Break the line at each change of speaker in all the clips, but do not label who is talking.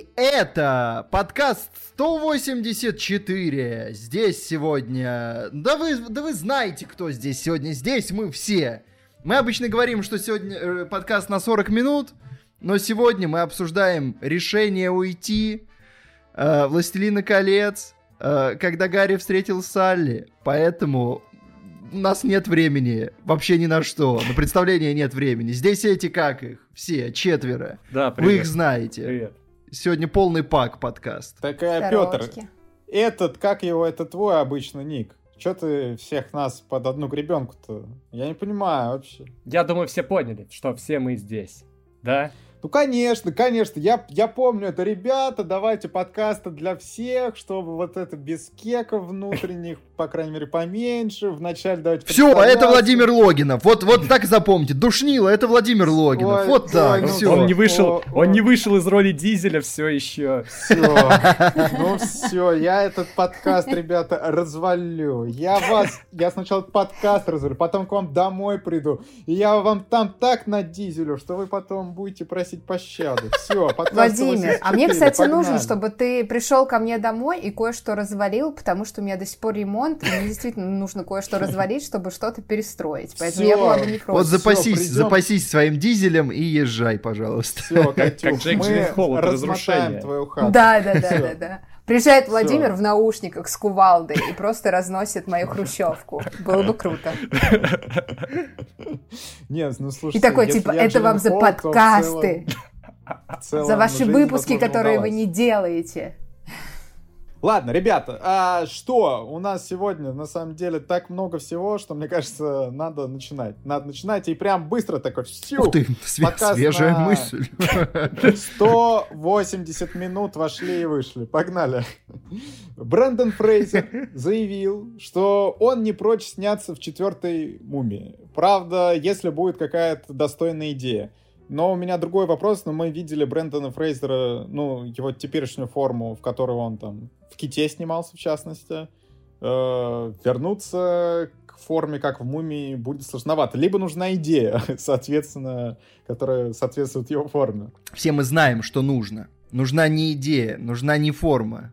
И это подкаст 184. Здесь сегодня... Да вы, да вы знаете, кто здесь сегодня. Здесь мы все. Мы обычно говорим, что сегодня э, подкаст на 40 минут, но сегодня мы обсуждаем решение уйти, э, Властелина колец, э, когда Гарри встретил Салли. Поэтому у нас нет времени вообще ни на что. На представление нет времени. Здесь эти как их? Все, четверо.
Да,
Вы их знаете.
Привет.
Сегодня полный пак подкаст.
Такая, Петр, этот, как его, это твой обычно ник? Че ты всех нас под одну гребенку-то? Я не понимаю вообще.
Я думаю, все поняли, что все мы здесь. Да?
Ну, конечно, конечно, я, я помню это, ребята, давайте подкасты для всех, чтобы вот это без кеков внутренних, по крайней мере, поменьше, вначале давайте...
Все, это Владимир Логинов, вот, вот так запомните, душнило, это Владимир Логинов, ой, вот ой, так, ну, все.
Он не вышел, о, он о. не вышел из роли Дизеля все еще.
Все, ну все, я этот подкаст, ребята, развалю. Я вас, я сначала подкаст развалю, потом к вам домой приду, и я вам там так на Дизелю, что вы потом будете просить просить пощады. Все,
Владимир, а мне, кстати, погнали. нужен, чтобы ты пришел ко мне домой и кое-что развалил, потому что у меня до сих пор ремонт, и мне действительно нужно кое-что развалить, чтобы что-то перестроить. Поэтому Всё. я была бы не против.
Вот запасись, Всё, запасись своим дизелем и езжай, пожалуйста.
Все, Катюх, как Джейк мы размотаем твою хату.
Да, да, да, да, да. Приезжает Владимир Все. в наушниках с кувалдой и просто разносит мою хрущевку. Было бы круто.
Нет, ну слушай.
И такой, типа, это вам за подкасты. За ваши выпуски, которые вы не делаете.
Ладно, ребята, а что у нас сегодня на самом деле так много всего, что мне кажется, надо начинать. Надо начинать и прям быстро такой всю.
Ух ты, све- свежая на... мысль.
180 минут вошли и вышли. Погнали. Брэндон Фрейзер заявил, что он не прочь сняться в четвертой мумии. Правда, если будет какая-то достойная идея. Но у меня другой вопрос, но мы видели Брэндона Фрейзера, ну, его теперешнюю форму, в которой он там в Ките снимался, в частности. Э, вернуться к форме, как в Мумии, будет сложновато. Либо нужна идея, соответственно, которая соответствует его форме.
Все мы знаем, что нужно. Нужна не идея, нужна не форма.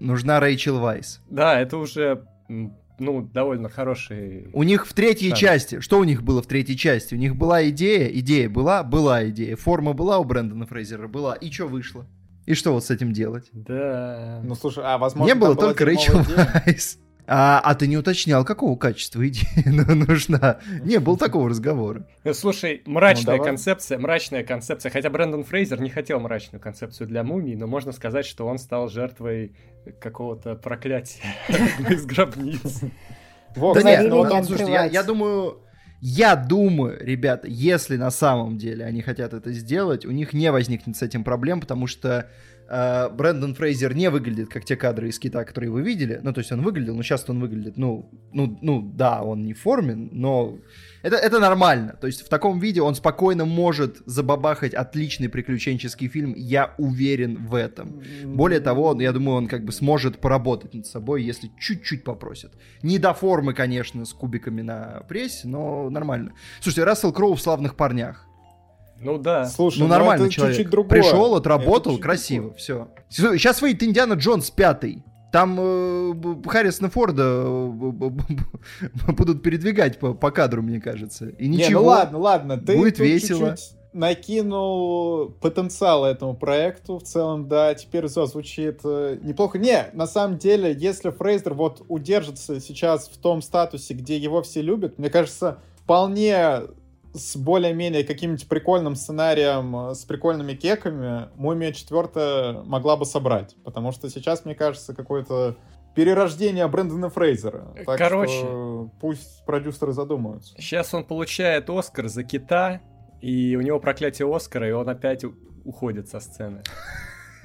Нужна Рэйчел Вайс.
Да, это уже ну, довольно хороший...
У них в третьей шанс. части, что у них было в третьей части? У них была идея, идея была, была идея. Форма была у Брэндона Фрейзера, была. И что вышло? И что вот с этим делать?
Да.
Ну, слушай, а возможно...
Не было только Рэйчел Вайс. А, а ты не уточнял, какого качества идея нужна? Не было такого разговора.
Слушай, мрачная ну, концепция, мрачная концепция. Хотя Брэндон Фрейзер не хотел мрачную концепцию для мумии, но можно сказать, что он стал жертвой какого-то проклятия из гробниц.
Да нет, ну слушайте, я думаю, я думаю, ребята, если на самом деле они хотят это сделать, у них не возникнет с этим проблем, потому что Брэндон Фрейзер не выглядит как те кадры из кита, которые вы видели. Ну, то есть он выглядел, но сейчас он выглядит, ну, ну, ну, да, он не в форме, но это, это нормально. То есть в таком виде он спокойно может забабахать отличный приключенческий фильм. Я уверен в этом. Более того, я думаю, он как бы сможет поработать над собой, если чуть-чуть попросит. Не до формы, конечно, с кубиками на прессе, но нормально. Слушайте, Рассел Кроу в «Славных парнях».
Ну да.
Слушай, ну, ну нормальный человек. Чуть -чуть другое. Пришел, отработал, красиво, другое. все. Сейчас выйдет Индиана Джонс пятый. Там э, Харрисона Форда э, будут передвигать по, по кадру, мне кажется. И ничего. Не, ну
ладно, ладно. Ты
будет весело.
Чуть-чуть накинул потенциал этому проекту в целом, да, теперь все звучит э, неплохо. Не, на самом деле, если Фрейзер вот удержится сейчас в том статусе, где его все любят, мне кажется, вполне с более-менее каким-нибудь прикольным сценарием, э, с прикольными кеками, «Мумия 4» могла бы собрать. Потому что сейчас, мне кажется, какое-то перерождение Брэндона Фрейзера. Так
Короче,
что пусть продюсеры задумаются.
Сейчас он получает Оскар за кита, и у него проклятие Оскара, и он опять уходит со сцены.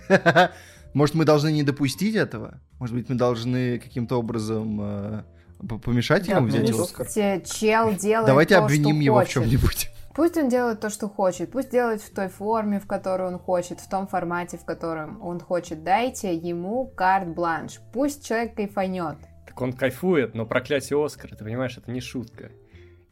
Может, мы должны не допустить этого? Может быть, мы должны каким-то образом э, помешать ему взять Оскар?
Чел делает
Давайте
то,
обвиним его
хочет.
в чем-нибудь.
Пусть он делает то, что хочет, пусть делает в той форме, в которой он хочет, в том формате, в котором он хочет. Дайте ему карт-бланш, пусть человек кайфанет.
Так он кайфует, но проклятие Оскара, ты понимаешь, это не шутка.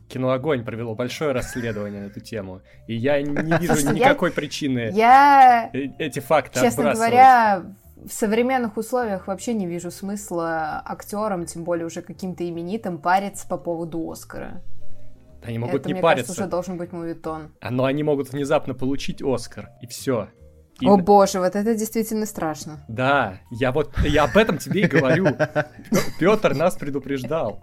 Кино Огонь провело большое расследование на эту тему, и я не вижу никакой причины э, эти факты
Честно говоря, в современных условиях вообще не вижу смысла актерам, тем более уже каким-то именитым, париться по поводу Оскара.
Они могут
Это,
не
мне
париться.
кажется, уже должен быть мувитон.
А, Но они могут внезапно получить Оскар, и все. И...
О боже, вот это действительно страшно.
Да, я вот я об этом тебе и говорю. Петр нас предупреждал.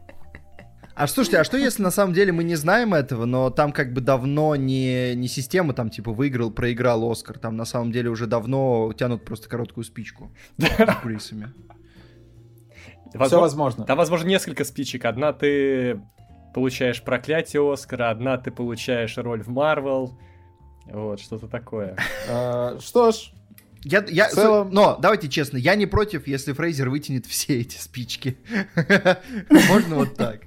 А слушайте, а что если на самом деле мы не знаем этого, но там как бы давно не, не система там типа выиграл, проиграл Оскар, там на самом деле уже давно тянут просто короткую спичку с кулисами.
Все возможно.
Там, возможно, несколько спичек. Одна ты получаешь проклятие Оскара, одна ты получаешь роль в Марвел. Вот, что-то такое.
А, что ж,
я, я, целом... Но, давайте честно, я не против, если Фрейзер вытянет все эти спички. Можно вот так.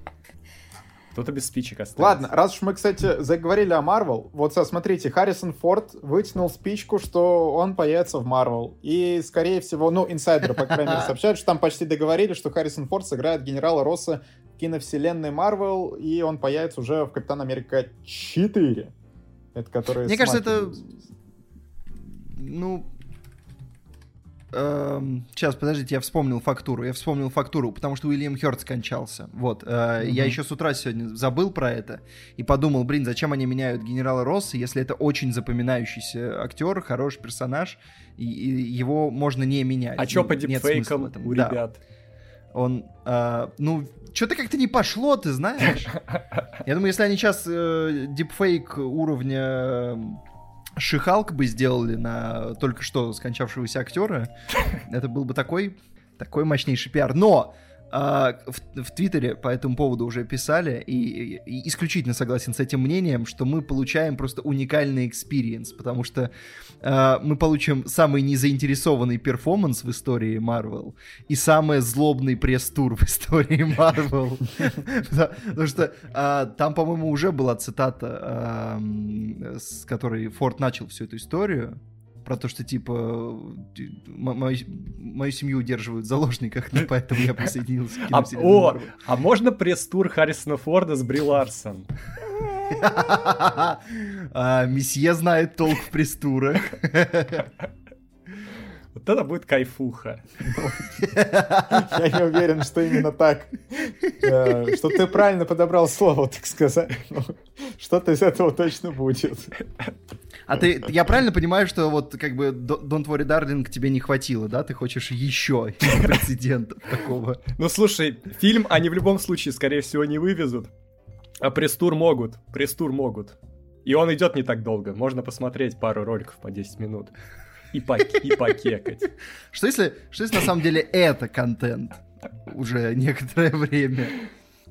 Кто-то без спичек остался.
Ладно, раз уж мы, кстати, заговорили о Марвел, вот смотрите, Харрисон Форд вытянул спичку, что он появится в Марвел. И, скорее всего, ну, инсайдеры, по крайней мере, сообщают, что там почти договорились, что Харрисон Форд сыграет генерала Росса в киновселенной Марвел, и он появится уже в Капитан Америка 4. Это который...
Мне кажется, это... Ну, Эм, сейчас, подождите, я вспомнил фактуру. Я вспомнил фактуру, потому что Уильям Хёрд скончался. Вот. Э, mm-hmm. Я еще с утра сегодня забыл про это и подумал, блин, зачем они меняют генерала Росса, если это очень запоминающийся актер, хороший персонаж, и, и его можно не менять.
А что по дипфейкам у да. ребят?
Он, э, ну, что-то как-то не пошло, ты знаешь. Я думаю, если они сейчас э, дипфейк уровня She-Hulk бы сделали на только что скончавшегося актера, это был бы такой, такой мощнейший пиар. Но а, в, в Твиттере по этому поводу уже писали, и, и исключительно согласен с этим мнением, что мы получаем просто уникальный experience, потому что а, мы получим самый незаинтересованный перформанс в истории Марвел и самый злобный пресс-тур в истории Марвел. Потому что а, там, по-моему, уже была цитата, с которой Форд начал всю эту историю, про то, что типа мою, мою семью удерживают в заложниках, ну, поэтому я присоединился к
а, О, а можно пресс-тур Харрисона Форда с Бри Ларсон?
а, месье знает толк в пресс-турах.
Вот это будет кайфуха.
Я не уверен, что именно так. Э, что ты правильно подобрал слово, так сказать. Что-то из этого точно будет.
А ты, я правильно понимаю, что вот как бы Don't Worry Darling тебе не хватило, да? Ты хочешь еще прецедентов такого?
Ну слушай, фильм они в любом случае, скорее всего, не вывезут. А пресс-тур могут, пресс-тур могут. И он идет не так долго. Можно посмотреть пару роликов по 10 минут. И, по, и покекать.
Что если, что если на самом деле это контент уже некоторое время?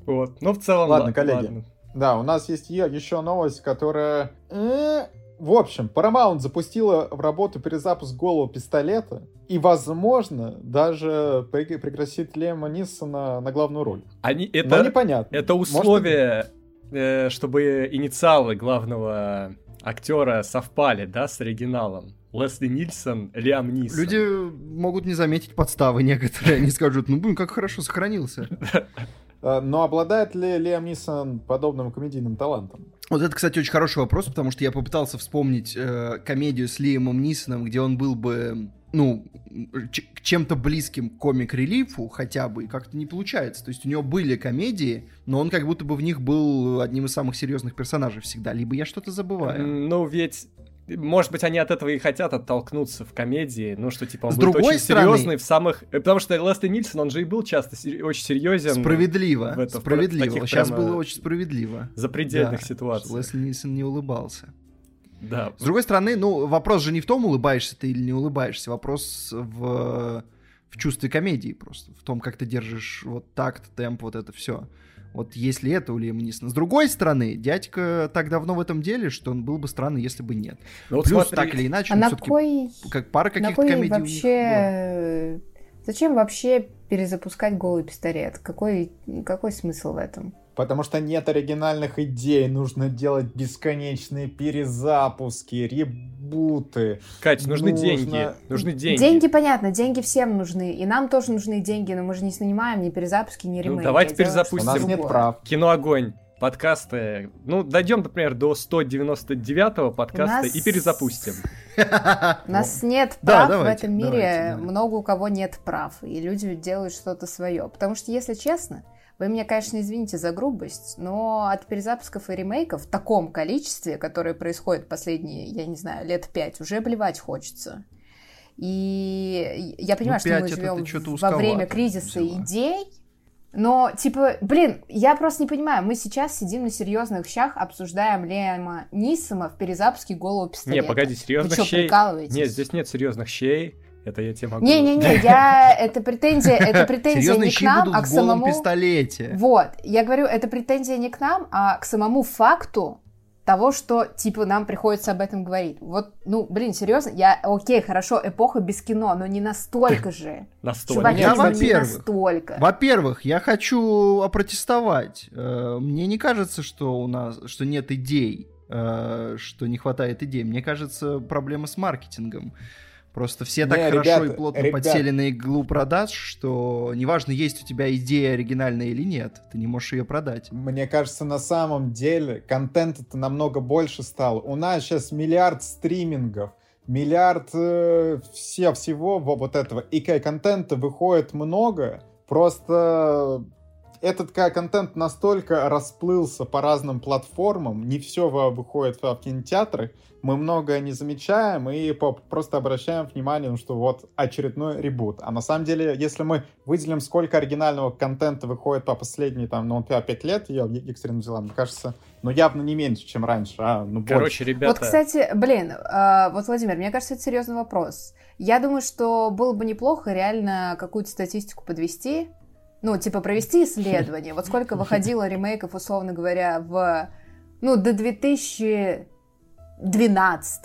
Вот. Ну, в целом,
ладно, коллеги. Ладно. Да, у нас есть еще новость, которая э, в общем, Paramount запустила в работу перезапуск голого пистолета и, возможно, даже пригласит Лема Ниссона на главную роль.
Они, это,
Но непонятно.
Это условие, Может, э, чтобы инициалы главного актера совпали, да, с оригиналом. Лесли Нильсон, Лиам Нисон.
Люди могут не заметить подставы некоторые. Они скажут, ну, блин, как хорошо сохранился.
Э, но обладает ли Лиам Нисон подобным комедийным талантом?
Вот это, кстати, очень хороший вопрос, потому что я попытался вспомнить э, комедию с Лиамом Нисоном, где он был бы, ну, чем-то близким к комик-релифу хотя бы, и как-то не получается. То есть у него были комедии, но он как будто бы в них был одним из самых серьезных персонажей всегда. Либо я что-то забываю.
Ну, ведь может быть, они от этого и хотят оттолкнуться в комедии, ну, что, типа, он С будет очень стороны... серьезный в самых... Э, потому что Лесли Нильсон, он же и был часто очень серьезен.
Справедливо, в это, справедливо. В Сейчас было очень справедливо.
Запредельных да, ситуациях.
Лесли Нильсон не улыбался.
Да.
С другой стороны, ну, вопрос же не в том, улыбаешься ты или не улыбаешься, вопрос в, в чувстве комедии просто, в том, как ты держишь вот такт, темп, вот это все. Вот если это у Лиама Нисона. С другой стороны, дядька так давно в этом деле, что он был бы странно, если бы нет. Ну, вот Плюс, смотри... так или иначе,
а на кой...
как пара каких-то комедий
вообще... Зачем вообще перезапускать голый пистолет? Какой, какой смысл в этом?
Потому что нет оригинальных идей, нужно делать бесконечные перезапуски, ребуты.
Кать, нужны нужно... деньги. Нужны деньги.
Деньги, понятно, деньги всем нужны. И нам тоже нужны деньги, но мы же не снимаем ни перезапуски, ни ремейки. Ну,
давайте перезапустим.
У нас нет прав.
Кино «Огонь». подкасты. Ну, дойдем, например, до 199-го подкаста нас... и перезапустим.
У нас нет прав в этом мире, много у кого нет прав, и люди делают что-то свое. Потому что, если честно, вы меня, конечно, извините за грубость, но от перезапусков и ремейков в таком количестве, которое происходит последние, я не знаю, лет пять, уже блевать хочется. И я понимаю, ну, что мы живем во время кризиса взяла. идей, но, типа, блин, я просто не понимаю, мы сейчас сидим на серьезных щах, обсуждаем Лема Нисома в перезапуске «Голову пистолета».
Не, погоди, серьезных Вы щей... Нет, здесь нет серьезных щей. Это я тебе могу...
Не-не-не, я... Это претензия, это претензия не к нам, а к самому...
пистолете.
Вот, я говорю, это претензия не к нам, а к самому факту того, что, типа, нам приходится об этом говорить. Вот, ну, блин, серьезно, я, окей, хорошо, эпоха без кино, но не настолько же.
Настолько.
я, во-первых, настолько. Во-первых, я хочу опротестовать. Э, мне не кажется, что у нас, что нет идей, э, что не хватает идей. Мне кажется, проблема с маркетингом. Просто все так не, хорошо ребята, и плотно ребят... подсели на иглу продаж, что неважно, есть у тебя идея оригинальная или нет, ты не можешь ее продать.
Мне кажется, на самом деле контента-то намного больше стало. У нас сейчас миллиард стримингов, миллиард э, все, всего вот этого. И контента выходит много, просто этот контент настолько расплылся по разным платформам, не все выходит в кинотеатрах, мы многое не замечаем и просто обращаем внимание, ну, что вот очередной ребут. А на самом деле, если мы выделим, сколько оригинального контента выходит по последние, там, ну, 5 лет, я экстренно взяла, мне кажется, ну, явно не меньше, чем раньше, а, ну,
Короче, больше. ребята...
Вот, кстати, блин, э, вот, Владимир, мне кажется, это серьезный вопрос. Я думаю, что было бы неплохо реально какую-то статистику подвести, ну, типа, провести исследование. Вот сколько выходило ремейков, условно говоря, в, ну, до 2000 12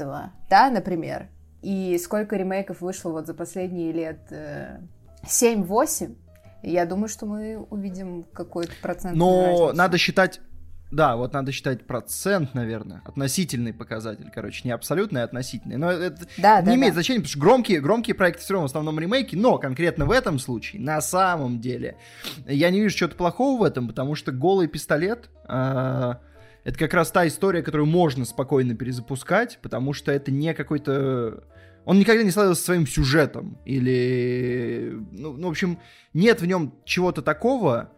да, например, и сколько ремейков вышло вот за последние лет э, 7-8, я думаю, что мы увидим какой-то процент.
Но разницу. надо считать да, вот надо считать процент, наверное, относительный показатель, короче, не абсолютный, а относительный. Но это да, не да, имеет да. значения, потому что громкие, громкие проекты все равно в основном ремейки, но конкретно в этом случае, на самом деле, я не вижу чего-то плохого в этом, потому что голый пистолет... Э- это как раз та история, которую можно спокойно перезапускать, потому что это не какой-то... Он никогда не славился своим сюжетом. Или... Ну, ну в общем, нет в нем чего-то такого,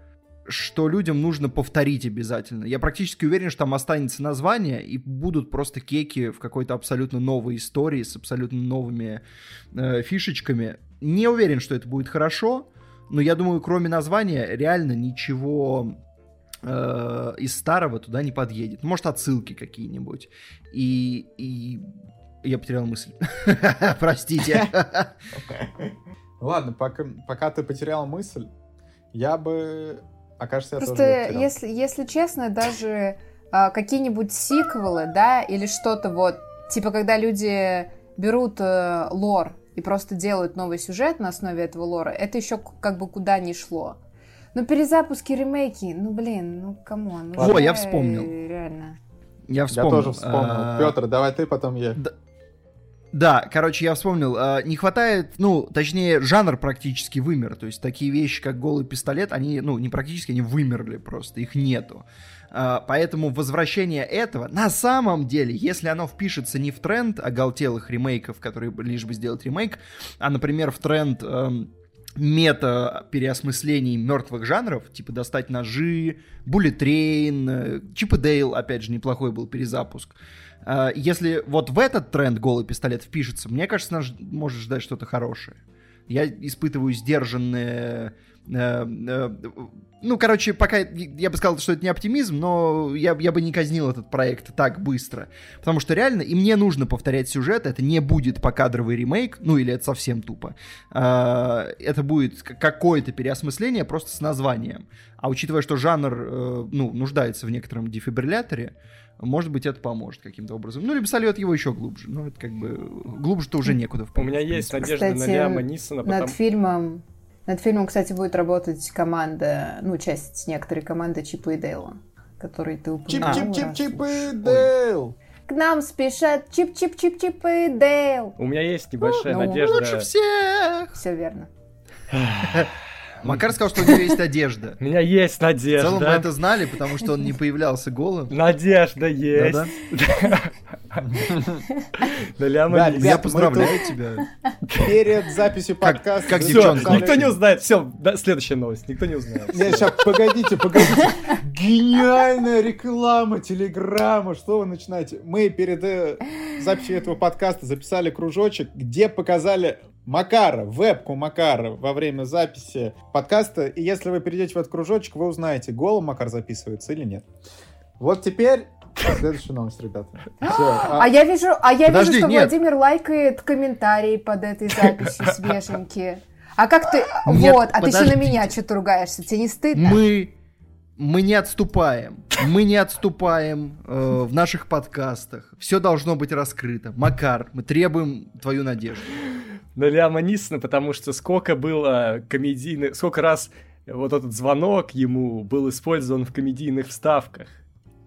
что людям нужно повторить обязательно. Я практически уверен, что там останется название, и будут просто кеки в какой-то абсолютно новой истории с абсолютно новыми э, фишечками. Не уверен, что это будет хорошо, но я думаю, кроме названия, реально ничего э, из старого туда не подъедет. Может, отсылки какие-нибудь. И, и я потерял мысль. Простите.
Ладно, пока, пока ты потерял мысль, я бы... Окажется, я
Просто,
тоже
если, если честно, даже а, какие-нибудь сиквелы, да, или что-то вот, типа, когда люди берут э, лор и просто делают новый сюжет на основе этого лора, это еще как бы куда ни шло. Ну, перезапуски, ремейки, ну, блин, ну, come on.
Ну, О, я вспомнил.
Реально.
Я вспомнил.
Я тоже вспомнил. А... Петр, давай ты, потом я.
Да. Короче, я вспомнил. Э, не хватает, ну, точнее, жанр практически вымер. То есть такие вещи, как голый пистолет, они, ну, не практически, они вымерли просто, их нету. Э, поэтому возвращение этого, на самом деле, если оно впишется не в тренд оголтелых ремейков, которые лишь бы сделать ремейк, а, например, в тренд... Э, мета переосмыслений мертвых жанров, типа достать ножи, Bullet Train, Чип и Дейл, опять же, неплохой был перезапуск. А, если вот в этот тренд голый пистолет впишется, мне кажется, нас может ждать что-то хорошее. Я испытываю сдержанное Э, э, ну, короче, пока я бы сказал, что это не оптимизм, но я, я бы не казнил этот проект так быстро. Потому что реально, и мне нужно повторять сюжет, это не будет покадровый ремейк, ну или это совсем тупо. Э, это будет какое-то переосмысление просто с названием. А учитывая, что жанр, ну, нуждается в некотором дефибрилляторе, может быть, это поможет каким-то образом. Ну, либо сольет его еще глубже. Ну, это как бы... Глубже-то уже некуда.
У меня есть надежда Кстати, на Лиама Нисона.
Потому... Над фильмом над фильмом, кстати, будет работать команда, ну, часть некоторой команды Чипа и Дейла, который ты упомянул.
Чип-чип-чип-чип и Дейл!
К нам спешат Чип-чип-чип-чип и Дейл!
У меня есть небольшая ну, надежда.
Лучше всех!
Все верно.
Макар сказал, что у него есть одежда.
У меня есть надежда.
В целом мы это знали, потому что он не появлялся голым.
Надежда есть.
Да, Я поздравляю тебя.
Перед записью подкаста.
Как девчонка. Никто не узнает. Все, следующая новость. Никто не узнает.
Нет, сейчас, погодите, погодите. Гениальная реклама Телеграма. Что вы начинаете? Мы перед э, записью этого подкаста записали кружочек, где показали Макара, вебку Макара во время записи подкаста. И если вы перейдете в этот кружочек, вы узнаете, голым Макар записывается или нет. Вот теперь Следующая новость, ребята.
Все. А... а я вижу, а я Подожди, вижу, что нет. Владимир лайкает комментарии под этой записью свеженькие. А как ты... Нет, вот, а подождите. ты еще на меня что-то ругаешься. Тебе не стыдно?
Мы мы не отступаем. Мы не отступаем э, в наших подкастах. Все должно быть раскрыто. Макар, мы требуем твою надежду.
Ну, Ляма Нисона, потому что сколько было комедийных... Сколько раз вот этот звонок ему был использован в комедийных вставках.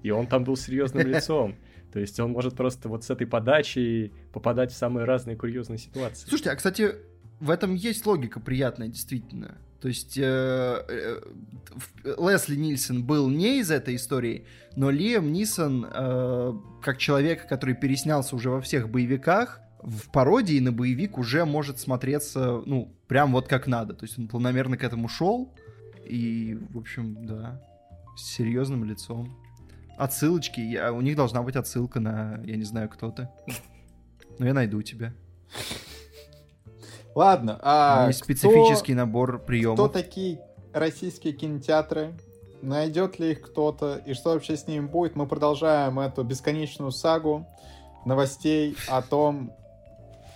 И он там был серьезным лицом. То есть он может просто вот с этой подачей попадать в самые разные курьезные ситуации.
Слушайте, а кстати, в этом есть логика приятная, действительно. То есть э, э, Лесли Нильсон был не из этой истории, но Лиам Нисон, э, как человек, который переснялся уже во всех боевиках, в пародии на боевик уже может смотреться, ну, прям вот как надо. То есть он планомерно к этому шел, и, в общем, да, с серьезным лицом. Отсылочки, я, у них должна быть отсылка на, я не знаю, кто то Но я найду тебя.
Ладно, а
специфический кто, набор приемов.
Кто такие российские кинотеатры? Найдет ли их кто-то? И что вообще с ними будет? Мы продолжаем эту бесконечную сагу новостей о том,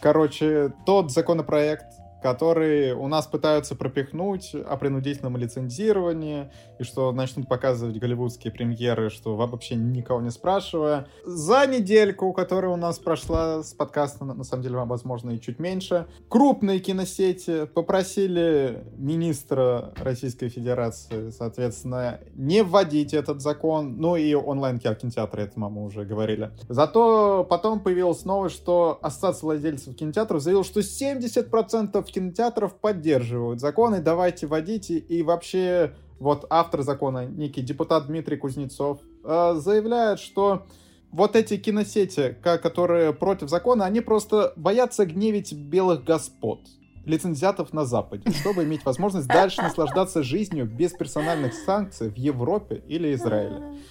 короче, тот законопроект, которые у нас пытаются пропихнуть о принудительном лицензировании, и что начнут показывать голливудские премьеры, что вообще никого не спрашивая. За недельку, которая у нас прошла с подкаста, на самом деле, возможно, и чуть меньше, крупные киносети попросили министра Российской Федерации, соответственно, не вводить этот закон, ну и онлайн-кинотеатры, это мама уже говорили. Зато потом появилась новость, что Ассоциация владельцев кинотеатров заявила, что 70% кинотеатров поддерживают законы, давайте вводите, и вообще вот автор закона, некий депутат Дмитрий Кузнецов, э, заявляет, что вот эти киносети, которые против закона, они просто боятся гневить белых господ, лицензиатов на Западе, чтобы иметь возможность дальше наслаждаться жизнью без персональных санкций в Европе или Израиле.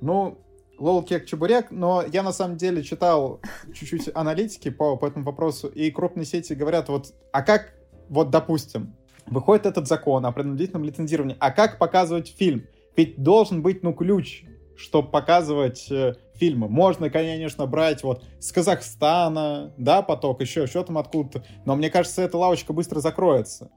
Ну, лол кек чебурек, но я на самом деле читал чуть-чуть аналитики по, по этому вопросу, и крупные сети говорят, вот, а как, вот, допустим, выходит этот закон о принудительном лицензировании, а как показывать фильм? Ведь должен быть, ну, ключ, чтобы показывать э, фильмы. Можно, конечно, брать вот с Казахстана, да, поток, еще, еще там откуда-то, но мне кажется, эта лавочка быстро закроется.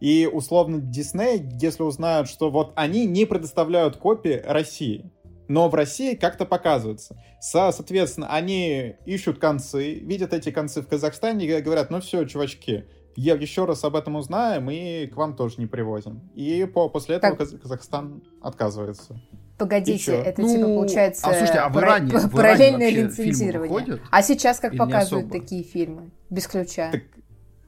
И условно Дисней, если узнают, что вот они не предоставляют копии России, но в России как-то показывается. Со, соответственно, они ищут концы, видят эти концы в Казахстане и говорят, ну все, чувачки, я еще раз об этом узнаем и к вам тоже не привозим. И по, после этого так. Казахстан отказывается.
Погодите, это ну, типа получается а, слушайте, а в Иране, пар- в параллельное лицензирование. А сейчас как показывают такие фильмы? Без ключа. Так,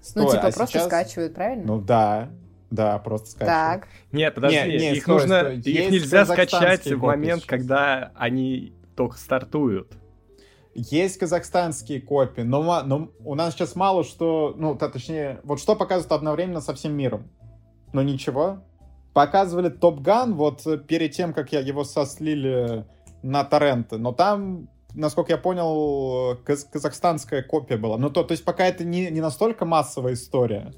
стой, ну, типа а просто сейчас... скачивают, правильно?
Ну да. Да, просто скачивают. Так.
Нет, подожди, не, не, их стой, нужно, стой. их нельзя скачать в момент, сейчас. когда они только стартуют.
Есть казахстанские копии, но, но у нас сейчас мало что, ну, то, точнее, вот что показывают одновременно со всем миром. Но ничего. Показывали Топ Ган вот перед тем, как я его сослили на торренты, но там насколько я понял, каз казахстанская копия была. Ну, то, то есть пока это не, не настолько массовая история,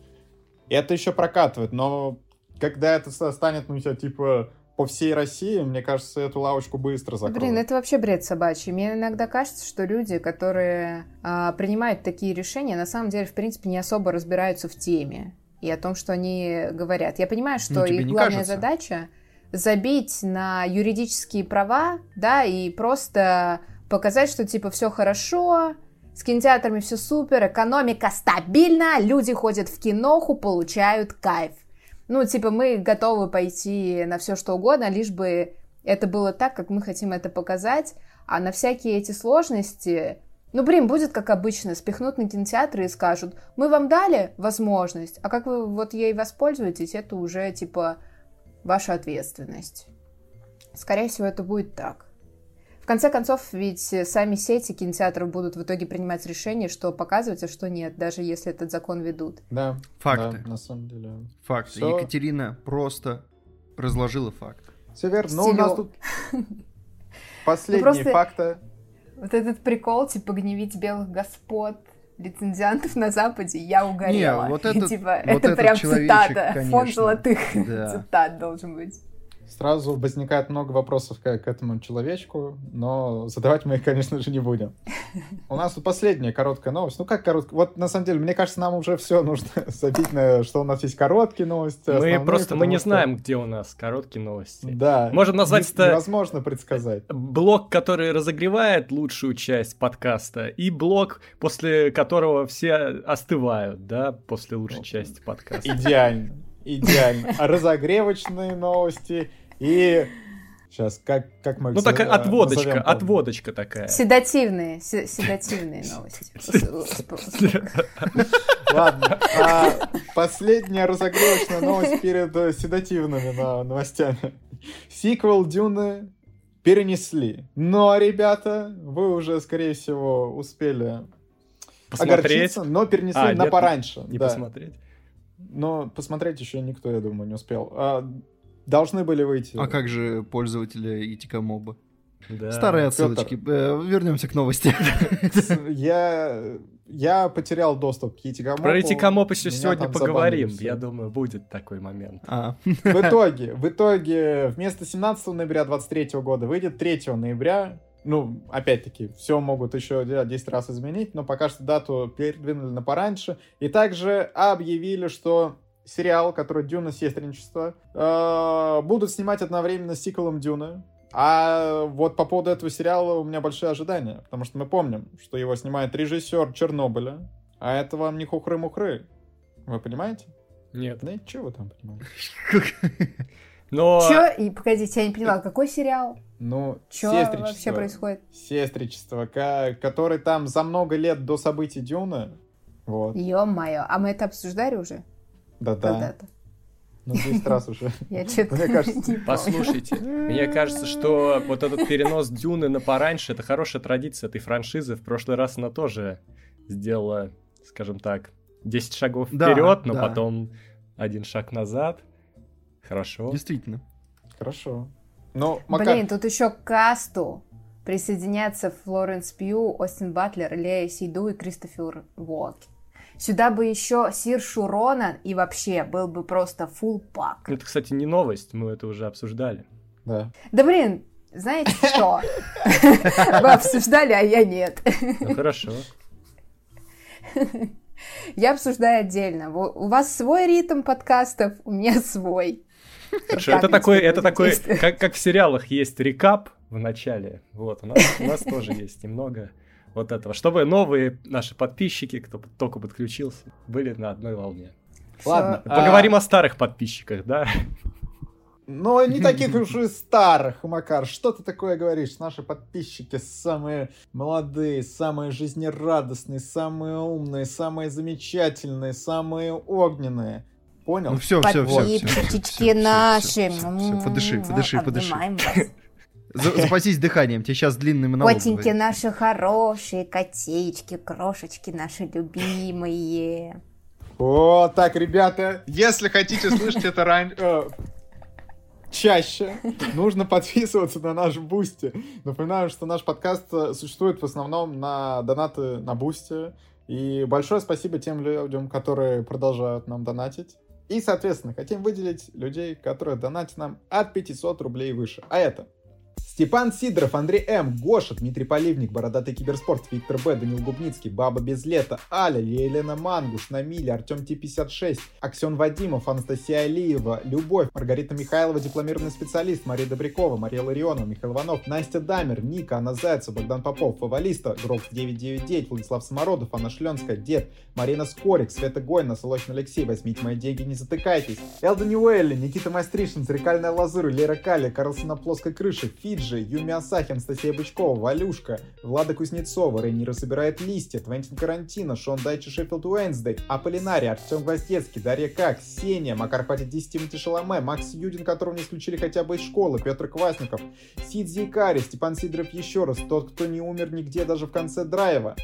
это еще прокатывает, но когда это станет, ну, тебя, типа, по всей России, мне кажется, эту лавочку быстро закроют.
Блин, это вообще бред собачий. Мне иногда кажется, что люди, которые а, принимают такие решения, на самом деле, в принципе, не особо разбираются в теме и о том, что они говорят. Я понимаю, что ну, их главная кажется? задача забить на юридические права, да, и просто показать, что типа все хорошо, с кинотеатрами все супер, экономика стабильна, люди ходят в киноху, получают кайф. Ну, типа, мы готовы пойти на все что угодно, лишь бы это было так, как мы хотим это показать, а на всякие эти сложности Ну, блин, будет как обычно, спихнут на кинотеатры и скажут, мы вам дали возможность, а как вы вот ей воспользуетесь, это уже, типа, ваша ответственность. Скорее всего, это будет так. В конце концов, ведь сами сети кинотеатров будут в итоге принимать решение, что показывать, а что нет, даже если этот закон ведут.
Да.
Факты.
Да, на самом деле.
Факты. Все... Екатерина просто разложила факт.
Все верно. Но у нас тут последние ну, просто...
вот этот прикол, типа, гневить белых господ, лицензиантов на Западе, я угорела.
Не, вот этот,
типа,
вот
это прям
цитата. Конечно.
Фонд золотых да. цитат должен быть.
Сразу возникает много вопросов к, к этому человечку, но задавать мы их, конечно же, не будем. У нас тут последняя короткая новость. Ну как короткая? Вот на самом деле, мне кажется, нам уже все нужно забить на, что у нас есть короткие новости.
Мы просто мы не что... знаем, где у нас короткие новости.
Да.
Можем назвать это...
Невозможно предсказать.
Блок, который разогревает лучшую часть подкаста, и блок, после которого все остывают, да, после лучшей части подкаста.
Идеально. Идеально. Разогревочные новости и Сейчас, как, как мы
Ну, такая отводочка, отводочка такая.
Седативные, седативные новости.
Ладно, а последняя разогревочная новость перед э, седативными новостями. Сиквел Дюны перенесли. Но, ребята, вы уже, скорее всего, успели огорчиться, но перенесли а, на пораньше.
Не посмотреть.
Но посмотреть еще никто, я думаю, не успел. Должны были выйти.
А как же пользователи Итика Моба? Да. Старые отсылочки. Э, вернемся к новости.
Я, я потерял доступ к Итикамопу.
Про Итикамоп еще сегодня поговорим. Я думаю, будет такой момент.
А. В итоге, в итоге, вместо 17 ноября 23 года выйдет 3 ноября. Ну, опять-таки, все могут еще 10 раз изменить, но пока что дату передвинули на пораньше. И также объявили, что сериал, который Дюна Сестринчество, э, будут снимать одновременно с сиквелом Дюны. А вот по поводу этого сериала у меня большие ожидания, потому что мы помним, что его снимает режиссер Чернобыля, а это вам не хухры-мухры. Вы понимаете?
Нет.
Да что вы там понимаете?
Но... Чё? И, погодите, я не поняла, какой сериал?
Ну,
Чё вообще происходит?
Сестричество, который там за много лет до событий Дюны. Вот.
Ё-моё, а мы это обсуждали уже?
Да-да. Ну, 10 раз уже.
Я что-то мне кажется...
Послушайте, мне кажется, что вот этот перенос Дюны на пораньше, это хорошая традиция этой франшизы. В прошлый раз она тоже сделала, скажем так, 10 шагов вперед, но потом один шаг назад. Хорошо.
Действительно.
Хорошо.
Но, Макар... Блин, тут еще к касту присоединятся Флоренс Пью, Остин Батлер, Лея Сейду и Кристофер Уоки. Сюда бы еще Сир Шурона и вообще был бы просто full пак.
Это, кстати, не новость, мы это уже обсуждали.
Да.
Да блин, знаете что? Вы обсуждали, а я нет.
Ну хорошо.
Я обсуждаю отдельно. У вас свой ритм подкастов, у меня свой.
Хорошо, это такой, это такой, как, как в сериалах есть рекап в начале. Вот, у нас, у нас тоже есть немного вот этого, чтобы новые наши подписчики, кто только подключился, были на одной волне.
Ладно.
Поговорим а... о старых подписчиках, да?
Но не таких уж и старых, Макар. Что ты такое говоришь? Наши подписчики самые молодые, самые жизнерадостные, самые умные, самые замечательные, самые огненные. Понял? Ну
все, все, все.
Подписчики наши.
Подыши, подыши, подыши. Запасись дыханием, тебе сейчас длинный монолог.
Котеньки наши хорошие, котеечки, крошечки наши любимые.
О, так, ребята, если хотите слышать это ран... Э, чаще, нужно подписываться на наш Boosty. Напоминаю, что наш подкаст э, существует в основном на донаты на Boosty. И большое спасибо тем людям, которые продолжают нам донатить. И, соответственно, хотим выделить людей, которые донатят нам от 500 рублей и выше. А это Степан Сидоров, Андрей М, Гоша, Дмитрий Поливник, Бородатый Киберспорт, Виктор Б, Данил Губницкий, Баба Без Лета, Аля, Елена Мангуш, Намиля, Артем Т-56, Аксен Вадимов, Анастасия Алиева, Любовь, Маргарита Михайлова, дипломированный специалист, Мария Добрякова, Мария Ларионова, Михаил Иванов, Настя Дамер, Ника, Анна Зайцева, Богдан Попов, Фавалиста, Гроб 999, Владислав Самородов, Анна Шленская, Дед, Марина Скорик, Света Гойна, Солочный Алексей, возьмите мои деньги, не затыкайтесь, Элда Ньюэлли, Никита Мастришин, Зеркальная Лазурь, Лера Кали, Карлсон на плоской крыше, Фиджи, Юми Асахи, Анастасия Бычкова, Валюшка, Влада Кузнецова, Рейнира собирает листья, Твентин Карантина, Шон Дайчи Шеффилд Уэнсдей, Аполлинари, Артем Гвоздецкий, Дарья Как, Сеня, Макар 10 Тимати Шаломе, Макс Юдин, которого не исключили хотя бы из школы, Петр Квасников, Сидзи Икари, Степан Сидоров еще раз, тот, кто не умер нигде даже в конце драйва,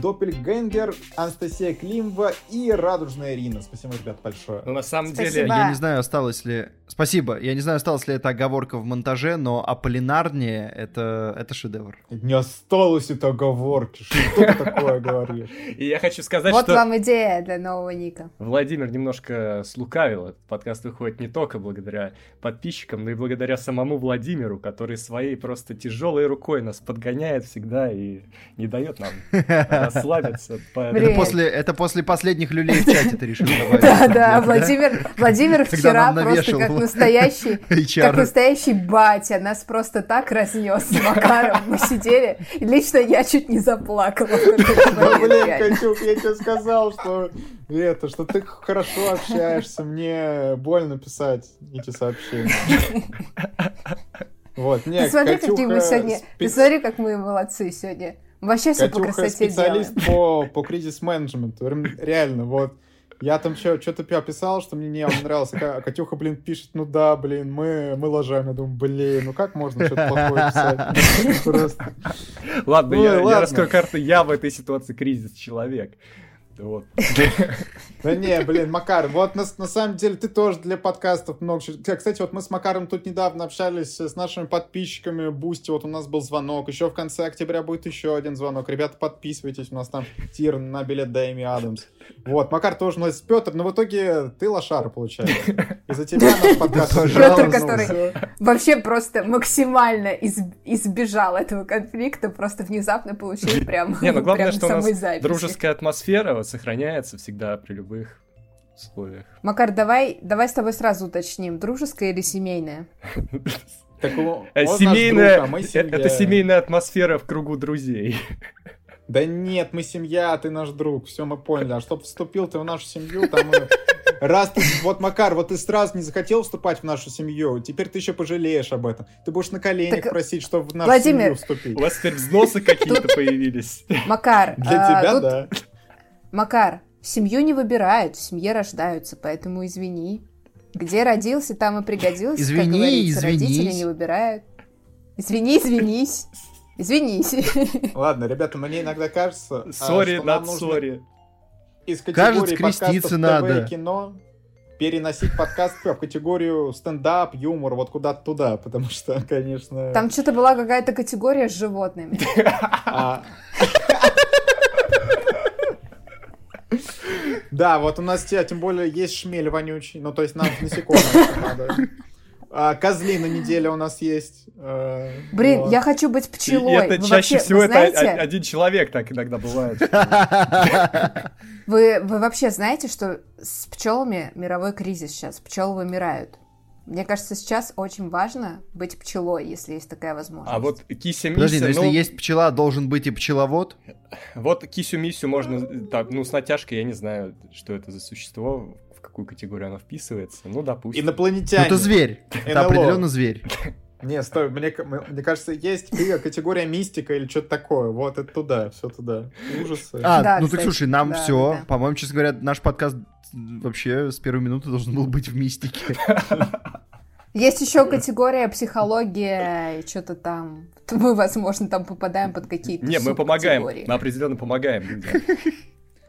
Доппельгенгер, Анастасия Климова и Радужная Ирина. Спасибо, ребят, большое.
Ну, на самом
Спасибо. деле, я не знаю, осталось ли... Спасибо. Я не знаю, осталось ли это оговорка в монтаже, но Аполлинарнее — это, это шедевр.
Не осталось это оговорки. Что ты такое говоришь?
И я хочу сказать,
вот
что...
Вот вам идея для нового ника.
Владимир немножко слукавил. Этот подкаст выходит не только благодаря подписчикам, но и благодаря самому Владимиру, который своей просто тяжелой рукой нас подгоняет всегда и не дает нам расслабиться.
Это после, это после последних люлей в чате ты решил добавить.
Да, да, Владимир, Владимир вчера просто как настоящий, как настоящий батя нас просто так разнес с Макаром. Мы сидели, и лично я чуть не заплакала.
Блин, Катюк, я тебе сказал, что это, что ты хорошо общаешься, мне больно писать эти сообщения. Вот, нет,
ты смотри, какие мы сегодня, спец... ты смотри, как мы молодцы сегодня. Вообще все по красоте
специалист по, по кризис-менеджменту, реально, вот. Я там что-то писал, что мне не нравилось. А Катюха, блин, пишет, ну да, блин, мы, мы ложаем. Я думаю, блин, ну как можно что-то плохое писать? Просто.
Ладно, я, я раскрою карты. Я в этой ситуации кризис-человек. Вот.
Да не, блин, Макар, вот на, на самом деле ты тоже для подкастов много... Кстати, вот мы с Макаром тут недавно общались с нашими подписчиками Boosty, вот у нас был звонок, еще в конце октября будет еще один звонок. Ребята, подписывайтесь, у нас там tier на билет до Эми Адамс. Вот, Макар тоже у нас Петр, но в итоге ты лошара, получается. Из-за тебя наш подкаст...
Петр, который вообще просто максимально избежал этого конфликта, просто внезапно получил прям
Не, ну главное, что у нас дружеская атмосфера сохраняется всегда при любых условиях.
Макар, давай, давай с тобой сразу уточним, дружеская или семейная?
Э, семейная, а это семейная атмосфера в кругу друзей.
Да нет, мы семья, ты наш друг, все мы поняли. А чтоб вступил ты в нашу семью, там мы... Раз ты, вот, Макар, вот ты сразу не захотел вступать в нашу семью, теперь ты еще пожалеешь об этом. Ты будешь на коленях так, просить, чтобы в нашу Владимир, семью вступить.
У вас теперь взносы какие-то появились.
Макар,
для а, тебя, да.
Макар, семью не выбирают, в семье рождаются, поэтому извини. Где родился, там и пригодился,
извини, как говорится.
Извинись. Родители не выбирают. Извини, извинись. Извинись.
Ладно, ребята, мне иногда кажется,
сори, над сори.
Из категории Кажется, креститься надо. и кино переносить подкаст в категорию стендап, юмор, вот куда-то туда, потому что, конечно...
Там что-то была какая-то категория с животными.
Да, вот у нас тем более есть шмель вонючий, ну то есть нам насекомых надо. А, козли на неделе у нас есть.
Э, Блин, вот. я хочу быть пчелой. И
это вы чаще вообще, всего это знаете... один человек так иногда бывает.
Вы, вы вообще знаете, что с пчелами мировой кризис сейчас? Пчелы вымирают. Мне кажется, сейчас очень важно быть пчелой, если есть такая возможность.
А вот кися мися...
Подожди, но если ну... есть пчела, должен быть и пчеловод?
Вот кисю миссию можно, так, ну, с натяжкой, я не знаю, что это за существо, какую категорию она вписывается. Ну, допустим.
Инопланетяне.
Ну, это зверь. Это определенно зверь.
Не, стой, мне, мне кажется, есть категория мистика или что-то такое. Вот это туда, все туда. Ужасы.
А, да, ну кстати, так слушай, нам да, все. Да. По-моему, честно говоря, наш подкаст вообще с первой минуты должен был быть в мистике.
Есть еще категория психология и что-то там. Мы, возможно, там попадаем под какие-то
Нет, мы помогаем. Мы определенно помогаем людям.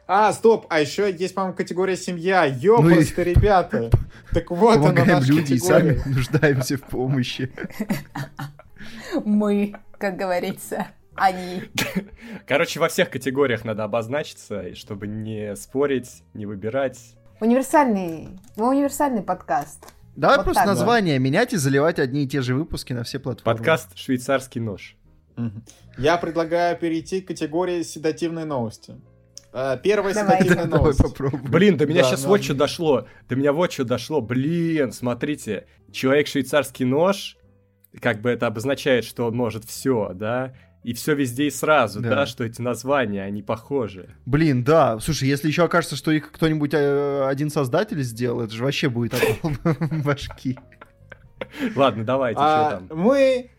А, стоп, а еще есть, по-моему, категория семья. Ёпрст, ну и... ребята. Так вот она наша
люди и сами нуждаемся в помощи.
Мы, как говорится, они.
Короче, во всех категориях надо обозначиться, чтобы не спорить, не выбирать.
Универсальный, мы универсальный подкаст.
Давай вот просто так, название да. менять и заливать одни и те же выпуски на все платформы.
Подкаст «Швейцарский нож».
Я предлагаю перейти к категории седативные новости. А, первая седативная новость.
Блин, до меня да, сейчас но... вот что дошло. До меня вот что дошло. Блин, смотрите. Человек швейцарский нож, как бы это обозначает, что он может все, да? И все везде и сразу, да. да, что эти названия, они похожи.
Блин, да. Слушай, если еще окажется, что их кто-нибудь э, один создатель сделал, это же вообще будет башки.
Ладно, давайте,
а,
что там.
Мы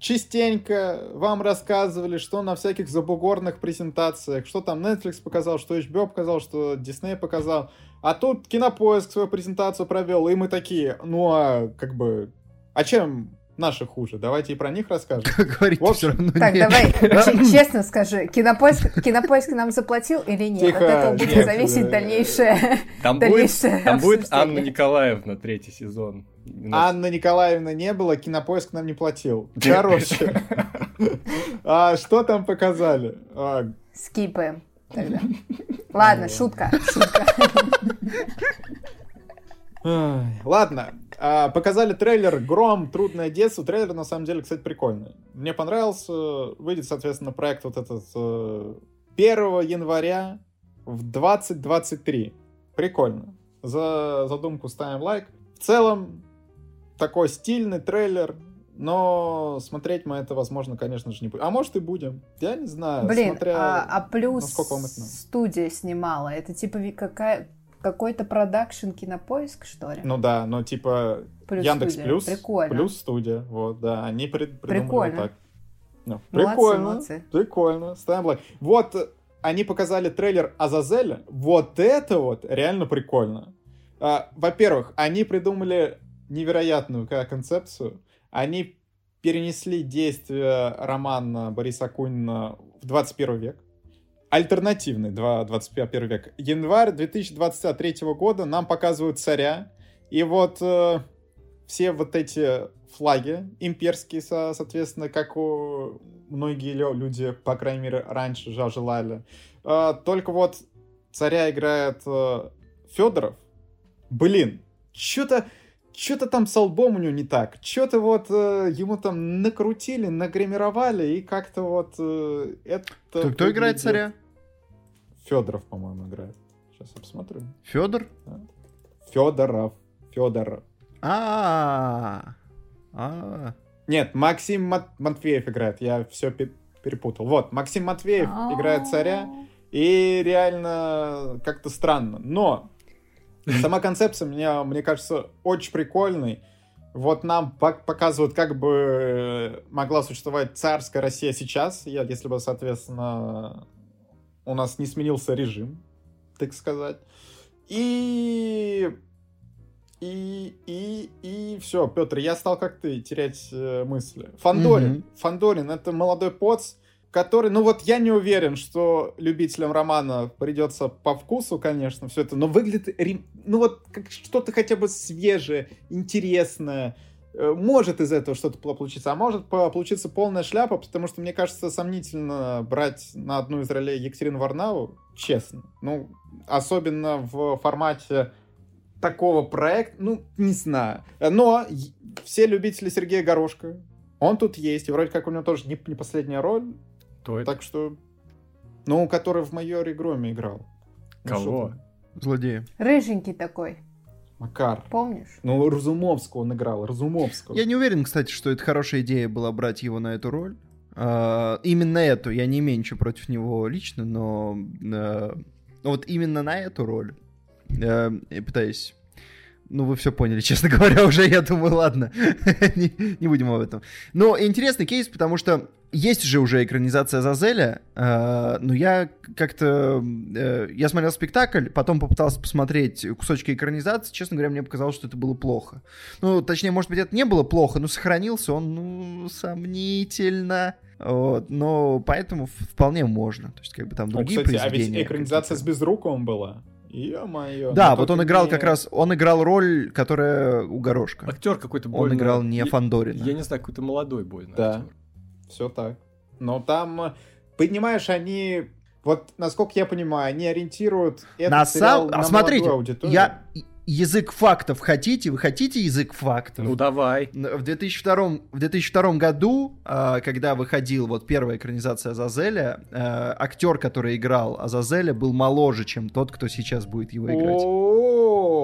частенько вам рассказывали, что на всяких забугорных презентациях, что там Netflix показал, что HBO показал, что Disney показал. А тут Кинопоиск свою презентацию провел, и мы такие, ну а как бы, а чем наши хуже. Давайте и про них расскажем.
Говорить все равно
Так, давай, честно скажи, кинопоиск, кинопоиск нам заплатил или нет? Тихо, От этого будет нет, зависеть дальнейшее
Там, дальнейшее будет, там будет Анна Николаевна, третий сезон.
Анна Николаевна не было, кинопоиск нам не платил. Короче, а что там показали? А,
Скипаем тогда. Ладно, шутка, шутка.
Ладно, показали трейлер «Гром. Трудное детство». Трейлер, на самом деле, кстати, прикольный. Мне понравился. Выйдет, соответственно, проект вот этот 1 э, января в 2023. Прикольно. За задумку ставим лайк. В целом, такой стильный трейлер, но смотреть мы это, возможно, конечно же, не будем. А может и будем. Я не знаю.
Блин, смотря, а, а плюс студия снимала. Это типа какая какой-то продакшн кинопоиск, что ли?
Ну да, ну типа плюс Яндекс студия. Плюс, прикольно. плюс студия, вот, да, они при, придумали прикольно. вот так. Ну, прикольно, молодцы. прикольно, ставим лайк. Вот, они показали трейлер Азазеля, вот это вот реально прикольно. А, во-первых, они придумали невероятную концепцию, они перенесли действие романа Бориса Акунина в 21 век, альтернативный 21 век. Январь 2023 года нам показывают царя. И вот э, все вот эти флаги имперские, со, соответственно, как у многие люди, по крайней мере, раньше желали. Э, только вот царя играет э, Федоров. Блин, что-то что-то там с албом у него не так. Что-то вот э, ему там накрутили, нагримировали, и как-то вот э, это...
Кто, кто играет царя?
Федоров, по-моему, играет. Сейчас я посмотрю.
Федор?
Да. Федоров. Федор.
А. А.
Нет, Максим Мат- Матвеев играет. Я все перепутал. Вот, Максим Матвеев играет царя. И реально как-то странно. Но сама концепция мне, мне кажется очень прикольной. Вот нам показывают, как бы могла существовать царская Россия сейчас, если бы, соответственно, у нас не сменился режим, так сказать. И... И, и, и все, Петр, я стал как ты терять э, мысли. Фандорин. Mm-hmm. Фандорин это молодой поц, который, ну вот я не уверен, что любителям романа придется по вкусу, конечно, все это, но выглядит, ну вот как что-то хотя бы свежее, интересное, может из этого что-то получиться, а может получиться полная шляпа, потому что, мне кажется, сомнительно брать на одну из ролей Екатерину Варнаву, честно. Ну, особенно в формате такого проекта, ну, не знаю. Но все любители Сергея Горошка, он тут есть, и вроде как у него тоже не, не последняя роль.
Кто это?
Так что, ну, который в майоре Громе играл.
Ну, Кого?
Ну, Злодея.
Рыженький такой.
Макар.
Помнишь?
Ну, Разумовского он играл, Разумовского.
Я не уверен, кстати, что это хорошая идея была брать его на эту роль. Uh, именно эту, я не имею ничего против него лично, но uh, вот именно на эту роль uh, я пытаюсь ну, вы все поняли, честно говоря, уже, я думаю, ладно, не, не будем об этом. Но интересный кейс, потому что есть же уже экранизация Зазеля, э, но я как-то... Э, я смотрел спектакль, потом попытался посмотреть кусочки экранизации, честно говоря, мне показалось, что это было плохо. Ну, точнее, может быть, это не было плохо, но сохранился он, ну, сомнительно. Вот, но поэтому вполне можно. То есть, как бы там ну, другие ну, кстати, произведения.
А ведь экранизация с Безруковым была. Ё-моё.
Да, вот он играл не... как раз, он играл роль, которая у Горошка.
Актер какой-то
больно... Он играл не Фандорина.
Я не знаю, какой-то молодой больно
Да, актер. Все так. Но там, понимаешь, они вот, насколько я понимаю, они ориентируют
этот на сериал сам... на а смотрите, аудиторию. Я язык фактов хотите? Вы хотите язык фактов?
Ну давай.
В 2002, в 2002 году, а, когда выходил вот первая экранизация Азазеля, а, актер, который играл Азазеля, был моложе, чем тот, кто сейчас будет его играть.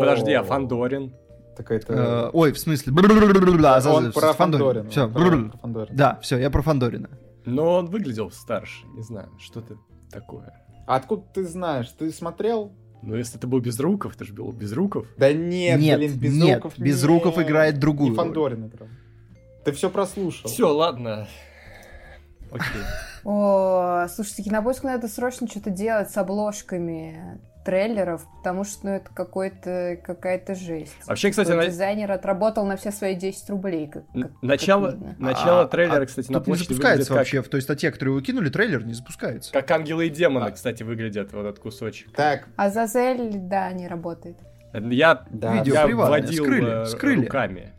Подожди, а Фандорин?
Так это... Ой, в смысле... Он
про Фандорина.
Все, да, все, я про Фандорина.
Но он выглядел старше, не знаю, что-то такое.
А откуда ты знаешь? Ты смотрел?
Ну, если это был Безруков, это же был Безруков.
Да нет,
нет блин, Безруков
нет,
Безруков не... играет другую.
И Фандорин играл. Ты все прослушал.
Все, ладно.
Окей. О, слушайте, кинопоиску надо срочно что-то делать с обложками трейлеров, потому что ну, это какой-то, какая-то жесть.
Вообще, кстати, на...
дизайнер отработал на все свои 10 рублей. Как, как,
начало как начало а, трейлера, а, кстати,
на площади не запускается как... вообще. В той статье, которую вы кинули, трейлер не запускается.
Как ангелы и демоны, а. кстати, выглядят вот этот кусочек.
Так.
А Зазель, да, не работает.
Я, да, Видео я вводил скрыли, э, скрыли. руками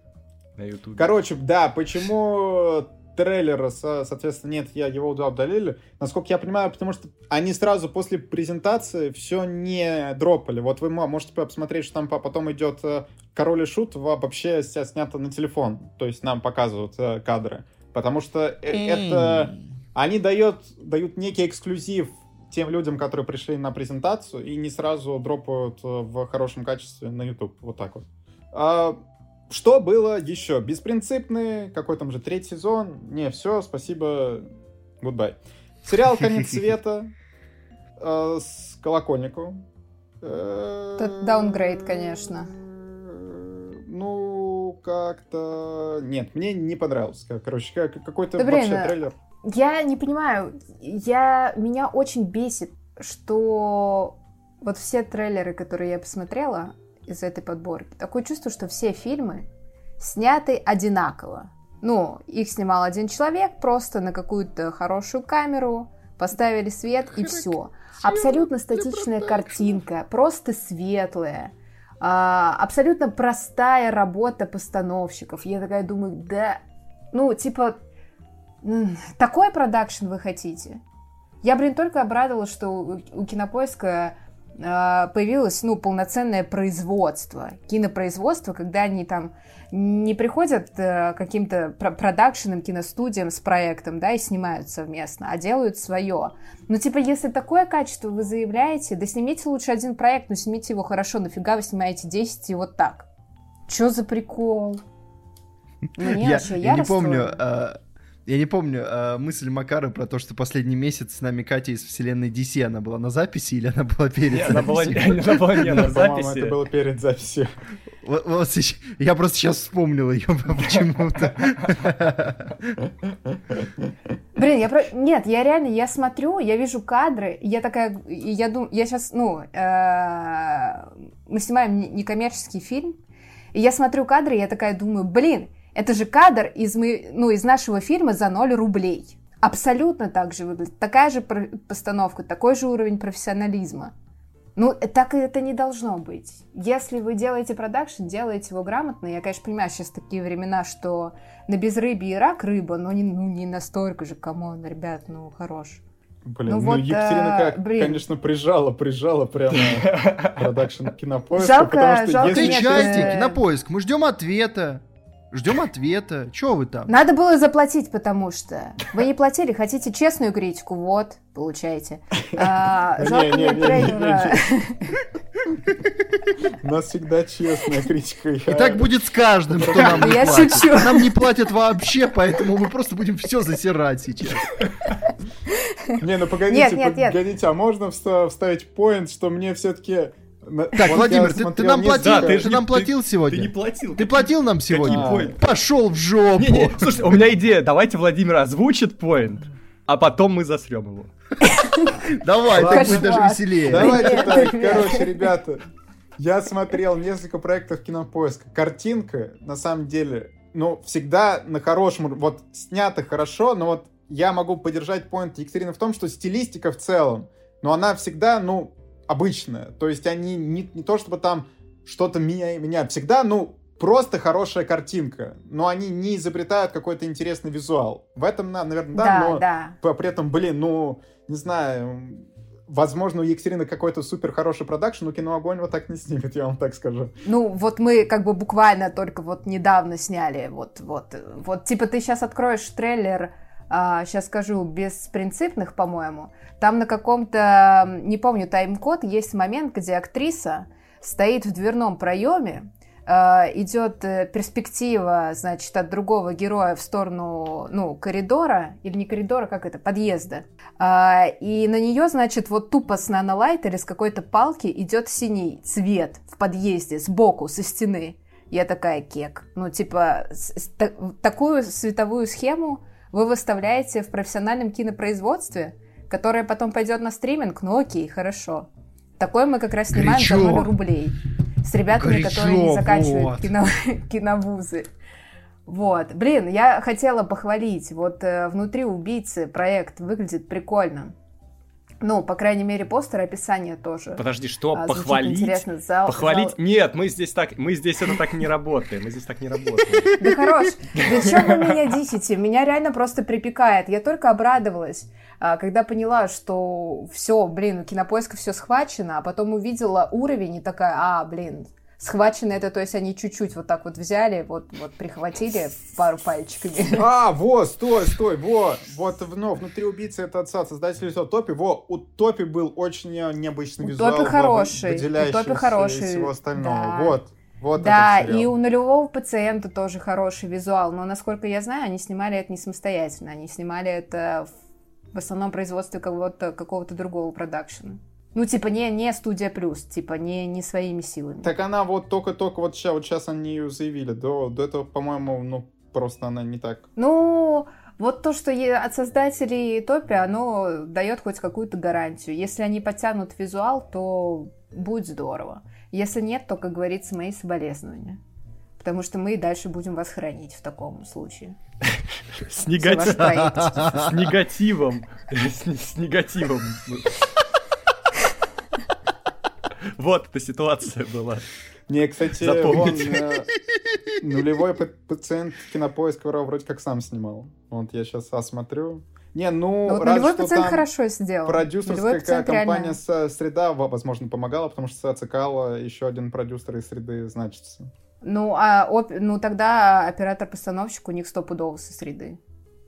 на YouTube. Короче, да, почему трейлера, соответственно, нет, я его удалили. Насколько я понимаю, потому что они сразу после презентации все не дропали. Вот вы можете посмотреть, что там потом идет э, Король и Шут вообще снято на телефон. То есть нам показывают э, кадры. Потому что э, это... Они дают, дают некий эксклюзив тем людям, которые пришли на презентацию и не сразу дропают в хорошем качестве на YouTube. Вот так вот. Что было еще? Беспринципный, какой там же третий сезон? Не, все, спасибо, гудбай. Сериал «Конец света» э, с Колокольнику.
Это даунгрейд, конечно.
Ну, как-то... Нет, мне не понравился. Короче, какой-то да, вообще блин, трейлер.
Я не понимаю, я... меня очень бесит, что вот все трейлеры, которые я посмотрела, из этой подборки. Такое чувство, что все фильмы сняты одинаково. Ну, их снимал один человек просто на какую-то хорошую камеру, поставили свет и все. Абсолютно статичная картинка, просто светлая. А, абсолютно простая работа постановщиков. Я такая думаю, да, ну, типа, такой продакшн вы хотите? Я, блин, только обрадовалась, что у Кинопоиска а, появилось, ну, полноценное производство, кинопроизводство, когда они там не приходят э, каким-то продакшеном, киностудиям с проектом, да, и снимают совместно, а делают свое. Ну, типа, если такое качество вы заявляете, да снимите лучше один проект, но снимите его хорошо, нафига вы снимаете 10 и вот так? Чё за прикол?
Мне я, я не помню, а, я не помню, а мысль Макара про то, что последний месяц с нами Катя из вселенной DC, она была на записи или она была перед Нет,
она была, она была не на записи.
это было перед записью.
Вот, вот я просто сейчас вспомнил ее почему-то.
Блин, я про... Нет, я реально, я смотрю, я вижу кадры, я такая, я думаю, я сейчас, ну, э, мы снимаем некоммерческий фильм, и я смотрю кадры, и я такая думаю, блин, это же кадр из, мы, ну, из нашего фильма за 0 рублей. Абсолютно так же выглядит. Такая же постановка, такой же уровень профессионализма. Ну, так это не должно быть. Если вы делаете продакшн, делаете его грамотно. Я, конечно, понимаю, сейчас такие времена, что на безрыбье и рак рыба, но не, ну, не настолько же, come on, ребят, ну, хорош.
Блин, ну, ну вот, Екатерина, как, блин. конечно, прижала, прижала прямо продакшн кинопоиска.
Жалко, потому что жалко если... Отвечайте, э, кинопоиск, мы ждем ответа. Ждем ответа. Чего вы там?
Надо было заплатить, потому что вы не платили, хотите честную критику, вот, получаете. А, жалко мне
тренера. У нас всегда честная критика. И
так будет с каждым, кто нам не платит. Нам не платят вообще, поэтому мы просто будем все засирать сейчас.
Не, ну погодите, погодите, а можно вставить поинт, что мне все-таки
так, Владимир, ты, ты нам платил, да, ты, ты нам платил ты, сегодня.
Ты не платил.
Ты платил нам сегодня. А. Пошел в жопу. Не,
не, слушай, у меня идея. Давайте Владимир озвучит поинт, а потом мы засрем его.
Давай, так будет даже веселее.
Давайте так, короче, ребята. Я смотрел несколько проектов кинопоиска. Картинка, на самом деле, ну, всегда на хорошем, вот снято хорошо, но вот я могу поддержать поинт Екатерины в том, что стилистика в целом, но она всегда, ну, обычная. То есть они не, не то чтобы там что-то меня, меня всегда, ну, просто хорошая картинка, но они не изобретают какой-то интересный визуал. В этом, наверное, да, да но да. при этом, блин, ну, не знаю, возможно, у Екатерины какой-то супер хороший продакшн, но кино огонь вот так не снимет, я вам так скажу.
Ну, вот мы как бы буквально только вот недавно сняли, вот, вот, вот, типа ты сейчас откроешь трейлер, а, сейчас скажу, беспринципных, по-моему, там на каком-то, не помню, тайм-код есть момент, где актриса стоит в дверном проеме, э, идет э, перспектива, значит, от другого героя в сторону, ну, коридора, или не коридора, как это, подъезда. Э, и на нее, значит, вот тупо с нанолайт или с какой-то палки идет синий цвет в подъезде сбоку, со стены. Я такая, кек. Ну, типа, такую световую схему вы выставляете в профессиональном кинопроизводстве, которое потом пойдет на стриминг? Ну, окей, хорошо. Такое мы как раз снимаем Горячо. за 0 рублей. С ребятами, Горячо, которые не заканчивают вот. кино, киновузы. Вот. Блин, я хотела похвалить. Вот э, внутри убийцы проект выглядит прикольно. Ну, по крайней мере, постер, описание тоже.
Подожди, что? А, похвалить? Зал, похвалить? Зал... Нет, мы здесь так, мы здесь это так не работаем. Мы здесь так не работаем.
Да хорош. Да что вы меня дисите? Меня реально просто припекает. Я только обрадовалась, а, когда поняла, что все, блин, у кинопоиска все схвачено, а потом увидела уровень и такая, а, блин, схвачено это, то есть они чуть-чуть вот так вот взяли, вот, вот прихватили пару пальчиками.
А, вот, стой, стой, вот, вот ну, внутри убийцы это отца, создатель все Топи, во, у Топи был очень необычный визуал,
Топи хороший, у Топи хороший,
и всего остального, да. вот. Вот
да, и у нулевого пациента тоже хороший визуал, но насколько я знаю, они снимали это не самостоятельно, они снимали это в, в основном производстве какого-то какого другого продакшена. Ну, типа, не, не студия плюс, типа, не, не своими силами.
Так она вот только-только вот сейчас, вот сейчас они ее заявили. До, до этого, по-моему, ну, просто она не так.
Ну, вот то, что от создателей Топи, оно дает хоть какую-то гарантию. Если они подтянут визуал, то будет здорово. Если нет, то, как говорится, мои соболезнования. Потому что мы и дальше будем вас хранить в таком случае.
С негативом. С негативом. Вот эта ситуация была.
Не, кстати, вон, э, нулевой пациент кинопоиск вроде как сам снимал. Вот я сейчас осмотрю. Не, ну,
ну вот рад, нулевой пациент хорошо сделал.
Продюсерская компания реально... «Среда», возможно, помогала, потому что Цикало еще один продюсер из «Среды» значится.
Ну, а оп... ну тогда оператор-постановщик у них стопудово со «Среды».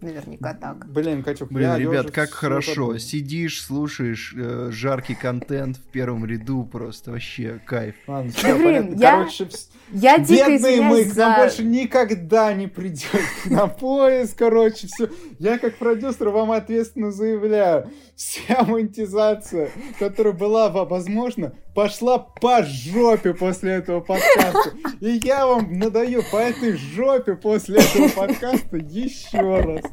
Наверняка так.
Блин, Катюк,
Блин, ребят, как хорошо. Потом. Сидишь, слушаешь э, жаркий контент в первом ряду, просто вообще кайф.
Ладно, все, блин, я... Короче, я дико
Бедные мы, за... нам больше никогда не придет на поиск, короче, все. Я как продюсер вам ответственно заявляю, вся монетизация, которая была возможна, пошла по жопе после этого подкаста. И я вам надаю по этой жопе после этого подкаста еще раз.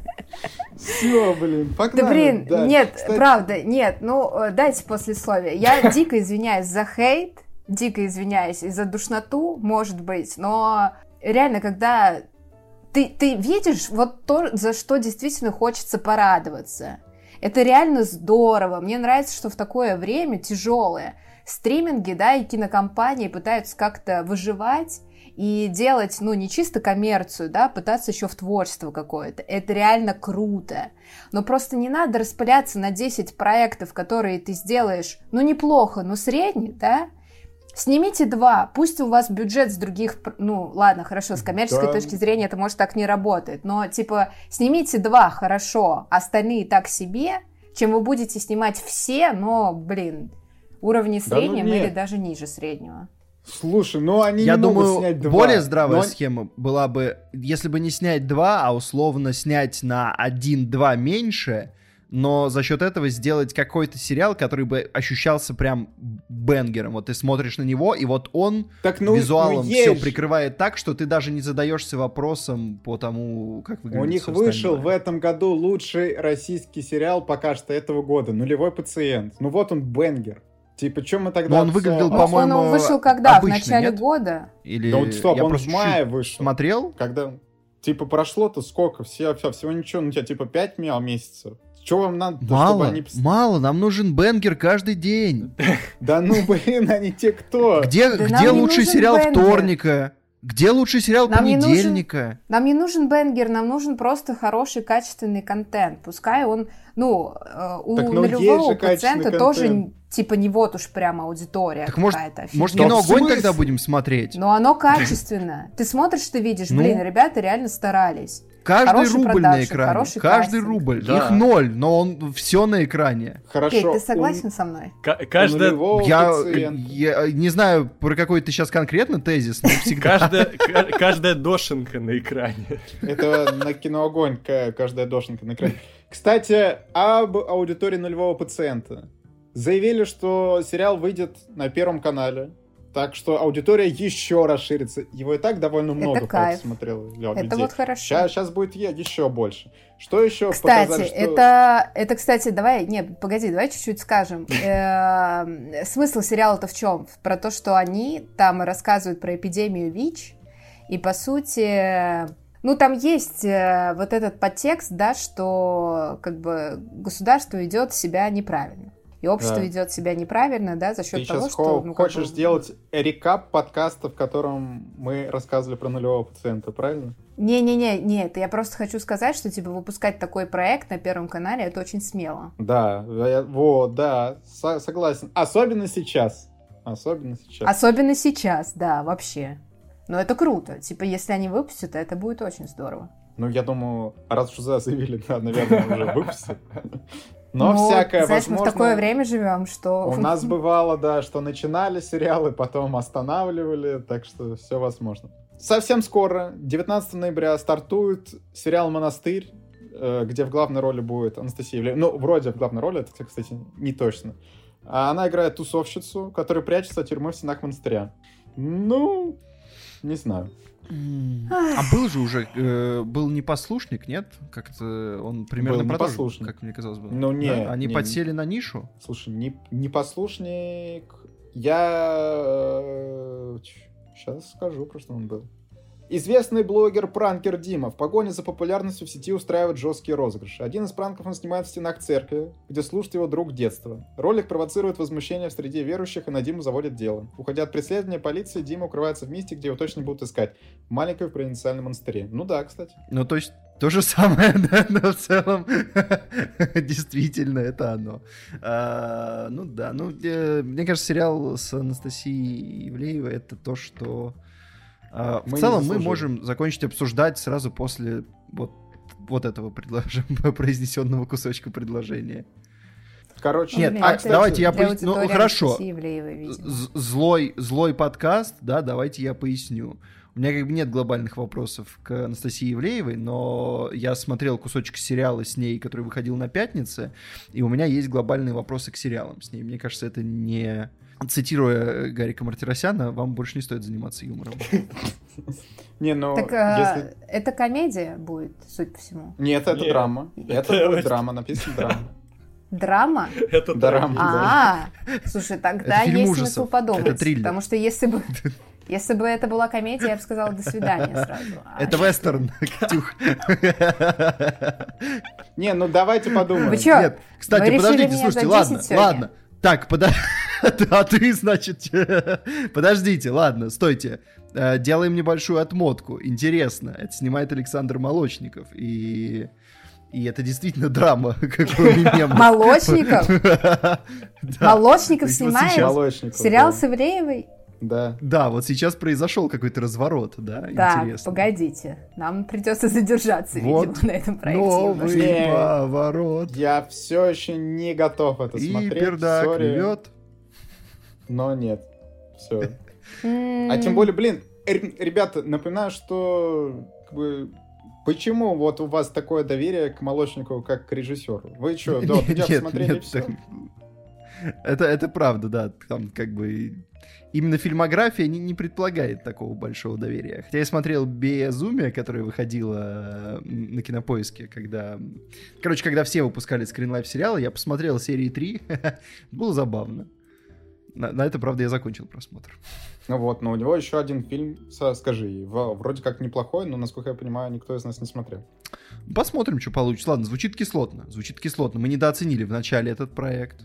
Все, блин, погнали.
Да, блин, дальше. нет, Кстати... правда, нет, ну, э, дайте послесловие. Я дико извиняюсь за хейт, дико извиняюсь и за душноту, может быть, но реально, когда ты, ты видишь вот то, за что действительно хочется порадоваться. Это реально здорово. Мне нравится, что в такое время тяжелое стриминги, да, и кинокомпании пытаются как-то выживать и делать, ну, не чисто коммерцию, да, пытаться еще в творчество какое-то. Это реально круто. Но просто не надо распыляться на 10 проектов, которые ты сделаешь, ну, неплохо, но средний, да, Снимите два, пусть у вас бюджет с других, ну ладно, хорошо, с коммерческой да. точки зрения это может так не работает, но типа снимите два, хорошо, остальные так себе, чем вы будете снимать все, но, блин, уровни среднего да, ну или даже ниже среднего.
Слушай, ну они
Я
не
думаю,
могут снять два.
более здравая но... схема была бы, если бы не снять два, а условно снять на один-два меньше, но за счет этого сделать какой-то сериал, который бы ощущался прям бенгером. Вот ты смотришь на него, и вот он так, ну, визуалом ну, все прикрывает так, что ты даже не задаешься вопросом по тому, как выглядит
У них вышел в этом году лучший российский сериал пока что этого года, «Нулевой пациент». Ну вот он бенгер. Типа, чем мы тогда...
Но он выглядел, по-моему,
Он вышел когда? Обычный, в начале нет? года?
Или... Да вот
стоп, Я он в мае вышел.
Смотрел?
Когда... Типа, прошло-то сколько? Все, все, всего ничего, ну, у тебя типа 5 месяцев. Что вам надо?
Мало, они... мало, нам нужен бенгер каждый день.
Да ну, блин, они те кто?
Где, где лучший сериал вторника? Где лучший сериал нам понедельника?
Не нужен, нам не нужен бенгер, нам нужен просто хороший, качественный контент. Пускай он, ну, э, у так, ну, нулевого пациента тоже, типа, не вот уж прямо аудитория так
какая-то. Может, может кино «Огонь» тогда будем смотреть?
Но оно качественно. Ты смотришь, ты видишь, ну? блин, ребята реально старались.
Каждый хороший рубль продакшн, на экране. Каждый кастинг. рубль. Да. Их ноль, но он все на экране.
Хорошо. Кейт, ты согласен у... со мной?
К- каждая...
Я, я не знаю, про какой ты сейчас конкретно тезис, но всегда...
Каждая, каждая дошинка на экране.
Это на киноогонь каждая дошинка на экране. Кстати, об аудитории нулевого пациента. Заявили, что сериал выйдет на Первом канале Так что аудитория еще расширится. Его и так довольно много
это
смотрел.
Это людей. вот хорошо.
Сейчас, сейчас будет еще больше. Что еще
кстати, показали, что... это, это, кстати, давай, нет, погоди, давай чуть-чуть скажем. Э, смысл сериала-то в чем? Про то, что они там рассказывают про эпидемию ВИЧ, и, по сути, ну, там есть э, вот этот подтекст, да, что как бы государство ведет себя неправильно. И общество да. ведет себя неправильно, да, за счет
Ты
того, что...
Ну, хочешь бы... сделать рекап подкаста, в котором мы рассказывали про нулевого пациента, правильно?
Не-не-не, нет, я просто хочу сказать, что, типа, выпускать такой проект на Первом канале, это очень смело.
Да, я, вот, да, со- согласен. Особенно сейчас. Особенно сейчас.
Особенно сейчас, да, вообще. Но это круто. Типа, если они выпустят, это будет очень здорово.
Ну, я думаю, раз уж заявили, да, наверное, уже выпустят. Но ну, всякое знаешь, возможно...
мы в такое время живем, что...
У нас бывало, да, что начинали сериалы, потом останавливали, так что все возможно. Совсем скоро, 19 ноября, стартует сериал «Монастырь», э, где в главной роли будет Анастасия Ивлеева. Ну, вроде в главной роли, это, кстати, не точно. А она играет тусовщицу, которая прячется от тюрьмы в стенах монастыря. Ну, не знаю.
А был же уже, э, был непослушник, нет? Как-то он примерно
был непослушник.
как мне казалось бы.
Ну, не,
да? Они
не,
подсели на нишу?
Слушай, не, непослушник... Я... Сейчас э, скажу, про что он был. Известный блогер-пранкер Дима в погоне за популярностью в сети устраивает жесткие розыгрыши. Один из пранков он снимает в стенах церкви, где служит его друг детства. Ролик провоцирует возмущение в среде верующих, и на Диму заводят дело. Уходя от преследования полиции, Дима укрывается в месте, где его точно будут искать. В маленькой провинциальном монастыре. Ну да, кстати.
Ну то есть то же самое, да, но в целом действительно это оно. А, ну да, ну э, мне кажется, сериал с Анастасией Ивлеевой это то, что а, в целом мы можем закончить обсуждать сразу после вот, вот этого предложения, произнесенного кусочка предложения.
Короче,
нет, а, кстати, давайте я поясню. Ну, хорошо. Злой, злой подкаст, да, давайте я поясню. У меня как бы нет глобальных вопросов к Анастасии Ивлеевой, но я смотрел кусочек сериала с ней, который выходил на пятнице, и у меня есть глобальные вопросы к сериалам с ней. Мне кажется, это не цитируя э, Гарика Мартиросяна, вам больше не стоит заниматься юмором.
Не, ну,
так, если... это комедия будет, судя по всему.
Нет, это Нет. драма. Это будет драма, написано драма.
Драма?
Это драма.
А, слушай, тогда есть смысл подумать. Это триллер. Потому что если бы если бы это была комедия, я бы сказала «до свидания» сразу.
А это вестерн, Катюх.
Не, ну давайте подумаем.
Вы что? Нет,
кстати, подождите, слушайте, ладно, ладно. Так, подожди. А ты, значит... Подождите, ладно, стойте. Э, делаем небольшую отмотку. Интересно, это снимает Александр Молочников. И... И это действительно драма, как
Молочников? Молочников снимает сериал с Ивлеевой?
Да.
Да, вот сейчас произошел какой-то разворот, да,
Так, интересно. погодите, нам придется задержаться, вот видимо, на этом проекте.
Новый немножко. поворот.
Я все еще не готов это
И
смотреть.
И пердак рвет.
Но нет, все. А тем более, блин, ребята, напоминаю, что как бы Почему вот у вас такое доверие к молочнику, как к режиссеру? Вы что, да, нет, смотрели нет, все?
Это, это правда, да. Там как бы именно фильмография не, не предполагает такого большого доверия. Хотя я смотрел Безумие, которое выходило на кинопоиске, когда... Короче, когда все выпускали скринлайф сериалы, я посмотрел серии 3. Было забавно. На, на это, правда, я закончил просмотр.
Ну вот, но у него еще один фильм, скажи, вроде как неплохой, но, насколько я понимаю, никто из нас не смотрел.
Посмотрим, что получится. Ладно, звучит кислотно. Звучит кислотно. Мы недооценили в начале этот проект.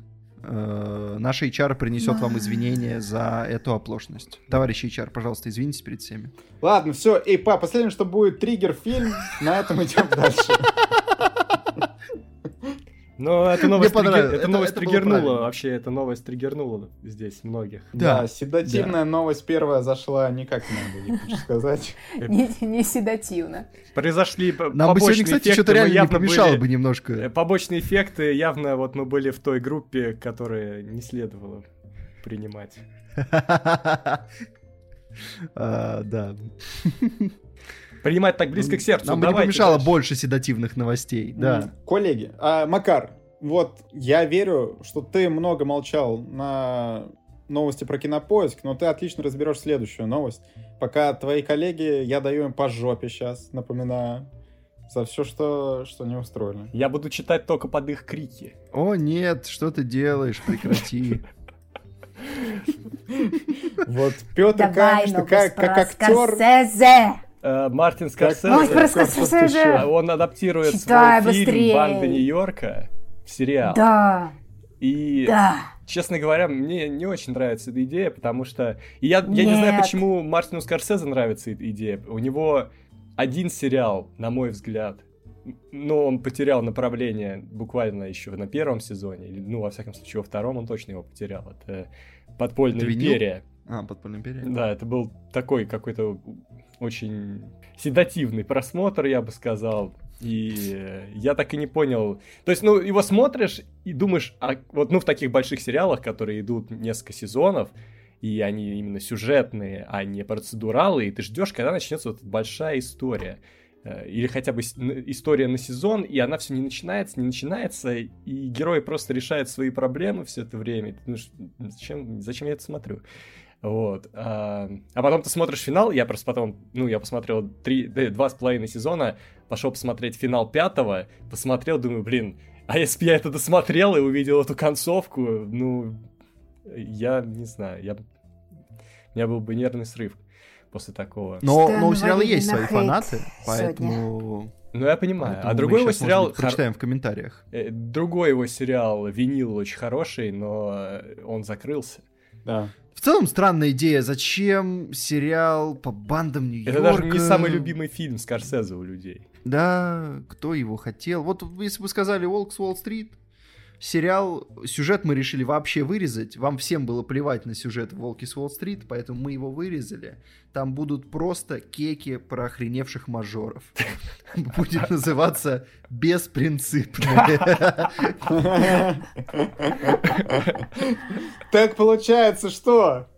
Э, наш HR принесет вам извинения за эту оплошность. Товарищ HR, пожалуйста, извинитесь перед всеми.
Ладно, все. Эй, па, последнее, что будет триггер фильм. На этом идем дальше.
Но эта новость, триггер... это, это новость это триггернула вообще, эта новость триггернула здесь многих.
Да, да седативная да. новость первая зашла никак не надо, я хочу сказать.
Не, не седативно.
Произошли
Нам бы сегодня, кстати, что-то реально не помешало бы немножко. Э,
побочные эффекты явно вот мы были в той группе, которая не следовало принимать.
А, да
принимать так близко к сердцу.
Нам бы не помешало дальше. больше седативных новостей, да.
Коллеги, а, Макар, вот я верю, что ты много молчал на новости про кинопоиск, но ты отлично разберешь следующую новость. Пока твои коллеги, я даю им по жопе сейчас, напоминаю. За все, что, что не устроили.
Я буду читать только под их крики.
О, нет, что ты делаешь? Прекрати.
Вот Петр, конечно, как, как
Э, Мартин Скорсезе, он адаптирует свой фильм «Банда Нью-Йорка» в сериал.
Да.
И, да. честно говоря, мне не очень нравится эта идея, потому что... И я, я не знаю, почему Мартину Скорсезе нравится эта идея. У него один сериал, на мой взгляд, но он потерял направление буквально еще на первом сезоне, или, ну, во всяком случае, во втором он точно его потерял. Это «Подпольная это империя».
А, «Подпольная империя».
Да, это был такой какой-то очень седативный просмотр, я бы сказал. И я так и не понял. То есть, ну, его смотришь и думаешь, а вот, ну, в таких больших сериалах, которые идут несколько сезонов, и они именно сюжетные, а не процедуралы, и ты ждешь, когда начнется вот большая история. Э, или хотя бы история на сезон, и она все не начинается, не начинается, и герой просто решает свои проблемы все это время. Ну, зачем, зачем я это смотрю? Вот. А, а потом ты смотришь финал, я просто потом, ну, я посмотрел три, два с половиной сезона, пошел посмотреть финал пятого, посмотрел, думаю, блин, а если бы я это досмотрел и увидел эту концовку, ну, я не знаю, я у меня был бы нервный срыв после такого.
Но, но у сериала есть свои фанаты, поэтому...
Ну, я понимаю. Поэтому а другой его сериал...
Быть, прочитаем в комментариях.
Э, другой его сериал «Винил» очень хороший, но он закрылся.
Да.
В целом странная идея. Зачем сериал по бандам Нью-Йорка?
Это даже не самый любимый фильм Скорсезе у людей.
Да, кто его хотел? Вот если бы сказали «Волк с Уолл-стрит», сериал, сюжет мы решили вообще вырезать. Вам всем было плевать на сюжет «Волки с Уолл-стрит», поэтому мы его вырезали. Там будут просто кеки про охреневших мажоров. Будет называться «Беспринципные».
Так получается, что?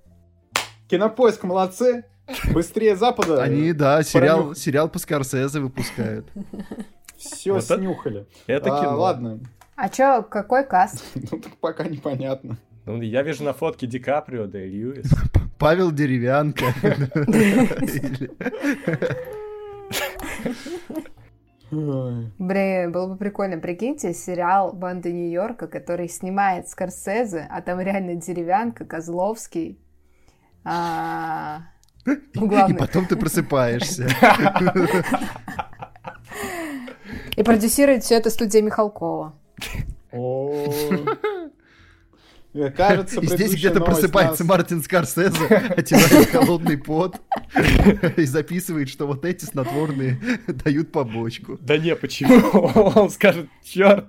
Кинопоиск молодцы, Быстрее Запада.
Они, да, сериал, сериал по Скорсезе выпускают.
Все снюхали.
Это а, кино.
Ладно,
а чё, какой каст?
Ну, так пока непонятно.
Ну, я вижу на фотке Ди Каприо, да и Льюис.
Павел Деревянко.
Блин, было бы прикольно. Прикиньте, сериал «Банда Нью-Йорка», который снимает Скорсезе, а там реально Деревянка, Козловский. А...
И потом ты просыпаешься.
И продюсирует все это студия Михалкова.
Кажется,
и здесь где-то просыпается нас... Мартин Скорсезе, отирает холодный пот и записывает, что вот эти снотворные дают побочку.
Да не, почему? Он скажет, черт,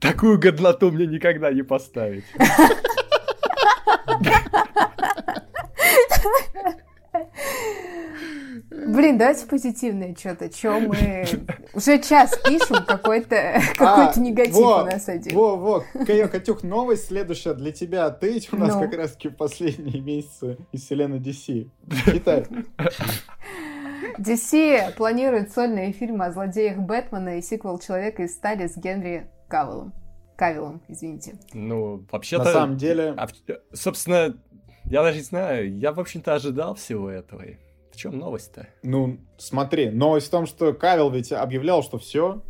такую годноту мне никогда не поставить.
Блин, давайте позитивное что-то. Че мы уже час пишем, какой-то какой а, негатив у нас один.
Во, во, Катюх, новость следующая для тебя. Ты ведь у нас ну. как раз-таки в последние месяцы из вселенной DC. Читай.
DC планирует сольные фильмы о злодеях Бэтмена и сиквел «Человека из стали» с Генри Кавиллом. Кавиллом, извините.
Ну, вообще-то...
На самом деле...
А, собственно, я даже не знаю, я, в общем-то, ожидал всего этого. В чем новость-то?
Ну, смотри, новость в том, что Кавил ведь объявлял, что все,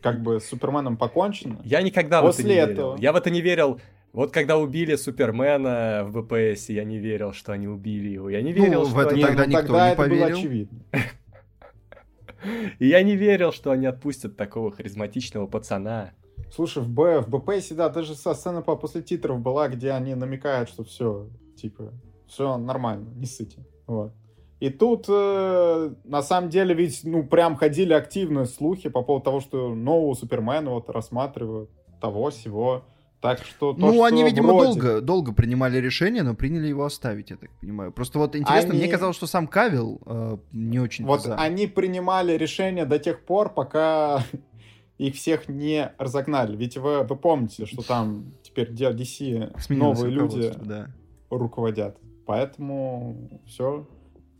как бы с Суперменом покончено.
Я никогда После в это не этого... верил. Я в это не верил. Вот когда убили Супермена в БПС, я не верил, что они убили его. Я не верил,
ну,
что
в это
они...
тогда ну, никто тогда не это поверил. было
очевидно.
И я не верил, что они отпустят такого харизматичного пацана.
Слушай, в, Б, в БПС, да, даже со сцена после титров была, где они намекают, что все, типа, все нормально, не сыте. Вот. И тут, э, на самом деле, ведь, ну, прям ходили активные слухи по поводу того, что нового Супермена вот рассматривают, того, всего. Так что то,
Ну,
что
они, видимо,
вроде...
долго, долго принимали решение, но приняли его оставить, я так понимаю. Просто вот интересно, они... мне казалось, что сам Кавил э, не очень
Вот за. они принимали решение до тех пор, пока их всех не разогнали. Ведь вы, вы помните, что там теперь DC Сменилось новые люди да. Руководят. Поэтому все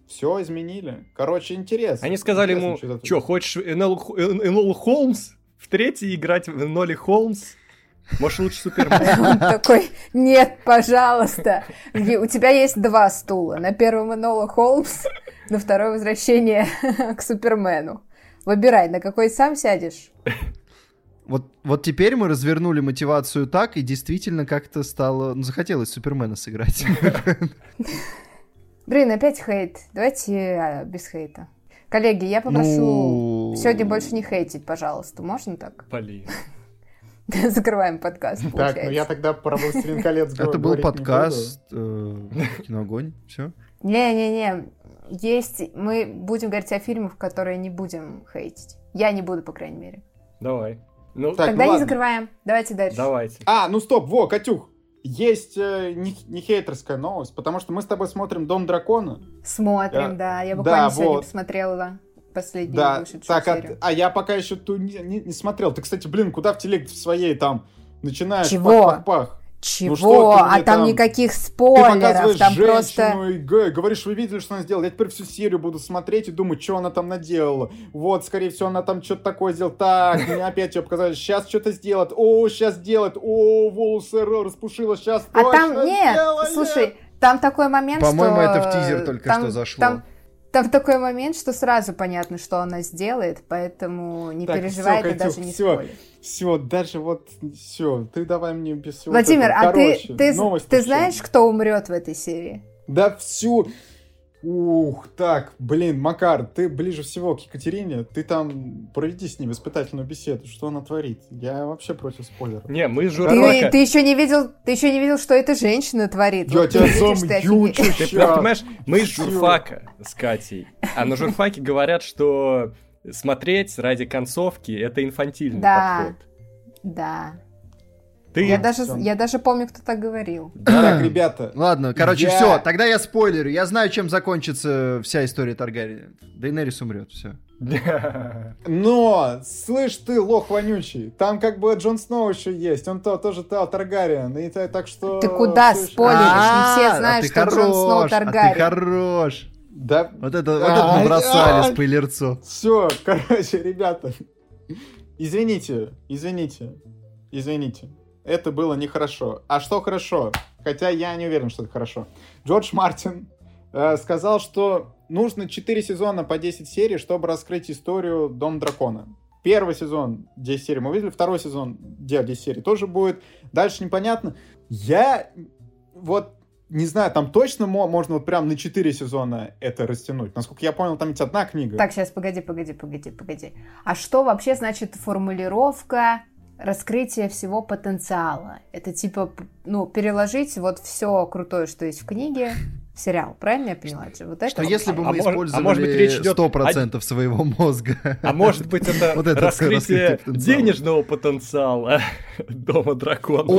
все изменили. Короче, интересно.
Они сказали интересно, ему, что, хочешь Энол, Энол Холмс в третий играть в Эноли Холмс? Может, лучше Супермен? Он
такой, нет, пожалуйста. У тебя есть два стула. На первом Энола Холмс, на второе возвращение к Супермену. Выбирай, на какой сам сядешь.
Вот, вот теперь мы развернули мотивацию так, и действительно как-то стало... Ну, захотелось Супермена сыграть.
Блин, опять хейт. Давайте а, без хейта. Коллеги, я попрошу ну... сегодня больше не хейтить, пожалуйста. Можно так?
Блин.
Закрываем подкаст,
Так, ну я тогда про «Властелин колец»
Это был подкаст э, «Киноогонь», все?
Не-не-не, есть... Мы будем говорить о фильмах, которые не будем хейтить. Я не буду, по крайней мере.
Давай.
Ну, так, Тогда ну, не закрываем. Давайте дальше.
Давайте.
А, ну стоп, во, Катюх. Есть э, не, не хейтерская новость, потому что мы с тобой смотрим «Дом дракона».
Смотрим, э, да. Я буквально да, сегодня вот. посмотрела последнюю да,
так, а, а я пока еще ту не, не, не смотрел. Ты, кстати, блин, куда в телег в своей там начинаешь
Чего?
пах-пах-пах?
Чего? Ну, а там, там никаких спойлеров,
ты там
просто...
и говоришь, вы видели, что она сделала? Я теперь всю серию буду смотреть и думать, что она там наделала. Вот, скорее всего, она там что-то такое сделала. Так, мне опять ее показали. Сейчас что-то сделает. О, сейчас сделает. О, волосы распушила. Сейчас
А там нет, слушай, там такой момент,
По-моему, что... это в тизер только там, что зашло.
Там там такой момент, что сразу понятно, что она сделает, поэтому не так, переживай, все, это Катюх, даже не все.
Все, даже вот все, ты давай мне без всего.
Владимир, а Короче, ты, ты, ты знаешь, кто умрет в этой серии?
Да всю. Ух, так, блин, Макар, ты ближе всего к Екатерине, ты там проведи с ней воспитательную беседу, что она творит. Я вообще против спойлеров.
Не, мы журфака.
Ты, ты еще не видел, ты еще не видел, что эта женщина творит.
Я вот тебя замью,
Ты понимаешь, мы из журфака с Катей, а на журфаке говорят, что смотреть ради концовки это инфантильный
да,
подход.
Да. Ты... Я, даже, я даже помню, кто так говорил.
Так, ребята.
Ладно, короче, я... все. Тогда я спойлерю. Я знаю, чем закончится вся история Таргариен. Дейнерис умрет, все.
Но, слышь ты, лох вонючий, там как бы Джон Сноу еще есть, он то, тоже то, Таргариен, и то, так что...
Ты куда спойлеришь? Не все а, знают, что Джон Сноу Таргариен.
ты хорош.
Да.
Вот это, вот это набросали спойлерцо.
Все, короче, ребята, извините, извините, извините это было нехорошо. А что хорошо? Хотя я не уверен, что это хорошо. Джордж Мартин э, сказал, что нужно 4 сезона по 10 серий, чтобы раскрыть историю Дом Дракона. Первый сезон 10 серий мы видели, второй сезон 10 серий тоже будет. Дальше непонятно. Я вот не знаю, там точно можно вот прям на 4 сезона это растянуть. Насколько я понял, там ведь одна книга.
Так, сейчас, погоди, погоди, погоди, погоди. А что вообще значит формулировка раскрытие всего потенциала. Это типа, ну, переложить вот все крутое, что есть в книге, в сериал. Правильно я поняла? Вот это
что если бы мы а использовали а может быть, речь идет 100% о... своего мозга.
А может быть это вот раскрытие денежного потенциала Дома Дракона.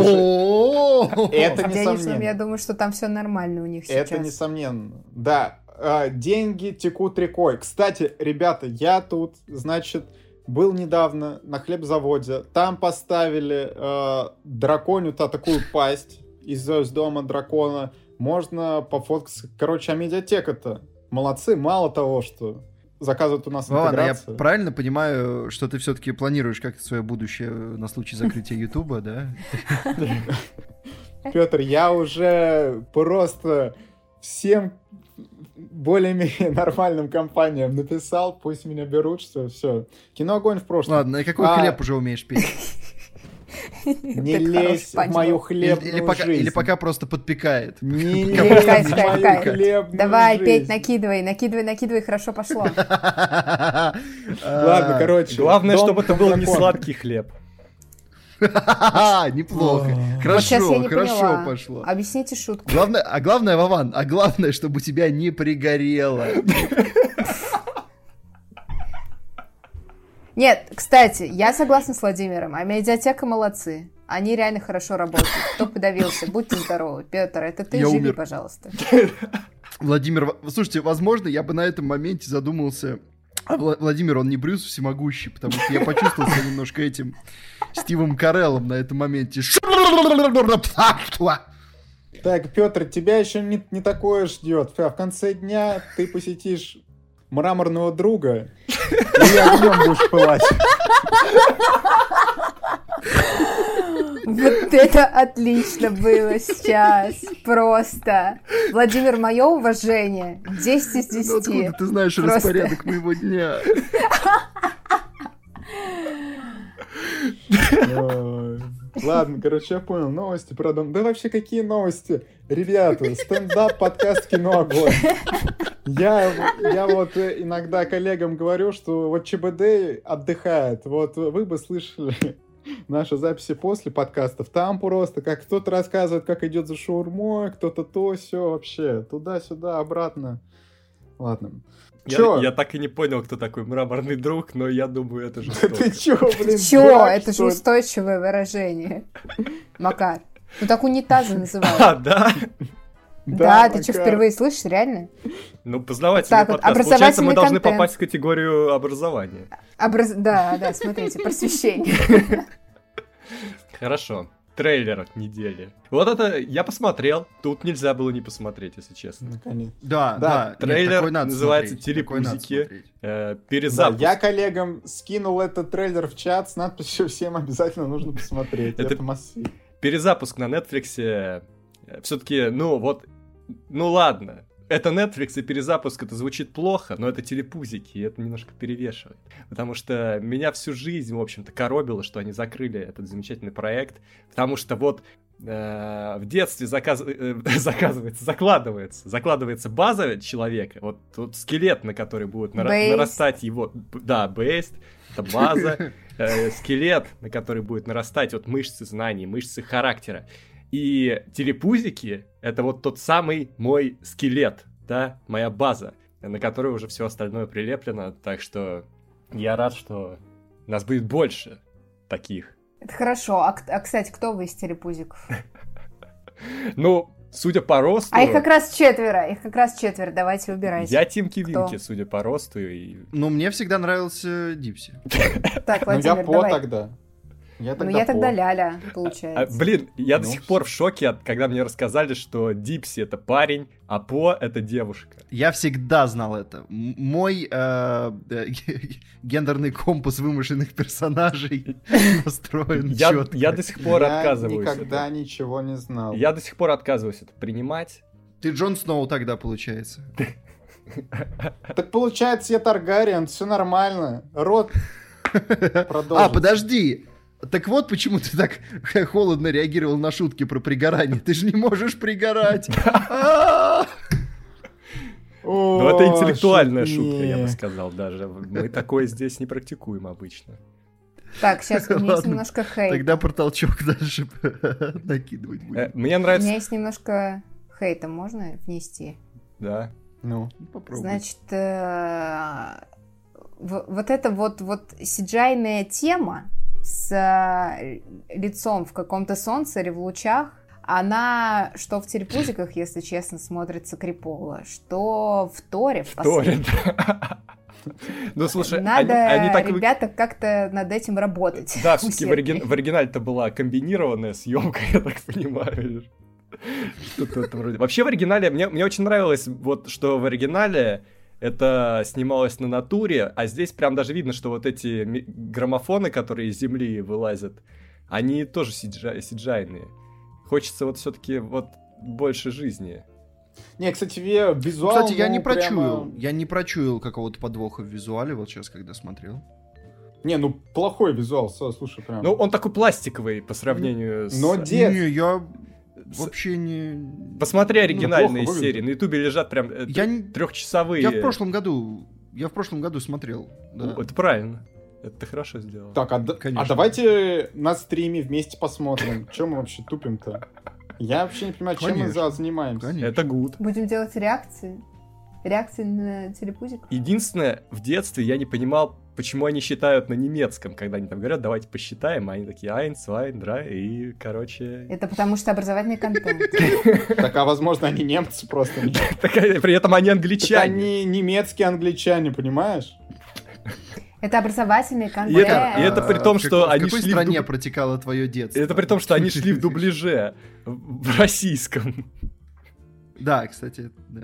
Это несомненно. Я думаю, что там все нормально у них сейчас.
Это несомненно. Да, а, деньги текут рекой. Кстати, ребята, я тут, значит, был недавно на хлебзаводе. Там поставили э, драконю-то такую пасть из, из дома дракона. Можно пофоткаться. Короче, а медиатека-то молодцы. Мало того, что заказывают у нас ну, Ладно, я
правильно понимаю, что ты все-таки планируешь как-то свое будущее на случай закрытия Ютуба, да?
Петр, я уже просто всем более-менее нормальным компаниям написал, пусть меня берут, что все. Кино огонь в прошлом.
Ладно, и какой а... хлеб уже умеешь петь?
Не лезь в мою хлебную
или, пока,
жизнь.
Или пока просто подпекает.
Не лезь в мою хлебную
Давай, петь, накидывай, накидывай, накидывай, хорошо пошло.
Ладно, короче.
Главное, чтобы это был не сладкий хлеб.
Неплохо. Хорошо, хорошо пошло.
Объясните шутку.
Главное, а главное, Вован, а главное, чтобы у тебя не пригорело.
Нет, кстати, я согласна с Владимиром, а медиатека молодцы. Они реально хорошо работают. Кто подавился, будьте здоровы. Петр, это ты, я живи, умер. пожалуйста.
Владимир, слушайте, возможно, я бы на этом моменте задумался а Владимир, он не Брюс всемогущий, потому что я почувствовал себя немножко этим Стивом Кареллом на этом моменте.
Так, Петр, тебя еще не, не такое ждет. В конце дня ты посетишь мраморного друга и огнем будешь пылать.
Вот это отлично было сейчас. Просто. Владимир, мое уважение. 10 из 10. Ну, откуда
ты знаешь Просто... распорядок моего дня?
Ладно, короче, я понял. Новости про дом. Да вообще какие новости? Ребята, стендап, подкаст, кино, огонь. Я, я вот иногда коллегам говорю, что вот ЧБД отдыхает. Вот вы бы слышали наши записи после подкастов. Там просто как кто-то рассказывает, как идет за шаурмой, кто-то то, все вообще. Туда-сюда, обратно. Ладно.
Я, я так и не понял, кто такой мраморный друг, но я думаю, это же Ты
чё, блин?
Чё? Это же устойчивое выражение. Макар. Ну так унитазы называют.
А, да?
Да, ты что, впервые слышишь, реально?
Ну, познавательный так, подкаст. Получается, мы должны попасть в категорию образования.
Образ... Да, да, смотрите, просвещение.
Хорошо трейлер недели. Вот это я посмотрел. Тут нельзя было не посмотреть, если честно.
Наконец. Да, да.
да. Трейлер Нет, называется «Телепузики». Э, перезапуск.
Да, я коллегам скинул этот трейлер в чат с надписью «Всем обязательно нужно посмотреть». Это, это массив.
Перезапуск на Netflix. Э, Все-таки, ну вот, ну ладно, это Netflix и перезапуск, это звучит плохо, но это телепузики, и это немножко перевешивает. Потому что меня всю жизнь, в общем-то, коробило, что они закрыли этот замечательный проект, потому что вот э, в детстве заказ... э, заказывается, закладывается, закладывается база человека, вот тут скелет, на который будет нара- нарастать его, да, бейст, это база, э, скелет, на который будет нарастать вот мышцы знаний, мышцы характера. И телепузики — это вот тот самый мой скелет, да, моя база, на которой уже все остальное прилеплено, так что я рад, что нас будет больше таких.
Это хорошо. А, а кстати, кто вы из телепузиков?
Ну, судя по росту...
А их как раз четверо, их как раз четверо, давайте выбирайте.
Я Тимки Винки, судя по росту. И...
Ну, мне всегда нравился Дипси.
Так, Владимир, Ну, я по
тогда.
Я ну, тогда ну, я по. тогда Ляля, получается.
А, блин, я ну, до сих пор в шоке, от, когда мне рассказали, что Дипси это парень, а По это девушка.
Я всегда знал это. Мой э, э, гендерный компас вымышленных персонажей настроен
я, четко. Я до сих пор я отказываюсь.
Я никогда ничего не знал.
Я до сих пор отказываюсь это принимать.
Ты Джон Сноу тогда, получается.
Так получается, я Таргариен, все нормально. Рот
А, подожди, так вот почему ты так холодно реагировал на шутки про пригорание. Ты же не можешь пригорать.
Ну, это интеллектуальная шутка, я бы сказал даже. Мы такое здесь не практикуем обычно.
Так, сейчас у меня есть немножко хейта.
Тогда про толчок дальше накидывать будем. Э,
мне нравится...
У меня есть немножко хейта, можно внести?
Да.
Ну, попробуй.
Значит, э, вот эта вот, вот сиджайная тема, с э, лицом в каком-то солнце, в лучах, она что в терпузиках, если честно, смотрится крипово, что в Торе в,
в Торе, да. Ну, слушай,
Надо, они, они так... ребята, как-то над этим работать.
Да, все-таки в, оригин... в оригинале-то была комбинированная съемка, я так понимаю. Что-то вроде. Вообще в оригинале, мне, мне очень нравилось, вот, что в оригинале это снималось на натуре, а здесь прям даже видно, что вот эти граммофоны, которые из земли вылазят, они тоже сиджай, сиджайные. Хочется вот все-таки вот больше жизни.
Не, кстати, визуал...
Кстати, я не прочуял, прямо... я не прочуял какого-то подвоха в визуале, вот сейчас, когда смотрел.
Не, ну плохой визуал, слушай, прям.
Ну, он такой пластиковый по сравнению
с... Но дед...
Не, я вообще не...
Посмотри оригинальные ну, серии, на ютубе лежат прям э, я трехчасовые.
Я в прошлом году, я в прошлом году смотрел. Да.
Ну, это правильно. Это ты хорошо сделал.
Так, а, а давайте на стриме вместе посмотрим. Чем мы вообще тупим-то? Я вообще не понимаю, чем мы занимаемся.
Конечно. Это гуд.
Будем делать реакции. Реакции на телепузик.
Единственное, в детстве я не понимал, почему они считают на немецком, когда они там говорят, давайте посчитаем, а они такие, айн, свайн, дра, и, короче...
Это потому что образовательный контент.
Так, а возможно, они немцы просто.
При этом они англичане.
Они немецкие англичане, понимаешь?
Это образовательный контент. И это,
и это при том, что они
шли... В какой стране протекало твое детство?
Это при том, что они шли в дубляже, в российском.
Да, кстати, да.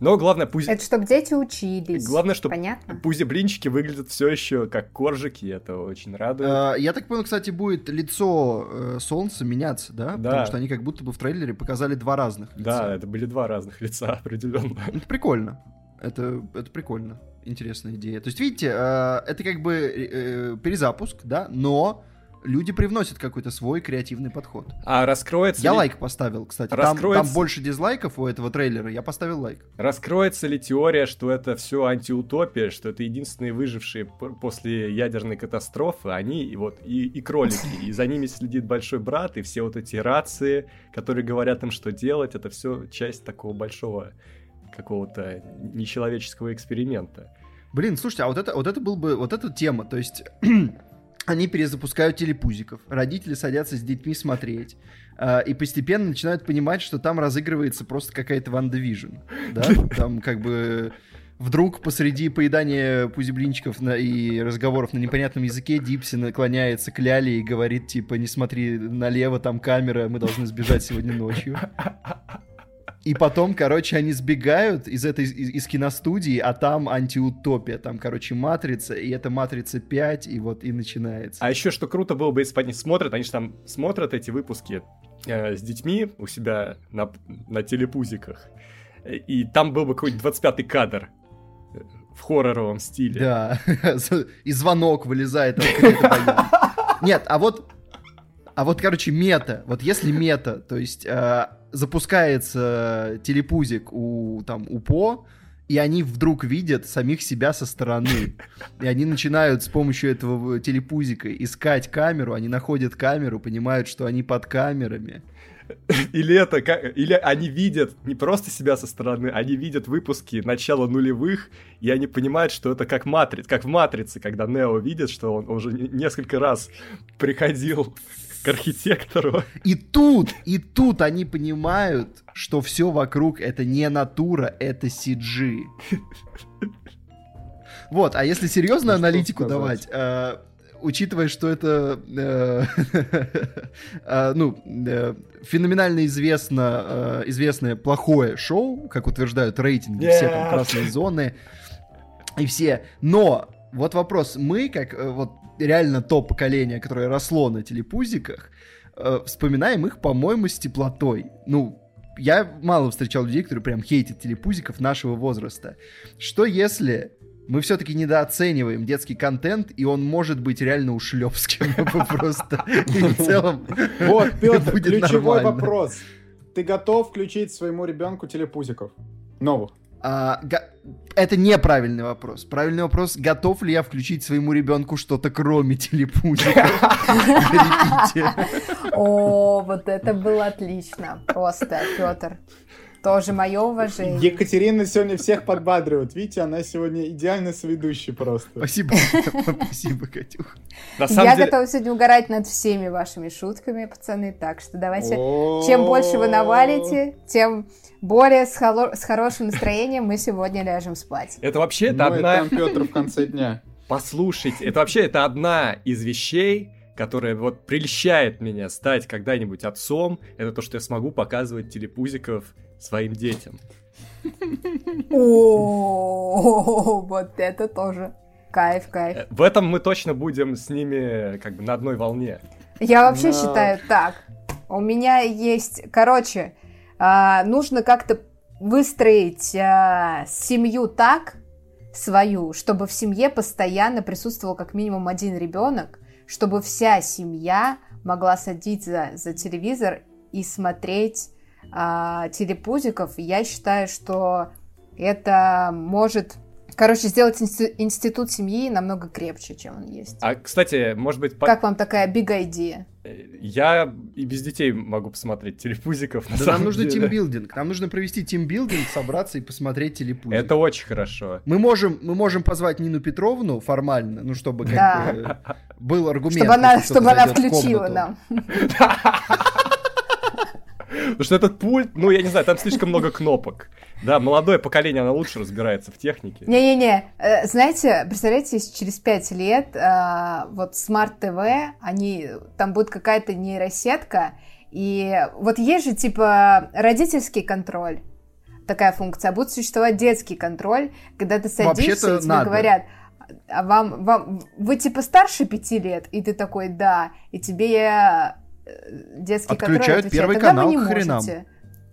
Но главное, пусть...
Это чтобы дети учились.
Главное, чтобы Понятно? пузи-блинчики выглядят все еще как коржики, это очень радует.
А, я так понял, кстати, будет лицо э, солнца меняться, да? да? Потому что они как будто бы в трейлере показали два разных
лица. Да, это были два разных лица, определенно.
Это прикольно. Это, это прикольно. Интересная идея. То есть, видите, э, это как бы э, перезапуск, да, но люди привносят какой-то свой креативный подход.
А раскроется
Я ли... лайк поставил, кстати. Раскроется... Там, там больше дизлайков у этого трейлера, я поставил лайк.
Раскроется ли теория, что это все антиутопия, что это единственные выжившие после ядерной катастрофы, они и вот и, и кролики, и за ними следит большой брат, и все вот эти рации, которые говорят им, что делать, это все часть такого большого какого-то нечеловеческого эксперимента.
Блин, слушайте, а вот это, вот это был бы, вот эта тема, то есть они перезапускают телепузиков, родители садятся с детьми смотреть, э, и постепенно начинают понимать, что там разыгрывается просто какая-то WandaVision, да, там как бы вдруг посреди поедания пузиблинчиков на, и разговоров на непонятном языке Дипси наклоняется к Ляле и говорит, типа, не смотри налево, там камера, мы должны сбежать сегодня ночью. И потом, короче, они сбегают из этой из, из киностудии, а там антиутопия, там, короче, матрица, и это матрица 5, и вот и начинается.
А еще что круто было бы, если они смотрят, они же там смотрят эти выпуски э, с детьми у себя на, на телепузиках, и там был бы какой-нибудь 25-й кадр э, в хорроровом стиле.
Да, и звонок вылезает. Нет, а вот а вот, короче, мета. Вот если мета, то есть э, запускается телепузик у, там, у По, и они вдруг видят самих себя со стороны. И они начинают с помощью этого телепузика искать камеру, они находят камеру, понимают, что они под камерами.
Или это, или они видят не просто себя со стороны, они видят выпуски начала нулевых, и они понимают, что это как матриц, как в матрице, когда Нео видит, что он уже несколько раз приходил к архитектору.
И тут, и тут они понимают, что все вокруг это не натура, это CG. Вот, а если серьезно ну, аналитику давать, э, учитывая, что это э, э, ну, э, феноменально известно, э, известное плохое шоу, как утверждают рейтинги, yeah. все там красные зоны и все. Но вот вопрос, мы, как э, вот реально то поколение, которое росло на телепузиках, э, вспоминаем их, по-моему, с теплотой. Ну, я мало встречал людей, которые прям хейтят телепузиков нашего возраста. Что если мы все-таки недооцениваем детский контент, и он может быть реально ушлепским просто. И в целом
Вот, Петр, ключевой вопрос. Ты готов включить своему ребенку телепузиков? Новых?
А, это неправильный вопрос. Правильный вопрос, готов ли я включить своему ребенку что-то кроме телепузика?
О, вот это было отлично. Просто, Петр. Тоже мое уважение.
Екатерина сегодня всех подбадривает. Видите, она сегодня идеально соведущий просто.
Спасибо. Спасибо, Катюх.
Я деле... готова сегодня угорать над всеми вашими шутками, пацаны. Так что давайте, чем больше вы навалите, тем более с, холо... с хорошим настроением мы сегодня ляжем спать.
Это вообще это ну, одна...
там Петр в конце дня.
Послушайте, это вообще это одна из вещей, которая вот прельщает меня стать когда-нибудь отцом, это то, что я смогу показывать телепузиков своим детям.
О, вот это тоже кайф, кайф. Э,
в этом мы точно будем с ними как бы на одной волне.
Я вообще считаю так. У меня есть, короче, а, нужно как-то выстроить а, семью так, свою, чтобы в семье постоянно присутствовал как минимум один ребенок, чтобы вся семья могла садиться за телевизор и смотреть а, телепузиков. Я считаю, что это может Короче, сделать институт семьи намного крепче, чем он есть.
А, кстати, может быть...
Как вам такая big idea?
Я и без детей могу посмотреть телепузиков.
На да нам нужно тимбилдинг. Нам нужно провести тимбилдинг, собраться и посмотреть телепузик.
Это очень хорошо.
Мы можем, мы можем позвать Нину Петровну формально, ну, чтобы как да. бы был аргумент.
Чтобы она, чтобы она включила нам.
Потому что этот пульт, ну, я не знаю, там слишком много кнопок. Да, молодое поколение, оно лучше разбирается в технике.
Не-не-не, э, знаете, представляете, если через пять лет э, вот Smart TV, они, там будет какая-то нейросетка, и вот есть же, типа, родительский контроль. такая функция, а будет существовать детский контроль, когда ты садишься, и тебе надо. говорят, а вам, вам, вы типа старше пяти лет, и ты такой, да, и тебе детский
Отключают контроль отвечает, первый канал вы не хренам. можете.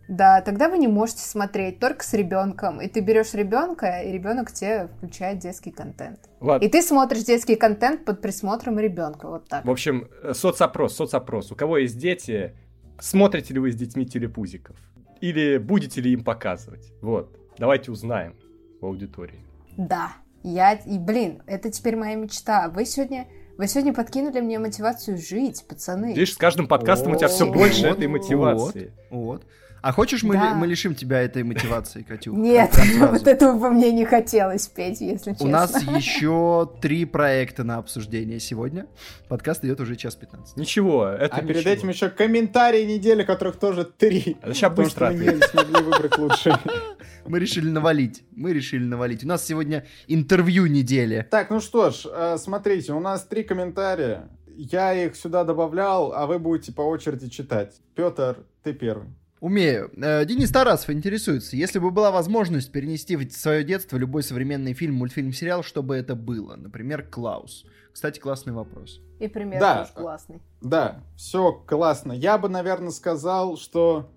Да, тогда вы не можете смотреть только с ребенком. И ты берешь ребенка, и ребенок тебе включает детский контент. Ладно. И ты смотришь детский контент под присмотром ребенка. Вот так.
В общем, э, соцопрос, соцопрос. У кого есть дети, смотрите ли вы с детьми телепузиков? Или будете ли им показывать? Вот. Давайте узнаем в аудитории.
Да. Я, и, блин, это теперь моя мечта. Вы сегодня, вы сегодня подкинули мне мотивацию жить, пацаны.
Видишь, с каждым подкастом у тебя все больше этой мотивации.
Вот. А хочешь, мы, да. мы лишим тебя этой мотивации, Катю?
Нет, вот этого бы мне не хотелось петь, если честно.
У нас еще три проекта на обсуждение сегодня. Подкаст идет уже час 15.
Ничего, это
А ничего. перед этим еще комментарии недели, которых тоже три.
Это сейчас быстро
мы не смогли выбрать лучше.
Мы решили навалить. Мы решили навалить. У нас сегодня интервью недели.
Так, ну что ж, э, смотрите, у нас три комментария. Я их сюда добавлял, а вы будете по очереди читать. Петр, ты первый.
Умею. Э, Денис Тарасов интересуется, если бы была возможность перенести в свое детство любой современный фильм, мультфильм, сериал, что бы это было? Например, Клаус. Кстати, классный вопрос.
И пример да, тоже классный.
Да, все классно. Я бы, наверное, сказал, что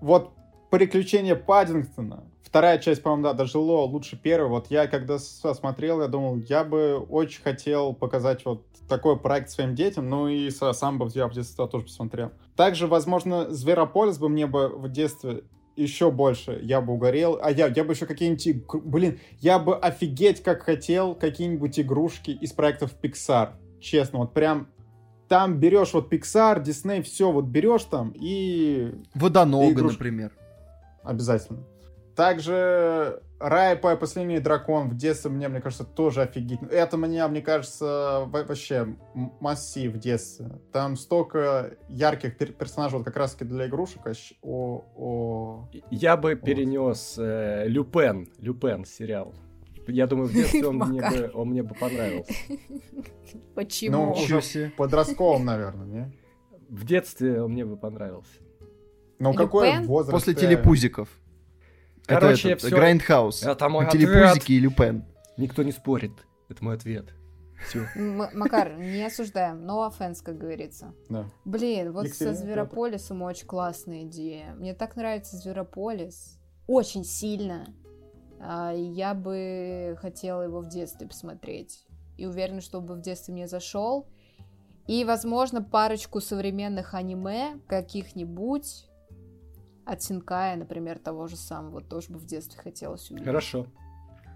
вот приключения Паддингтона вторая часть, по-моему, да, дожило лучше первой. Вот я, когда смотрел, я думал, я бы очень хотел показать вот такой проект своим детям, ну и сам бы я в детстве тоже посмотрел. Также, возможно, Зверополис бы мне бы в детстве еще больше я бы угорел. А я, я бы еще какие-нибудь... Блин, я бы офигеть как хотел какие-нибудь игрушки из проектов Pixar. Честно, вот прям там берешь вот Pixar, Disney, все вот берешь там и...
Водонога, игруш... например.
Обязательно. Также Рай по последний дракон в детстве мне, мне кажется, тоже офигительно. Это мне, мне кажется, вообще массив в детстве. Там столько ярких пер персонажей вот как раз таки для игрушек. О, о...
Я бы перенес э, Люпен, Люпен сериал. Я думаю, в детстве он мне, бы, он мне бы понравился.
Почему?
Ну, уже подростковым, наверное, не?
В детстве он мне бы понравился.
Ну, какой возраст?
После телепузиков.
Короче,
это, это, Grindhouse.
Это мой
Телепузики и Люпен.
Никто не спорит. Это мой ответ. Все.
Макар, не осуждаем. No offense, как говорится.
Да.
Блин, вот Екатерина, со Зверополисом это. очень классная идея. Мне так нравится Зверополис. Очень сильно. А, я бы хотела его в детстве посмотреть. И уверена, что бы в детстве мне зашел. И, возможно, парочку современных аниме каких-нибудь от Синкая, например, того же самого, тоже бы в детстве хотелось увидеть.
Хорошо.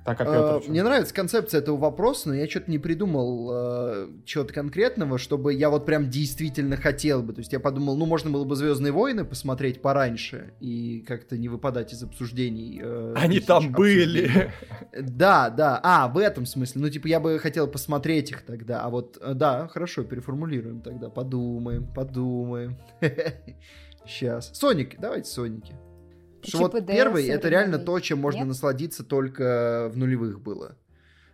Так, а, мне нравится концепция этого вопроса, но я что-то не придумал э, чего-то конкретного, чтобы я вот прям действительно хотел бы. То есть я подумал, ну, можно было бы Звездные войны посмотреть пораньше и как-то не выпадать из обсуждений.
Э, Они там были.
Да, да. А, в этом смысле. Ну, типа, я бы хотел посмотреть их тогда. А вот, э, да, хорошо, переформулируем тогда. Подумаем, подумаем. Сейчас. Соник, давайте Соники. Что вот первый, это реально то, чем можно Нет? насладиться только в нулевых было.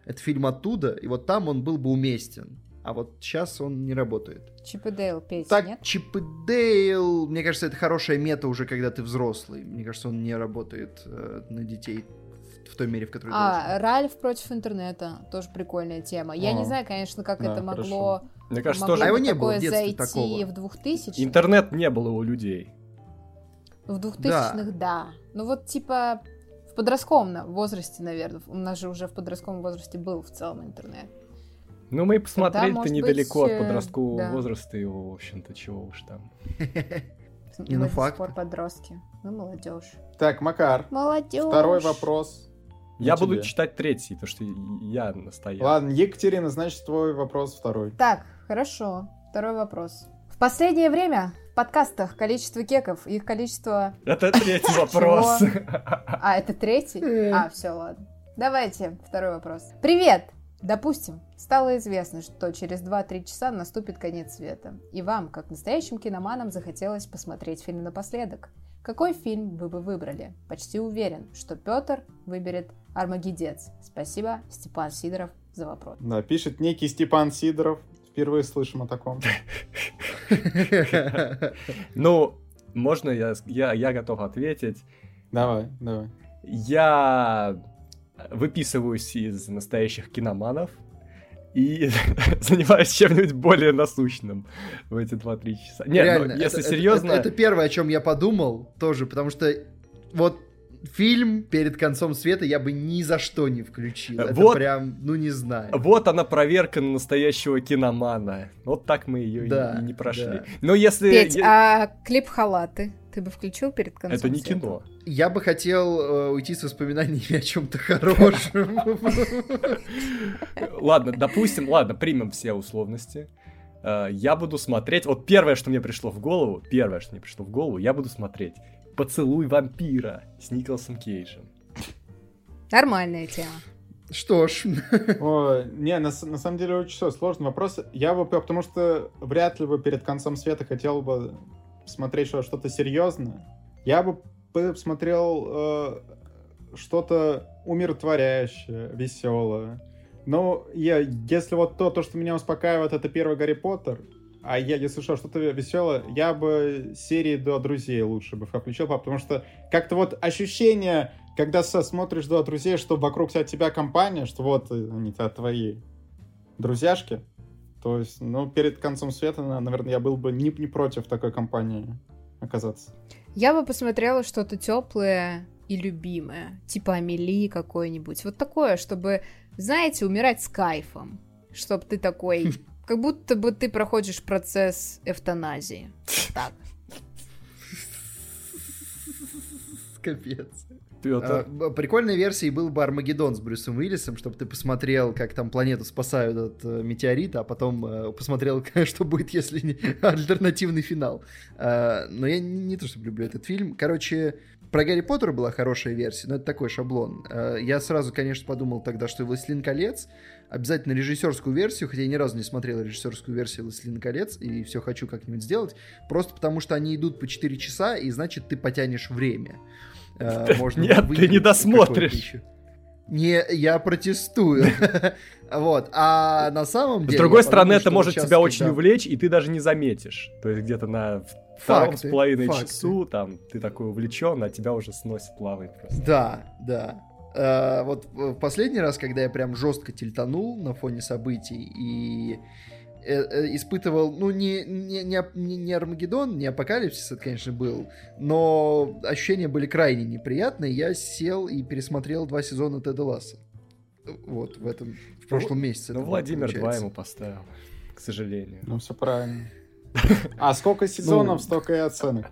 Это фильм оттуда, и вот там он был бы уместен. А вот сейчас он не работает.
Чип и Дейл петь,
так,
нет?
Чип и Дейл, мне кажется, это хорошая мета уже, когда ты взрослый. Мне кажется, он не работает э, на детей в, той мере, в которой
А,
должен.
Ральф против интернета, тоже прикольная тема. Я а, не знаю, конечно, как да, это могло
мне кажется, тоже...
А его не было в детстве такого.
в 2000
Интернет не было у людей.
В 2000-х, да. да. Ну вот типа в подростковом возрасте, наверное. У нас же уже в подростковом возрасте был в целом интернет.
Ну, мы посмотрели-то недалеко быть, от э, подросткового да. возраста его, в общем-то, чего уж там.
Не, ну факт. подростки. Мы молодежь.
Так, Макар.
Молодежь.
Второй вопрос.
Я буду читать третий, потому что я настоял.
Ладно, Екатерина, значит, твой вопрос второй.
Так, хорошо. Второй вопрос. В последнее время в подкастах количество кеков и их количество...
Это третий вопрос.
А, это третий? А, все, ладно. Давайте второй вопрос. Привет! Допустим, стало известно, что через 2-3 часа наступит конец света, и вам, как настоящим киноманам, захотелось посмотреть фильм напоследок. Какой фильм вы бы выбрали? Почти уверен, что Петр выберет Армагедец. Спасибо, Степан Сидоров, за вопрос.
Да, пишет некий Степан Сидоров. Впервые слышим о таком.
Ну, можно я, я, я готов ответить?
Давай, давай.
я выписываюсь из настоящих киноманов и занимаюсь чем-нибудь более насущным в эти 2-3 часа.
Нет, Реально, если это, серьезно... Это, это, это первое, о чем я подумал тоже, потому что вот фильм перед концом света я бы ни за что не включил. Это вот, прям, ну не знаю.
Вот она проверка на настоящего киномана. Вот так мы ее да, и, и не прошли. Да. Но если...
Петь, а клип халаты ты бы включил перед концом
Это не света? кино.
Я бы хотел э, уйти с воспоминаниями о чем-то хорошем.
Ладно, допустим, ладно, примем все условности. Э, я буду смотреть, вот первое, что мне пришло в голову, первое, что мне пришло в голову, я буду смотреть «Поцелуй вампира» с Николасом Кейджем.
Нормальная тема.
Что ж.
О, не, на, на самом деле очень все, сложный вопрос. Я бы, потому что вряд ли бы перед концом света хотел бы смотреть что-то серьезное. Я бы посмотрел э, что-то умиротворяющее, веселое. Но я, если вот то, то, что меня успокаивает, это первый Гарри Поттер, а я, если что, что-то веселое, я бы серии до друзей лучше бы включил, потому что как-то вот ощущение, когда смотришь до друзей, что вокруг тебя, тебя компания, что вот они твои друзьяшки, то есть, ну, перед концом света, наверное, я был бы не, не против такой компании оказаться.
Я бы посмотрела что-то теплое и любимое, типа Амели какой-нибудь. Вот такое, чтобы, знаете, умирать с кайфом. Чтоб ты такой Как будто бы ты проходишь процесс эвтаназии. Так.
Капец. А, прикольной версией был бы Армагеддон с Брюсом Уиллисом, чтобы ты посмотрел, как там планету спасают от э, метеорита, а потом э, посмотрел, что будет, если не альтернативный финал. А, но я не, не то чтобы люблю этот фильм. Короче, про Гарри Поттера была хорошая версия, но это такой шаблон. А, я сразу, конечно, подумал тогда, что «Властелин колец» обязательно режиссерскую версию, хотя я ни разу не смотрел режиссерскую версию «Властелин колец», и все хочу как-нибудь сделать, просто потому что они идут по 4 часа, и значит, ты потянешь время.
Э, можно Нет, ты не досмотришь.
Не, я протестую. вот. А на самом деле...
С другой стороны, это может тебя очень увлечь, и ты даже не заметишь. То есть где-то на втором с половиной часу там ты такой увлечен, а тебя уже сносит, плавает просто.
Да, да. Э, вот в последний раз, когда я прям жестко тильтанул на фоне событий и э, э, испытывал, ну, не, не, не, не Армагеддон, не Апокалипсис, это, конечно, был, но ощущения были крайне неприятные. Я сел и пересмотрел два сезона Теда Ласса. Вот, в этом, в прошлом ну, месяце.
Ну, Владимир два ему поставил, к сожалению.
Ну, все правильно. А сколько сезонов, ну. столько и оценок.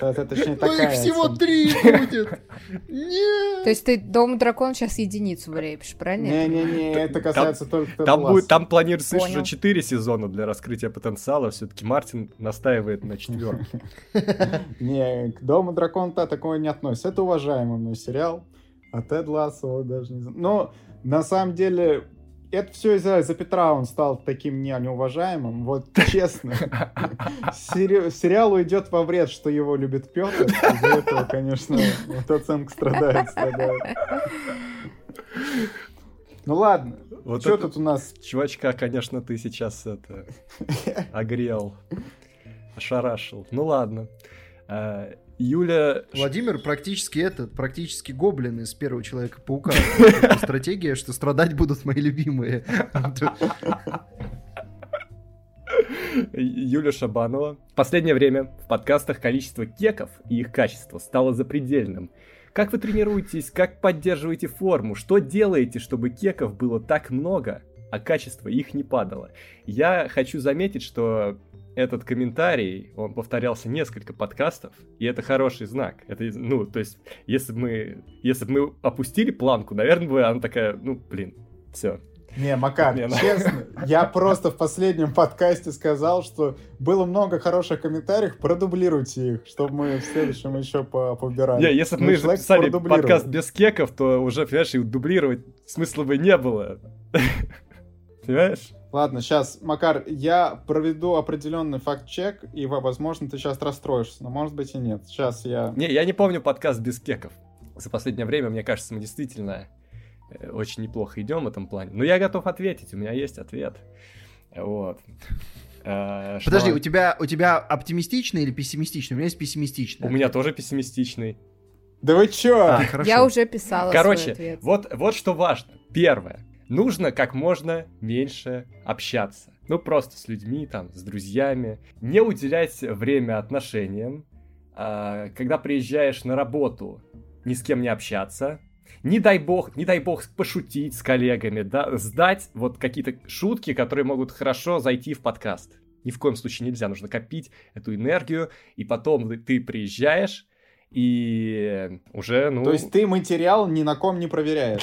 Это, точнее, такая
их всего три будет. Нет.
То есть ты Дом Дракон сейчас единицу врепишь, правильно?
Не-не-не, это касается
там,
только
Там будет, там планируется уже четыре сезона для раскрытия потенциала. Все-таки Мартин настаивает на четвертом.
Не, к Дому Дракона такое не относится. Это уважаемый мой сериал. А Тед Лассо даже не знаю. Но на самом деле это все из-за из Петра он стал таким не, неуважаемым. Вот честно. Сери, сериалу идет во вред, что его любит Петр. Из-за этого, конечно, вот оценка страдает, страдает. Ну ладно. Вот что тут у нас?
Чувачка, конечно, ты сейчас это огрел. Ошарашил. Ну ладно. Юля...
Владимир практически этот, практически гоблин из первого Человека-паука. Стратегия, что страдать будут мои любимые.
Юля Шабанова. В последнее время в подкастах количество кеков и их качество стало запредельным. Как вы тренируетесь, как поддерживаете форму, что делаете, чтобы кеков было так много, а качество их не падало? Я хочу заметить, что этот комментарий, он повторялся несколько подкастов, и это хороший знак. Это, ну, то есть, если бы мы, если бы мы опустили планку, наверное, бы она такая, ну, блин, все,
не, Макар, не, ну. честно, я просто в последнем подкасте сказал, что было много хороших комментариев, продублируйте их, чтобы мы в следующем еще по побирали.
Не, если бы мы записали подкаст без кеков, то уже, понимаешь, и дублировать смысла бы не было. Понимаешь?
Ладно, сейчас, Макар, я проведу определенный факт-чек, и, возможно, ты сейчас расстроишься, но, может быть, и нет. Сейчас я...
Не, я не помню подкаст без кеков. За последнее время, мне кажется, мы действительно э, очень неплохо идем в этом плане. Но я готов ответить, у меня есть ответ. Вот.
Э, Подожди, у тебя, у тебя оптимистичный или пессимистичный? У меня есть пессимистичный.
У меня тоже пессимистичный.
Да вы чё? А,
Я уже писала
Короче, вот, вот что важно. Первое. Нужно как можно меньше общаться. Ну, просто с людьми, там, с друзьями. Не уделять время отношениям. А, когда приезжаешь на работу, ни с кем не общаться. Не дай бог, не дай бог пошутить с коллегами, да, сдать вот какие-то шутки, которые могут хорошо зайти в подкаст. Ни в коем случае нельзя, нужно копить эту энергию, и потом ты приезжаешь, и уже, ну...
То есть ты материал ни на ком не проверяешь?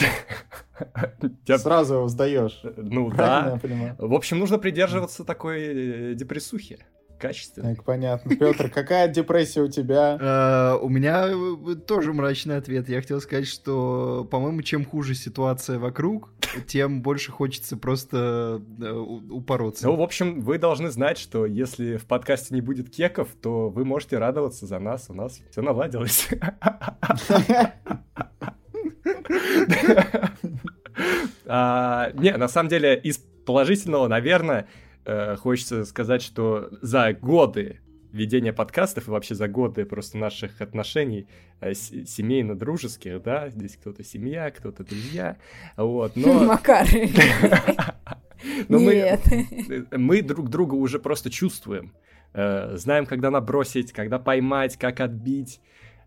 Сразу его сдаешь.
Ну да. В общем, нужно придерживаться такой э, депрессухи качественно.
Так, понятно. Петр, какая депрессия у тебя?
Э, у меня э, тоже мрачный ответ. Я хотел сказать, что, по-моему, чем хуже ситуация вокруг, тем больше хочется просто э, упороться.
Ну, в общем, вы должны знать, что если в подкасте не будет кеков, то вы можете радоваться за нас. У нас все наладилось. А, не, на самом деле, из положительного, наверное, э, хочется сказать, что за годы ведения подкастов и вообще за годы просто наших отношений э, семейно-дружеских, да, здесь кто-то семья, кто-то друзья, вот, но...
Макар.
Но мы, мы друг друга уже просто чувствуем, э, знаем, когда набросить, когда поймать, как отбить,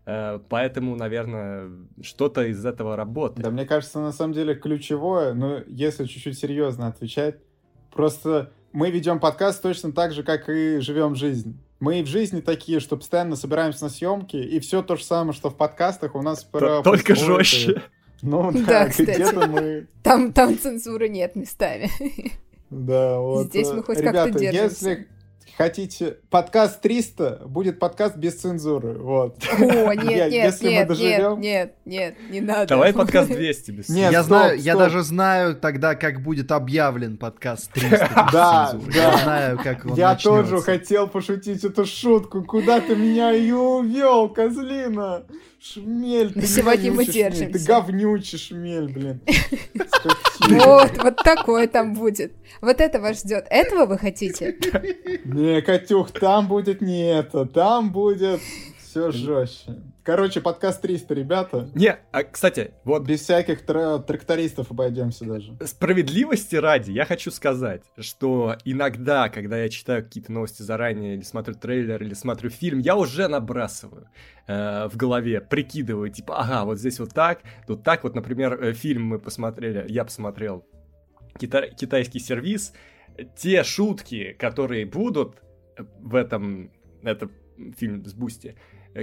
э, Поэтому, наверное, что-то из этого работает.
Да, мне кажется, на самом деле ключевое, но если чуть-чуть серьезно отвечать, просто мы ведем подкаст точно так же, как и живем жизнь. Мы и в жизни такие, что постоянно собираемся на съемки, и все то же самое, что в подкастах у нас
про... Только жестче.
Ну да, да где-то мы...
Там, там цензуры нет местами.
Да, вот.
Здесь мы хоть как-то держимся.
если хотите подкаст 300, будет подкаст без цензуры. Вот.
О, нет, я, нет, если нет, мы доживем... нет, нет, нет, не надо.
Давай подкаст 200 без
Нет, я, стоп, знаю, стоп. я даже знаю тогда, как будет объявлен подкаст 300
Да,
да. Я знаю, как он
Я тоже хотел пошутить эту шутку. Куда ты меня ее увел, козлина? Шмель, ты
Сегодня мы держимся.
Ты говнючий шмель, блин.
Вот, вот такое там будет. Вот это вас ждет. Этого вы хотите?
Не, Катюх, там будет не это. Там будет все жестче. Короче, подкаст 300, ребята.
Не, а, кстати, вот...
Без всяких тр- трактористов обойдемся даже.
Справедливости ради, я хочу сказать, что иногда, когда я читаю какие-то новости заранее, или смотрю трейлер, или смотрю фильм, я уже набрасываю э, в голове, прикидываю, типа, ага, вот здесь вот так, тут так. Вот, например, э, фильм мы посмотрели, я посмотрел кита- китайский сервис, те шутки, которые будут в этом, это фильм с Boosty,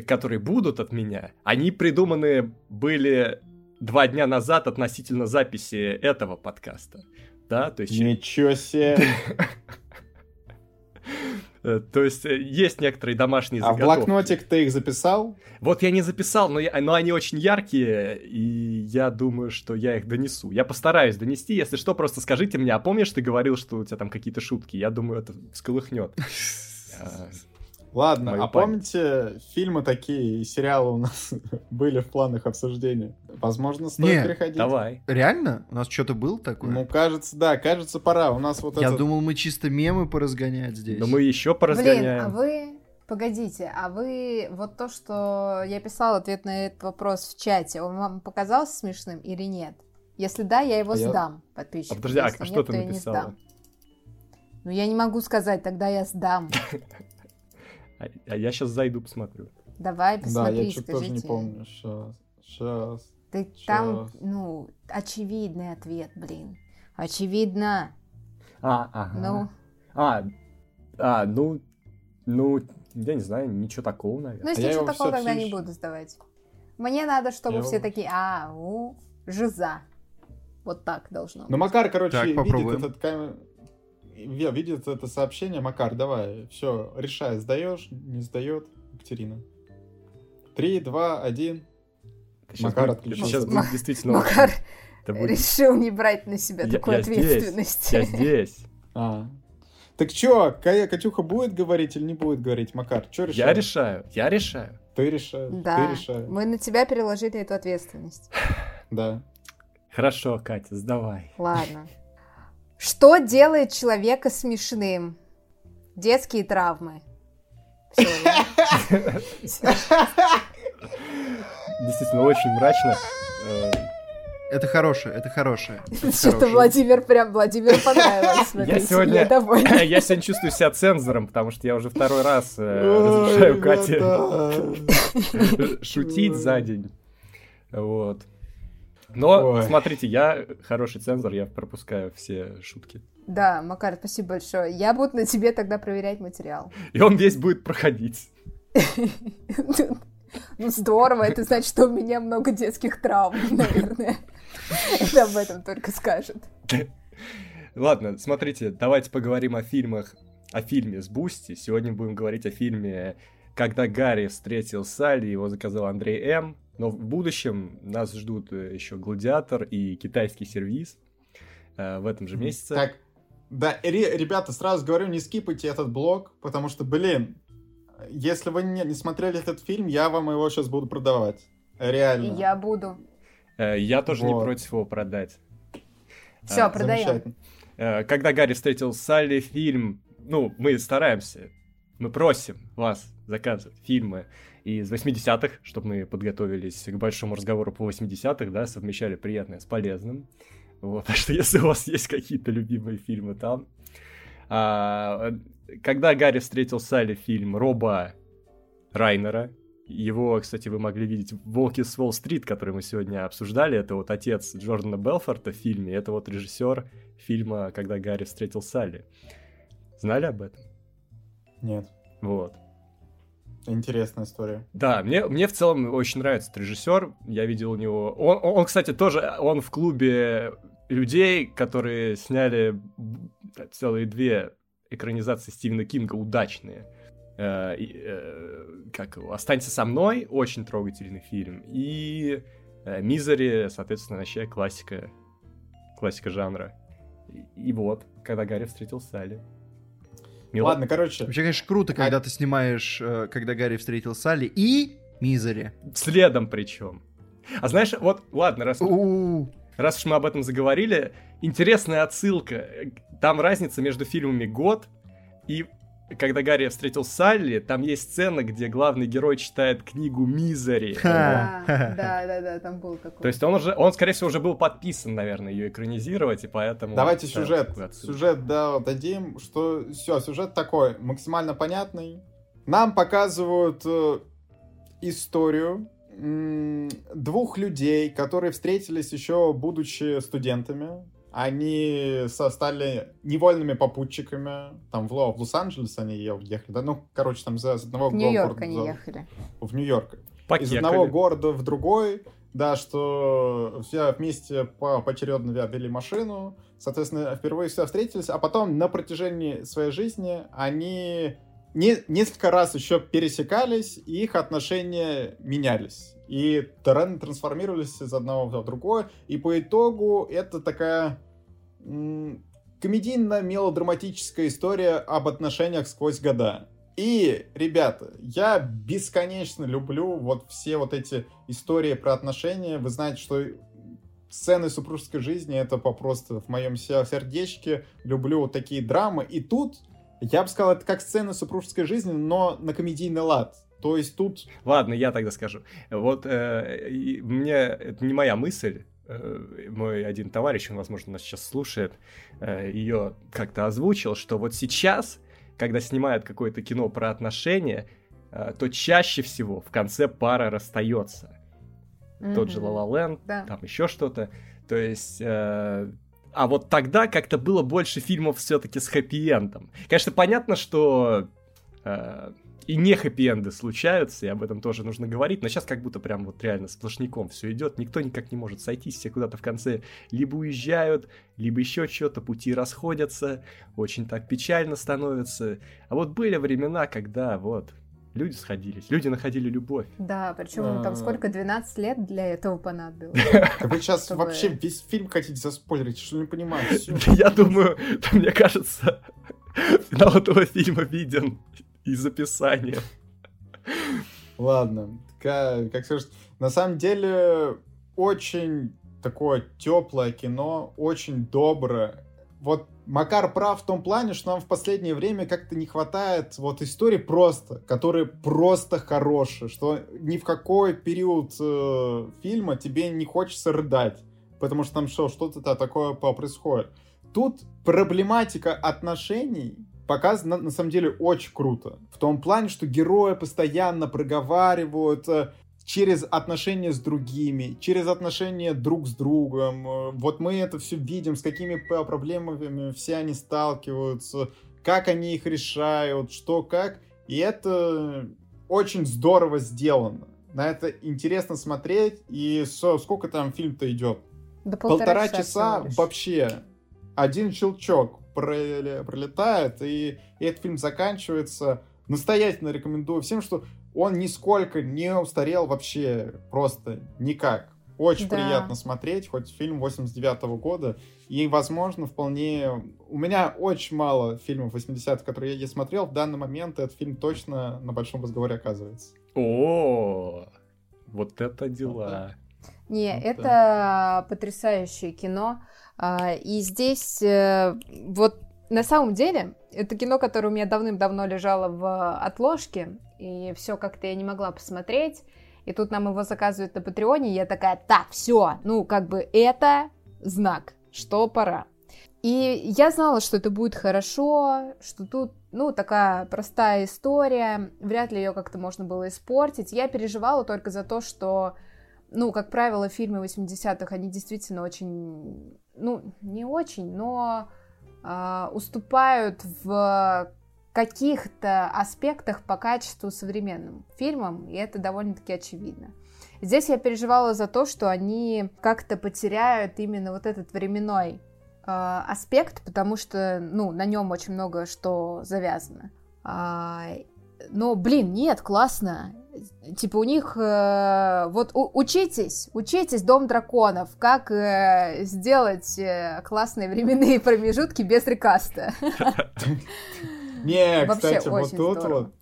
которые будут от меня, они придуманы были два дня назад относительно записи этого подкаста. Да, то есть...
Ничего себе!
Э, то есть э, есть некоторые домашние
заготовки. А в блокнотик ты их записал?
Вот я не записал, но, я, но они очень яркие, и я думаю, что я их донесу. Я постараюсь донести, если что, просто скажите мне, а помнишь, ты говорил, что у тебя там какие-то шутки? Я думаю, это всколыхнет.
Ладно, а память. помните, фильмы такие и сериалы у нас были в планах обсуждения? Возможно, стоит Не, переходить.
Давай.
Реально? У нас что-то было такое?
Ну, кажется, да, кажется, пора. У нас вот
Я
этот...
думал, мы чисто мемы поразгонять здесь.
Но мы еще поразгоняем.
Блин, а вы... Погодите, а вы вот то, что я писал ответ на этот вопрос в чате, он вам показался смешным или нет? Если да, я его а сдам я... подписчику. А
подожди, а
Если
что нет, ты написала?
Ну, я не могу сказать, тогда я сдам.
А, а я сейчас зайду, посмотрю.
Давай, посмотри,
Да,
я что-то тоже
не помню. Сейчас, сейчас.
Ты сейчас. там, ну, очевидный ответ, блин. Очевидно.
А, ага.
Ну.
А, а, ну, ну, я не знаю, ничего такого, наверное.
Ну, если а ничего такого, тогда не буду сдавать. Мне надо, чтобы я все его... такие, а, у, жиза. Вот так должно
быть. Ну, Макар, короче, так, видит этот камень видит это сообщение, Макар, давай, все, решай, сдаешь, не сдает, Екатерина. Три, два, один.
Сейчас Макар будет, отключился. Сейчас будет действительно...
Макар будет... решил не брать на себя я, такую я ответственность.
Здесь, я здесь.
А. Так чё, Катюха будет говорить или не будет говорить, Макар? Чё решаешь?
Я решаю, я решаю.
Ты решаешь,
да,
ты решаешь.
мы на тебя переложили эту ответственность.
Да.
Хорошо, Катя, сдавай.
Ладно. Что делает человека смешным? Детские травмы.
действительно очень мрачно. Э,
это хорошее, это хорошее.
Что-то Владимир прям, Владимир понравилось.
Я сегодня, я сегодня чувствую себя цензором, потому что я уже второй раз э, разрешаю Кате шутить за день. Вот. Но, Ой. смотрите, я хороший цензор, я пропускаю все шутки.
Да, Макар, спасибо большое. Я буду на тебе тогда проверять материал.
И он весь будет проходить.
Ну, здорово, это значит, что у меня много детских травм, наверное. Это об этом только скажет.
Ладно, смотрите, давайте поговорим о фильмах, о фильме с Boosty. Сегодня будем говорить о фильме «Когда Гарри встретил Салли», его заказал Андрей М. Но в будущем нас ждут э, еще «Гладиатор» и «Китайский сервис» э, в этом же месяце.
Так, да, ребята, сразу говорю, не скипайте этот блог, потому что, блин, если вы не, не смотрели этот фильм, я вам его сейчас буду продавать. Реально.
И я буду.
Э, я тоже вот. не против его продать.
Все, а, продаем.
Когда Гарри встретил Салли, фильм, ну, мы стараемся, мы просим вас заказывать фильмы из 80-х, чтобы мы подготовились к большому разговору по 80-х, да, совмещали приятное с полезным. Вот, так что если у вас есть какие-то любимые фильмы там, а, когда Гарри встретил Салли фильм Роба Райнера, его, кстати, вы могли видеть в «Волке с Уолл-стрит», который мы сегодня обсуждали. Это вот отец Джордана Белфорта в фильме. Это вот режиссер фильма «Когда Гарри встретил Салли». Знали об этом?
Нет.
Вот.
Интересная история.
Да, мне, мне в целом очень нравится этот режиссер. Я видел у него... Он, он, кстати, тоже... Он в клубе людей, которые сняли целые две экранизации Стивена Кинга удачные. Э, э, как его? «Останься со мной» — очень трогательный фильм. И э, «Мизери», соответственно, вообще классика, классика жанра. И, и вот, когда Гарри встретил Салли.
Мило... Ладно, короче.
Вообще, конечно, круто, а... когда ты снимаешь, э, когда Гарри встретил Салли и Мизери.
Следом причем. А знаешь, вот, ладно, раз... У-у-у. Раз уж мы об этом заговорили, интересная отсылка. Там разница между фильмами год и когда Гарри встретил Салли, там есть сцена, где главный герой читает книгу Мизери.
Да, да, да, да, там был такой.
То есть он уже, он, скорее всего, уже был подписан, наверное, ее экранизировать, и поэтому...
Давайте сюжет, сюжет, да, дадим, что все, сюжет такой, максимально понятный. Нам показывают э, историю двух людей, которые встретились еще будучи студентами. Они стали невольными попутчиками. Там в, в Лос-Анджелес они ехали, да? Ну, короче, там за, из одного
в Нью-Йорк они ехали.
В Нью-Йорк. Из одного города в другой, да, что все вместе по поочередно вели машину, соответственно, впервые все встретились, а потом на протяжении своей жизни они не, несколько раз еще пересекались, и их отношения менялись. И трансформировались из одного в другое. И по итогу это такая комедийно-мелодраматическая история об отношениях сквозь года. И, ребята, я бесконечно люблю вот все вот эти истории про отношения. Вы знаете, что сцены супружеской жизни это просто в моем сердечке. Люблю вот такие драмы. И тут я бы сказал, это как сцена супружеской жизни, но на комедийный лад. То есть тут...
Ладно, я тогда скажу. Вот э, мне... Это не моя мысль. Э, мой один товарищ, он, возможно, нас сейчас слушает, э, ее как-то озвучил, что вот сейчас, когда снимают какое-то кино про отношения, э, то чаще всего в конце пара расстается. Mm-hmm. Тот же La La Land, да. там еще что-то. То есть... Э, а вот тогда как-то было больше фильмов все-таки с хэппи-эндом. Конечно, понятно, что э, и не хэппи-энды случаются, и об этом тоже нужно говорить, но сейчас как будто прям вот реально сплошняком все идет, никто никак не может сойтись, все куда-то в конце либо уезжают, либо еще что-то, пути расходятся, очень так печально становится. А вот были времена, когда вот люди сходились, люди находили любовь.
Да, причем там а. сколько, 12 лет для этого понадобилось.
Вы сейчас вообще весь фильм хотите заспойлерить, что не понимаете?
Я думаю, мне кажется, финал этого фильма виден из описания.
Ладно, как, как скажешь, на самом деле очень такое теплое кино, очень доброе, вот Макар прав в том плане, что нам в последнее время как-то не хватает вот истории просто, которые просто хорошие, что ни в какой период э, фильма тебе не хочется рыдать, потому что там что, что-то такое происходит. Тут проблематика отношений показана на самом деле очень круто. В том плане, что герои постоянно проговаривают э, через отношения с другими, через отношения друг с другом. Э, вот мы это все видим, с какими проблемами все они сталкиваются, как они их решают, что как. И это очень здорово сделано. На это интересно смотреть. И сколько там фильм-то идет?
До полтора,
полтора часа вообще. Один щелчок пролетает, и, и этот фильм заканчивается. Настоятельно рекомендую всем, что он нисколько не устарел вообще просто никак. Очень да. приятно смотреть, хоть фильм 89 -го года. И, возможно, вполне... У меня очень мало фильмов 80-х, которые я, смотрел. В данный момент этот фильм точно на большом разговоре оказывается.
О, вот это дела.
Не, вот это да. потрясающее кино. А, и здесь э, вот на самом деле это кино, которое у меня давным-давно лежало в отложке, и все как-то я не могла посмотреть. И тут нам его заказывают на Патреоне, и я такая, так, все, ну, как бы это знак, что пора. И я знала, что это будет хорошо, что тут, ну, такая простая история, вряд ли ее как-то можно было испортить. Я переживала только за то, что, ну, как правило, фильмы 80-х, они действительно очень, ну, не очень, но э, уступают в каких-то аспектах по качеству современным фильмам, и это довольно-таки очевидно. Здесь я переживала за то, что они как-то потеряют именно вот этот временной э, аспект, потому что, ну, на нем очень много что завязано. А, но, блин, нет, классно. Типа у них э, вот у, учитесь, учитесь Дом драконов, как э, сделать э, классные временные промежутки без рекаста.
Не, кстати, вот тут вот.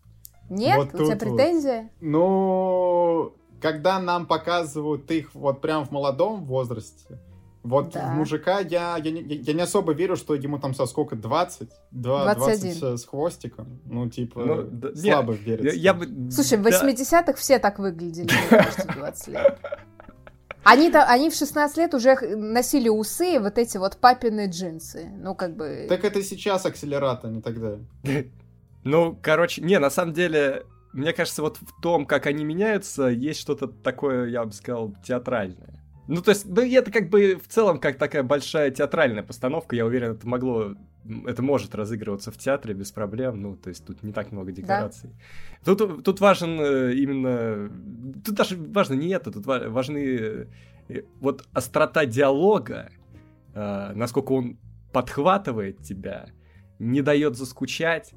Нет? У тебя претензия?
Ну, когда нам показывают их вот прям в молодом возрасте, вот да. в мужика я, я, я не особо верю, что ему там со сколько, 20? 2, 20 с хвостиком. Ну, типа, ну, да, слабо нет, верится.
Я, я бы... Слушай, в 80-х все так выглядели, мне 20 лет. Они-то, они в 16 лет уже носили усы и вот эти вот папины джинсы. Ну, как бы...
Так это сейчас акселерат, а не тогда.
Ну, короче, не, на самом деле, мне кажется, вот в том, как они меняются, есть что-то такое, я бы сказал, театральное. Ну, то есть, ну, это как бы в целом как такая большая театральная постановка. Я уверен, это могло, это может разыгрываться в театре без проблем. Ну, то есть, тут не так много декораций. Да. Тут, тут важен э, именно... Тут даже важно не это, тут важны э, вот острота диалога, э, насколько он подхватывает тебя, не дает заскучать,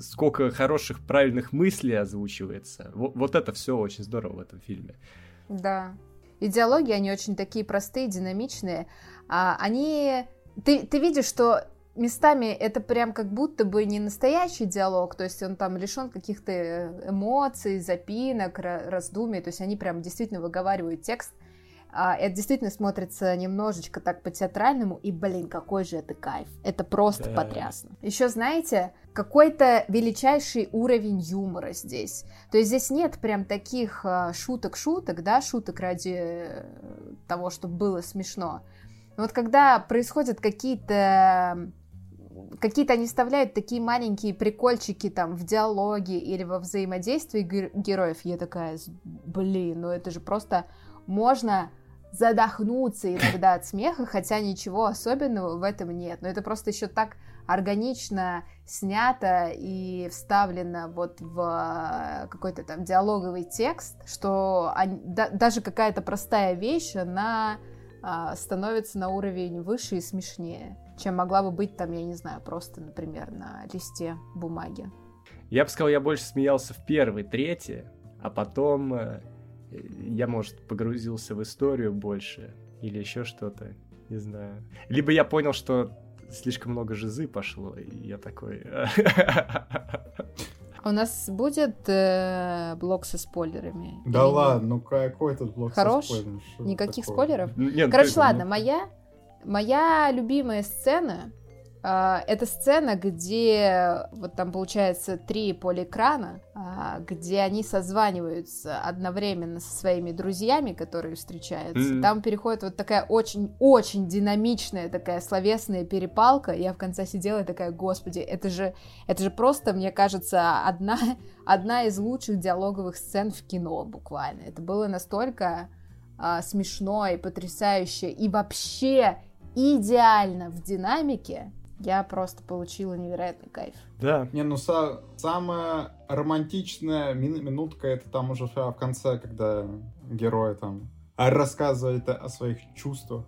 сколько хороших, правильных мыслей озвучивается. Вот, вот это все очень здорово в этом фильме.
Да, идеологии, они очень такие простые, динамичные. А, они... Ты, ты видишь, что местами это прям как будто бы не настоящий диалог, то есть он там лишен каких-то эмоций, запинок, раздумий, то есть они прям действительно выговаривают текст, а, это действительно смотрится немножечко так по-театральному, и, блин, какой же это кайф. Это просто да. потрясно. Еще, знаете, какой-то величайший уровень юмора здесь. То есть здесь нет прям таких а, шуток-шуток, да, шуток ради э, того, чтобы было смешно. Но вот когда происходят какие-то какие-то они вставляют такие маленькие прикольчики там в диалоге или во взаимодействии героев, я такая, блин, ну это же просто можно задохнуться иногда от смеха, хотя ничего особенного в этом нет. Но это просто еще так органично снято и вставлено вот в э, какой-то там диалоговый текст, что они, да, даже какая-то простая вещь, она а, становится на уровень выше и смешнее, чем могла бы быть там, я не знаю, просто, например, на листе бумаги.
Я бы сказал, я больше смеялся в первой, третьей, а потом э, я, может, погрузился в историю больше или еще что-то, не знаю. Либо я понял, что слишком много жизы пошло, и я такой...
У нас будет э, блок со спойлерами?
Да Или ладно, ну какой тут блок
Хорош? со спойлерами? Никаких такое? спойлеров? Нет, Короче, ладно, ну... моя, моя любимая сцена это сцена, где вот там получается три полиэкрана, а, где они созваниваются одновременно со своими друзьями, которые встречаются. Mm-hmm. Там переходит вот такая очень-очень динамичная такая словесная перепалка. Я в конце сидела и такая, господи, это же, это же просто, мне кажется, одна, одна из лучших диалоговых сцен в кино буквально. Это было настолько а, смешно и потрясающе и вообще идеально в динамике я просто получила невероятный кайф.
Да. Не, ну са- самая романтичная мин- минутка это там уже в конце, когда герой там рассказывает о своих чувствах.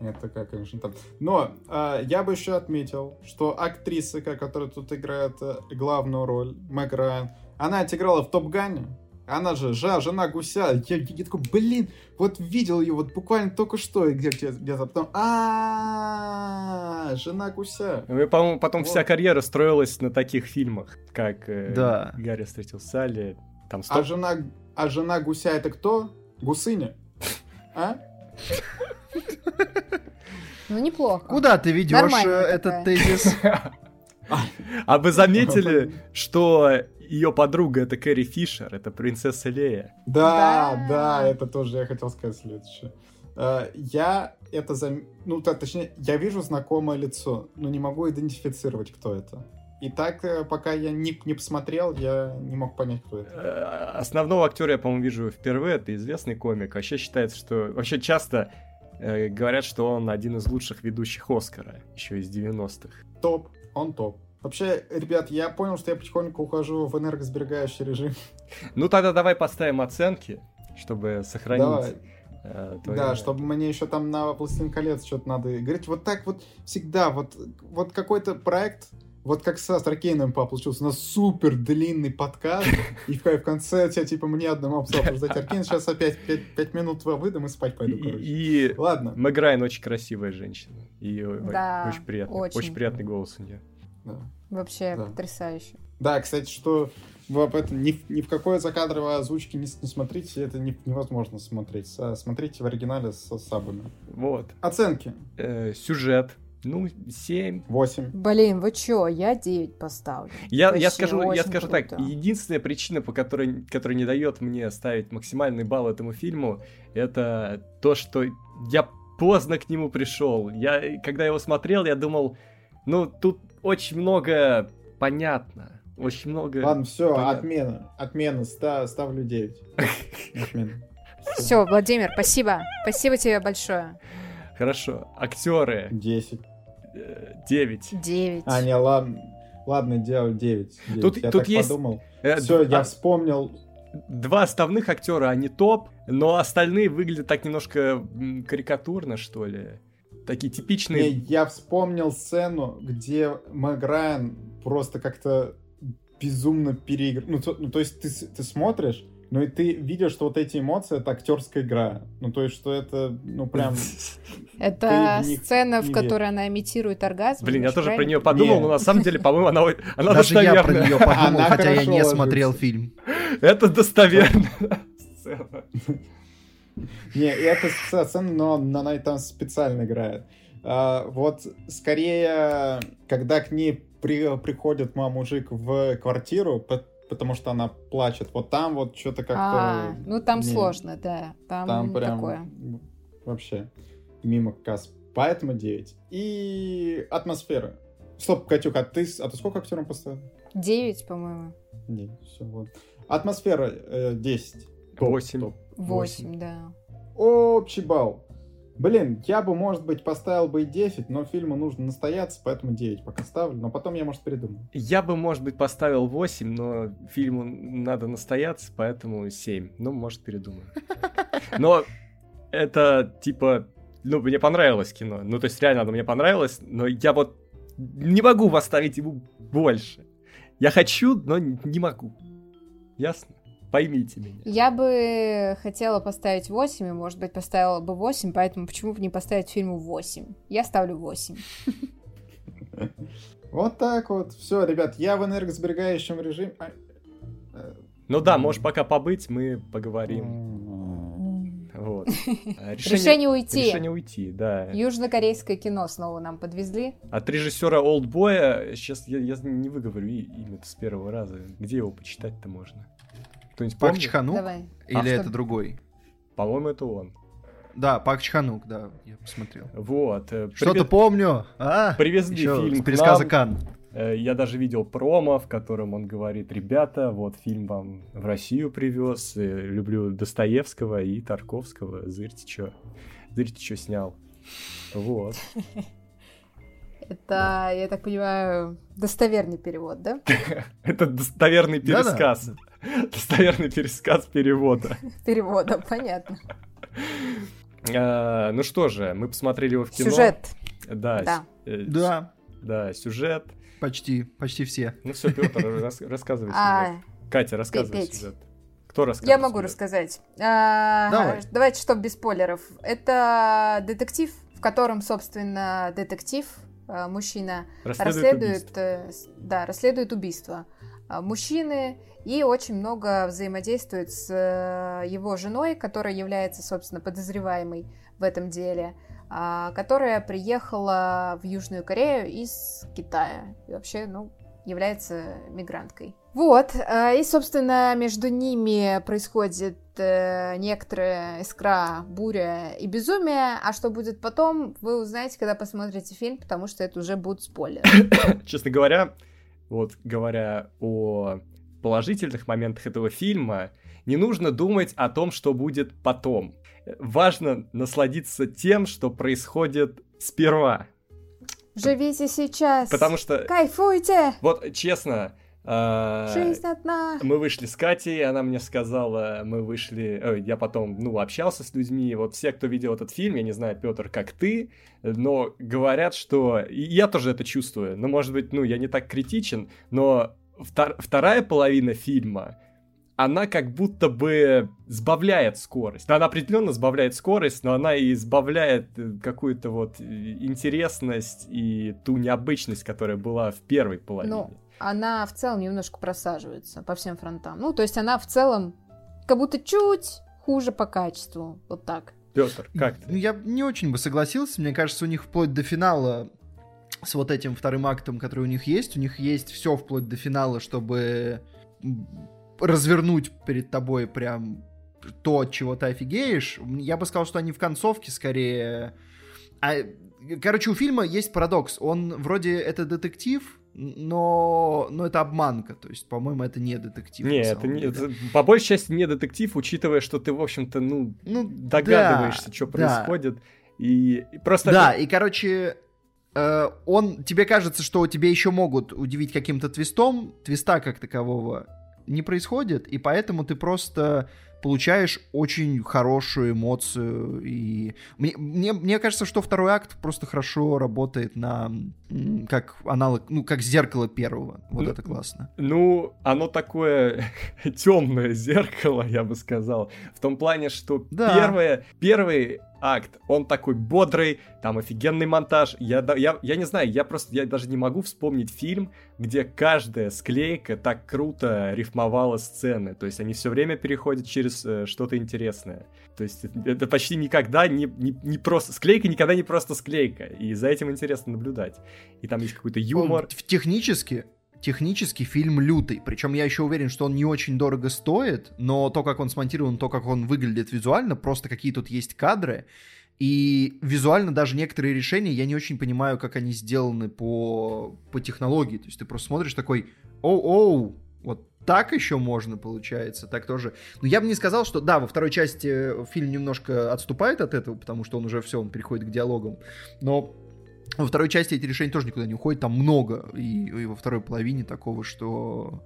Это такая, конечно, там. Но э, я бы еще отметил, что актриса, которая тут играет э, главную роль, Мэг Райан, она отыграла в Топ Гане. Она же жа, жена гуся. Я, я, я такой, блин, вот видел ее вот буквально только что где-то, где-то потом, а жена гуся.
Ну и, по-моему, потом вся карьера строилась на таких фильмах, как э, да. Гарри встретил Салли. Там
а жена, а жена гуся это кто? Гусыня? А?
Ну, неплохо.
Куда ты ведешь э, этот тезис?
А вы заметили, что ее подруга это Кэрри Фишер, это принцесса Лея.
Да, да, да, это тоже я хотел сказать следующее. Э, я это за... Ну, так, точнее, я вижу знакомое лицо, но не могу идентифицировать, кто это. И так, э, пока я не, не посмотрел, я не мог понять, кто это.
Э, основного актера я, по-моему, вижу впервые. Это известный комик. Вообще считается, что... Вообще часто э, говорят, что он один из лучших ведущих Оскара, еще из 90-х.
Топ, он топ. Вообще, ребят, я понял, что я потихоньку ухожу в энергосберегающий режим.
Ну тогда давай поставим оценки, чтобы сохранить. Давай.
Э, Да, чтобы мне еще там на «Властелин колец» что-то надо говорить. Вот так вот всегда, вот, вот какой-то проект, вот как со Стракейном получился, у нас супер длинный подкаст, и в, в конце тебя, типа, мне одному обсуждать Аркейн, сейчас опять 5, 5 минут выдам и спать пойду, короче.
И, Ладно. Мэг очень красивая женщина, и да, очень приятный, очень. очень приятный голос у нее.
Да. Вообще да. потрясающе.
Да, кстати, что вы об этом ни, ни в какой закадровой озвучке не, не смотрите, это не, невозможно смотреть. Смотрите в оригинале с сабами.
Вот.
Оценки.
Э, сюжет. Ну, 7.
8.
Блин, вы чё, я 9 поставлю.
Я, я скажу, я скажу круто. так, единственная причина, по которой, которая не дает мне ставить максимальный балл этому фильму, это то, что я поздно к нему пришел. Я, когда его смотрел, я думал, ну, тут очень много понятно. Очень много...
Ладно, все, понятно. отмена. Отмена, ста, ставлю 9.
Отмена. Все, Владимир, спасибо. Спасибо тебе большое.
Хорошо. Актеры.
10.
9.
9.
А, не, ладно. Ладно, делаю 9. 9.
Тут,
я
тут
так
есть...
подумал. Э, Все, я вспомнил.
Два основных актера, они топ, но остальные выглядят так немножко карикатурно, что ли такие типичные...
Не, я вспомнил сцену, где Мэг Райан просто как-то безумно переиграл. Ну, то, ну, то есть ты, ты смотришь, ну и ты видишь, что вот эти эмоции это актерская игра. Ну, то есть, что это, ну, прям.
Это сцена, в которой она имитирует оргазм.
Блин, я тоже про нее подумал, но на самом деле, по-моему, она, она
Даже я про нее подумал, хотя я не смотрел фильм.
Это достоверно.
Не, это сцена, но она там специально играет. А, вот скорее, когда к ней при, приходит мама мужик в квартиру, потому что она плачет, вот там вот что-то как-то... А,
ну там не, сложно, да. Там, там прям такое.
вообще мимо касс. Поэтому 9. И атмосфера. Стоп, Катюк, а ты, а ты сколько актерам поставил?
9, по-моему.
9, все, вот. Атмосфера э, 10.
8. Топ.
8, да.
Общий балл. Блин, я бы, может быть, поставил бы и 10, но фильму нужно настояться, поэтому 9 пока ставлю, но потом я, может, передумаю.
Я бы, может быть, поставил 8, но фильму надо настояться, поэтому 7. Ну, может, передумаю. Но это, типа, ну, мне понравилось кино. Ну, то есть, реально, оно мне понравилось, но я вот не могу поставить ему больше. Я хочу, но не могу. Ясно? Поймите меня.
Я бы хотела поставить 8, и, может быть, поставила бы 8, поэтому почему бы не поставить фильму 8? Я ставлю 8.
Вот так вот. Все, ребят, я в энергосберегающем режиме. А,
э, ну да, можешь пока побыть, мы поговорим. Вот.
Решение, решение уйти.
Решение уйти, да.
Южнокорейское кино снова нам подвезли.
От режиссера Олдбоя, сейчас я, я не выговорю имя с первого раза. Где его почитать-то можно?
Кто-нибудь Пак Чханук? Давай. Или Автор? это другой?
По-моему, это он.
Да, Пак Чханук, да, я посмотрел.
Вот.
Э, Что-то привез... помню. А?
Привезли Еще фильм
с пересказа Кан.
Э, я даже видел промо, в котором он говорит, ребята, вот фильм вам в Россию привез, э, люблю Достоевского и Тарковского, зырьте что, зырьте что снял. Вот.
Это, я так понимаю, достоверный перевод, да?
Это достоверный пересказ. Достоверный пересказ перевода.
Перевода, понятно.
А, ну что же, мы посмотрели его в кино.
Сюжет.
Да.
Да. Да.
Да, сюжет.
Почти, почти все.
Ну все, Петр, рас, рассказывай а, Катя, рассказывай сюжет. Кто рассказывает?
Я могу сюжет? рассказать. А, Давай. Давайте, чтобы без спойлеров. Это детектив, в котором, собственно, детектив, а, мужчина, расследует, расследует, э, да, расследует убийство мужчины и очень много взаимодействует с э, его женой, которая является, собственно, подозреваемой в этом деле. А, которая приехала в Южную Корею из Китая. И вообще, ну, является мигранткой. Вот, а, и, собственно, между ними происходит э, некоторая искра, буря и безумие, а что будет потом, вы узнаете, когда посмотрите фильм, потому что это уже будут спойлеры.
Честно говоря, вот говоря о положительных моментах этого фильма, не нужно думать о том, что будет потом важно насладиться тем, что происходит сперва.
Живите сейчас.
Потому что...
Кайфуйте!
Вот, честно,
Жизнь одна.
Мы вышли с Катей, она мне сказала, мы вышли, э, я потом, ну, общался с людьми, вот все, кто видел этот фильм, я не знаю, Петр, как ты, но говорят, что, и я тоже это чувствую, но, может быть, ну, я не так критичен, но втор... вторая половина фильма, она как будто бы сбавляет скорость. Она определенно сбавляет скорость, но она и сбавляет э, какую-то вот э, интересность и ту необычность, которая была в первой половине. Ну,
она в целом немножко просаживается по всем фронтам. Ну, то есть она в целом как будто чуть хуже по качеству. Вот так.
Петр, как ты?
Ну, я не очень бы согласился. Мне кажется, у них вплоть до финала с вот этим вторым актом, который у них есть, у них есть все вплоть до финала, чтобы развернуть перед тобой прям то, от чего ты офигеешь. Я бы сказал, что они в концовке скорее... А, короче, у фильма есть парадокс. Он вроде это детектив, но, но это обманка. То есть, по-моему, это не детектив.
Не, это не, это, по большей части не детектив, учитывая, что ты, в общем-то, ну, ну догадываешься, да, что происходит. Да. И, и просто...
Да, и, короче, э, он, тебе кажется, что тебе еще могут удивить каким-то твистом. Твиста как такового не происходит, и поэтому ты просто получаешь очень хорошую эмоцию. И мне, мне, мне кажется, что второй акт просто хорошо работает на как аналог, ну, как зеркало первого. Вот ну, это классно.
Ну, оно такое темное зеркало, я бы сказал. В том плане, что да. первое, первый акт, он такой бодрый, там офигенный монтаж. Я, я, я не знаю, я просто, я даже не могу вспомнить фильм, где каждая склейка так круто рифмовала сцены. То есть они все время переходят через э, что-то интересное. То есть это, почти никогда не, не, не просто... Склейка никогда не просто склейка. И за этим интересно наблюдать. И там есть какой-то юмор.
Технически, технически фильм лютый. Причем я еще уверен, что он не очень дорого стоит, но то, как он смонтирован, то, как он выглядит визуально, просто какие тут есть кадры. И визуально даже некоторые решения я не очень понимаю, как они сделаны по, по технологии. То есть ты просто смотришь такой, оу-оу, вот так еще можно, получается, так тоже. Но я бы не сказал, что да, во второй части фильм немножко отступает от этого, потому что он уже все, он переходит к диалогам. Но во второй части эти решения тоже никуда не уходят, там много, и, и во второй половине такого, что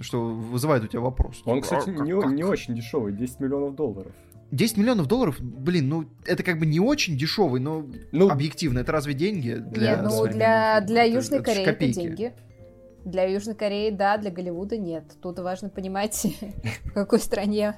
что вызывает у тебя вопрос.
Он, кстати, а, не, как? не очень дешевый, 10 миллионов долларов.
10 миллионов долларов, блин, ну это как бы не очень дешевый, но ну, объективно, это разве деньги?
Для нет, ну для, для Южной это, Кореи это, это деньги. Для Южной Кореи, да, для Голливуда нет. Тут важно понимать, в какой стране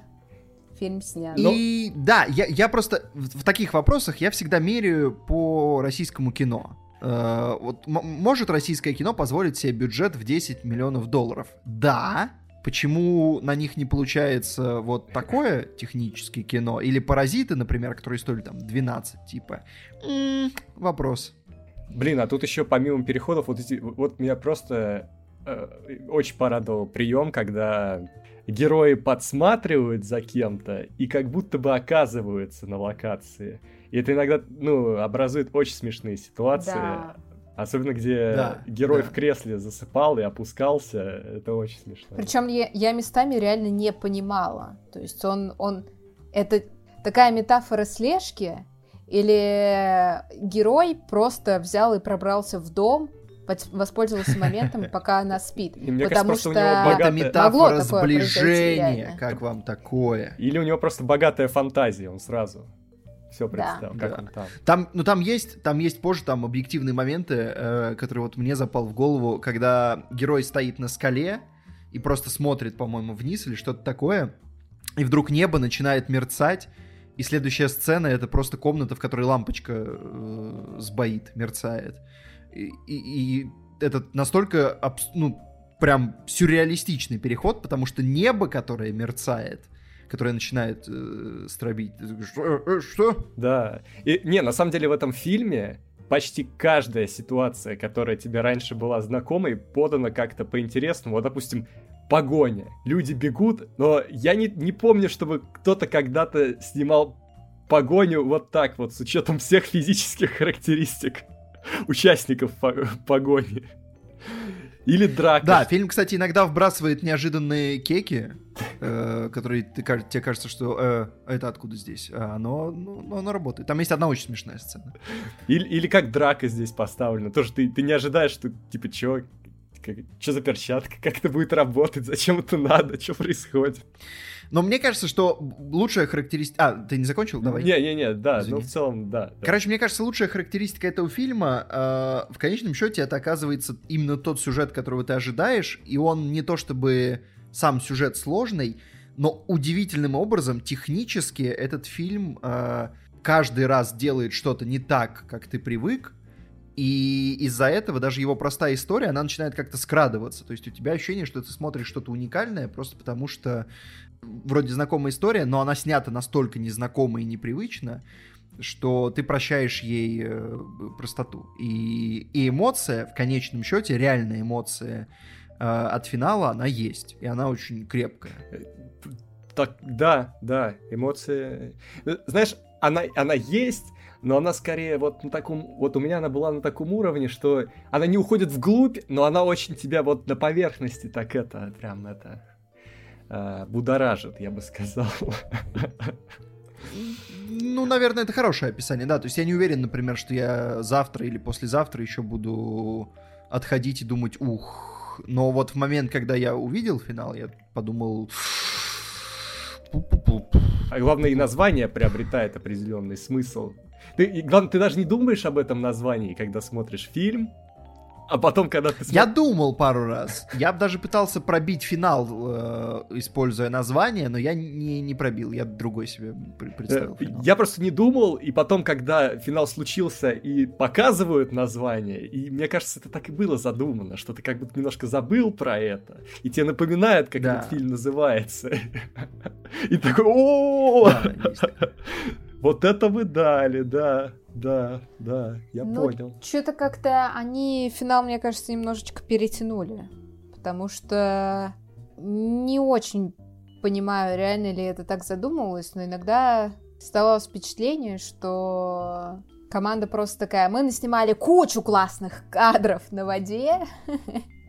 фильм снят.
И ну... да, я, я просто в, в таких вопросах я всегда меряю по российскому кино. Э, вот может российское кино позволить себе бюджет в 10 миллионов долларов? Да, почему на них не получается вот такое техническое кино, или «Паразиты», например, которые стоили там 12, типа, м-м, вопрос.
Блин, а тут еще помимо переходов, вот, эти, вот меня просто очень порадовал прием, когда герои подсматривают за кем-то и как будто бы оказываются на локации. И это иногда, ну, образует очень смешные ситуации. Да. Особенно, где да, герой да. в кресле засыпал и опускался. Это очень смешно.
Причем я, я местами реально не понимала. То есть он, он... Это такая метафора слежки, или герой просто взял и пробрался в дом, воспользовался моментом, пока она спит. И мне потому кажется, что у него
богатая... Это метафора сближения, как вам такое?
Или у него просто богатая фантазия, он сразу все представил, да. как да. он там.
Там, ну там есть, там есть позже там объективные моменты, э, которые вот мне запал в голову, когда герой стоит на скале и просто смотрит, по-моему, вниз или что-то такое, и вдруг небо начинает мерцать, и следующая сцена это просто комната, в которой лампочка э, сбоит, мерцает. И, и, и это настолько, ну, прям сюрреалистичный переход, потому что небо, которое мерцает, которая начинает э, стробить. Э, э, что?
Да. И, не, на самом деле в этом фильме почти каждая ситуация, которая тебе раньше была знакомой, подана как-то по-интересному. Вот, допустим, погоня. Люди бегут, но я не, не помню, чтобы кто-то когда-то снимал погоню вот так вот, с учетом всех физических характеристик участников погони. Или драка.
Да, фильм, кстати, иногда вбрасывает неожиданные кеки, э, которые ты, тебе кажется, что э, это откуда здесь. А оно, ну, оно работает. Там есть одна очень смешная сцена.
Или, или как драка здесь поставлена. Тоже ты, ты не ожидаешь, что типа, чё, что за перчатка, как это будет работать, зачем это надо, что происходит.
Но мне кажется, что лучшая характеристика... А, ты не закончил? Давай.
Не-не-не, да, Извини. ну в целом, да, да.
Короче, мне кажется, лучшая характеристика этого фильма, э, в конечном счете, это оказывается именно тот сюжет, которого ты ожидаешь, и он не то чтобы сам сюжет сложный, но удивительным образом технически этот фильм э, каждый раз делает что-то не так, как ты привык, и из-за этого даже его простая история, она начинает как-то скрадываться. То есть у тебя ощущение, что ты смотришь что-то уникальное, просто потому что вроде знакомая история, но она снята настолько незнакомо и непривычно, что ты прощаешь ей э, простоту. И, и эмоция, в конечном счете, реальная эмоция э, от финала, она есть. И она очень крепкая.
Так, да, да, эмоции. Э, знаешь, она, она есть, но она скорее вот на таком, вот у меня она была на таком уровне, что она не уходит вглубь, но она очень тебя вот на поверхности так это, прям это, э, будоражит, я бы сказал.
Ну, наверное, это хорошее описание, да. То есть я не уверен, например, что я завтра или послезавтра еще буду отходить и думать, ух. Но вот в момент, когда я увидел финал, я подумал...
А главное, и название приобретает определенный смысл. Ты, и, главное, ты даже не думаешь об этом названии, когда смотришь фильм, а потом, когда ты...
Я думал пару раз. Я даже пытался пробить финал, э, используя название, но я не, не пробил. Я другой себе представил
э, финал. Я просто не думал, и потом, когда финал случился и показывают название, и мне кажется, это так и было задумано, что ты как будто немножко забыл про это, и тебе напоминает, как этот фильм называется. И такой, о Вот это вы дали, да. Да, да, я ну, понял.
Что-то как-то они финал, мне кажется, немножечко перетянули. Потому что не очень понимаю, реально ли это так задумывалось, но иногда оставалось впечатление, что команда просто такая, мы наснимали кучу классных кадров на воде,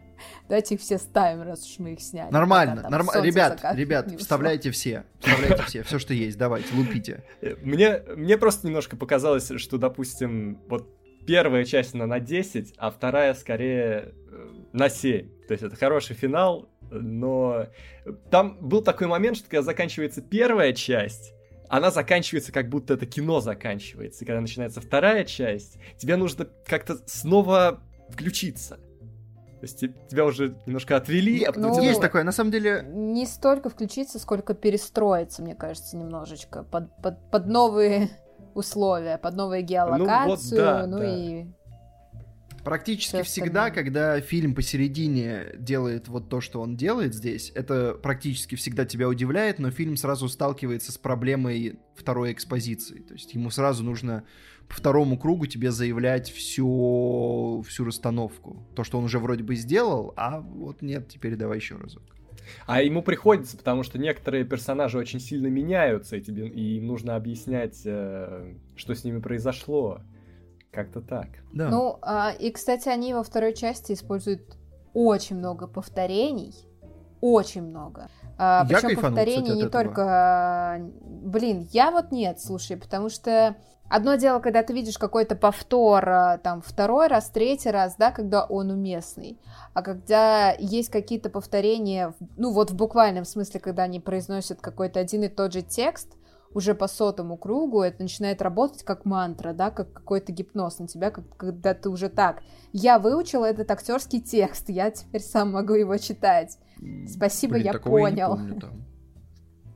Давайте их все ставим, раз уж мы их сняли.
Нормально, нормально. Ребят, ребят, вставляйте все. Вставляйте все. Все, что есть. Давайте, лупите.
Мне, мне просто немножко показалось, что, допустим, вот первая часть она на 10, а вторая скорее э, на 7. То есть это хороший финал, но там был такой момент, что когда заканчивается первая часть, она заканчивается, как будто это кино заканчивается. И когда начинается вторая часть, тебе нужно как-то снова включиться. То есть тебя уже немножко отвели, а
потом... Ну, есть такое, на самом деле...
Не столько включиться, сколько перестроиться, мне кажется, немножечко. Под, под, под новые условия, под новую геолокацию, ну, вот, да, ну да. и...
Практически всегда, когда фильм посередине делает вот то, что он делает здесь, это практически всегда тебя удивляет, но фильм сразу сталкивается с проблемой второй экспозиции. То есть ему сразу нужно по второму кругу тебе заявлять всю, всю расстановку. То, что он уже вроде бы сделал, а вот нет, теперь давай еще разок.
А ему приходится, потому что некоторые персонажи очень сильно меняются, и, тебе, и им нужно объяснять, э, что с ними произошло. Как-то так.
Да. Ну, а, и, кстати, они во второй части используют очень много повторений. Очень много. А, причем повторений не только... Блин, я вот нет, слушай, потому что одно дело, когда ты видишь какой-то повтор а, там второй раз, третий раз, да, когда он уместный, а когда есть какие-то повторения, ну вот в буквальном смысле, когда они произносят какой-то один и тот же текст, уже по сотому кругу это начинает работать как мантра, да, как какой-то гипноз на тебя, как, когда ты уже так. Я выучила этот актерский текст, я теперь сам могу его читать. Спасибо, Блин, я понял.
Я, помню,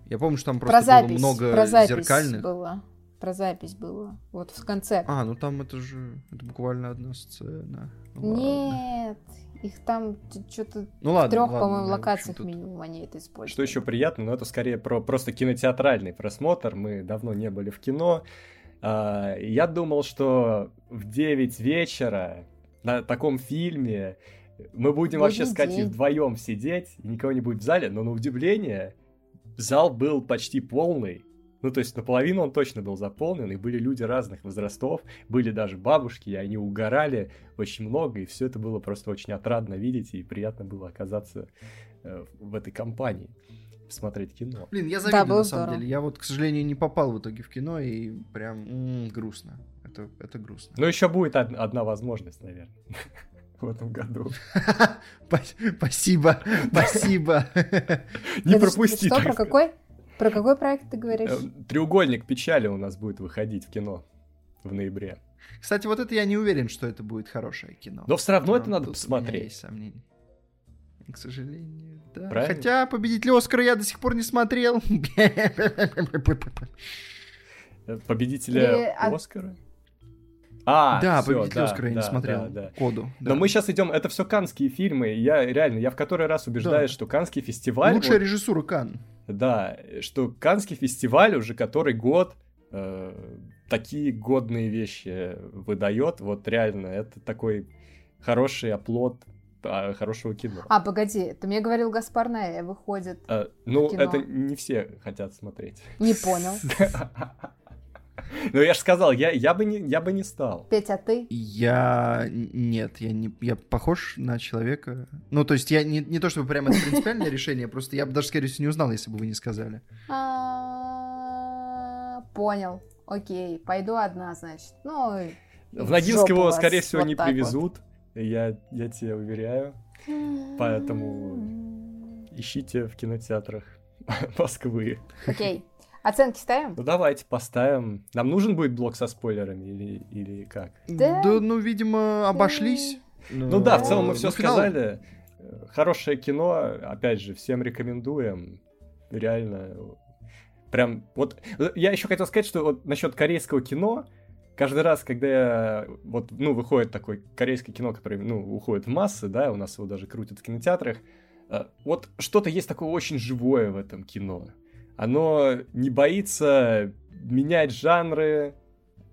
я помню, что там просто про запись, было много про запись зеркальных.
Было. Про запись было. Вот в конце.
А, ну там это же это буквально одна сцена.
Ну, Нет, ладно. Их там что-то ну, ладно, в трех, по-моему, локациях тут... минимум они это используют.
Что еще приятно, но это скорее про просто кинотеатральный просмотр. Мы давно не были в кино. А, я думал, что в 9 вечера на таком фильме мы будем вообще с Катей вдвоем сидеть, и никого не будет в зале, но на удивление зал был почти полный. Ну, то есть наполовину он точно был заполнен, и были люди разных возрастов, были даже бабушки, и они угорали очень много, и все это было просто очень отрадно видеть, и приятно было оказаться э, в этой компании смотреть кино.
Блин, я завидую, да, на самом деле. Я вот, к сожалению, не попал в итоге в кино, и прям м-м, грустно. Это, это грустно.
Ну, еще будет од- одна возможность, наверное в этом году.
Спасибо, спасибо.
Не пропусти.
Что, про какой? Про какой проект ты говоришь? Э,
Треугольник печали у нас будет выходить в кино в ноябре.
Кстати, вот это я не уверен, что это будет хорошее кино.
Но все равно это надо посмотреть. есть
сомнения. К сожалению, да. Правильно? Хотя победителя Оскара я до сих пор не смотрел.
Победителя Оскара?
А, да, всё, победитель да, Оскара я не смотрел. Да, да. Коду.
Да. Но мы сейчас идем, это все канские фильмы. Я реально, я в который раз убеждаюсь, да. что канский фестиваль.
Лучшая вот, режиссура Кан.
Да, что канский фестиваль уже который год э, такие годные вещи выдает. Вот реально, это такой хороший оплот а, хорошего кино.
А, погоди, ты мне говорил, Гаспар Ноэ выходит.
А, ну, это не все хотят смотреть.
Не понял.
Ну, я же сказал, я, я, бы не, я бы не стал.
Петя, а ты?
Я... Нет, я не... Я похож на человека... Ну, то есть я не, не то, чтобы прямо это принципиальное решение, просто я бы даже, скорее всего, не узнал, если бы вы не сказали.
А, понял. Окей, пойду одна, значит. Ну,
в Ногинск его, скорее всего, не привезут. Я, я тебе уверяю. Поэтому ищите в кинотеатрах Москвы.
Окей. Оценки ставим?
Ну давайте поставим. Нам нужен будет блок со спойлерами или, или как?
Да, да ну, видимо, обошлись.
Ну, ну да, в целом мы все сказали. Хорошее кино, опять же, всем рекомендуем. Реально. Прям вот. Я еще хотел сказать, что вот насчет корейского кино, каждый раз, когда я, вот, ну, выходит такое корейское кино, которое, ну, уходит в массы, да, у нас его даже крутят в кинотеатрах, э, вот что-то есть такое очень живое в этом кино оно не боится менять жанры,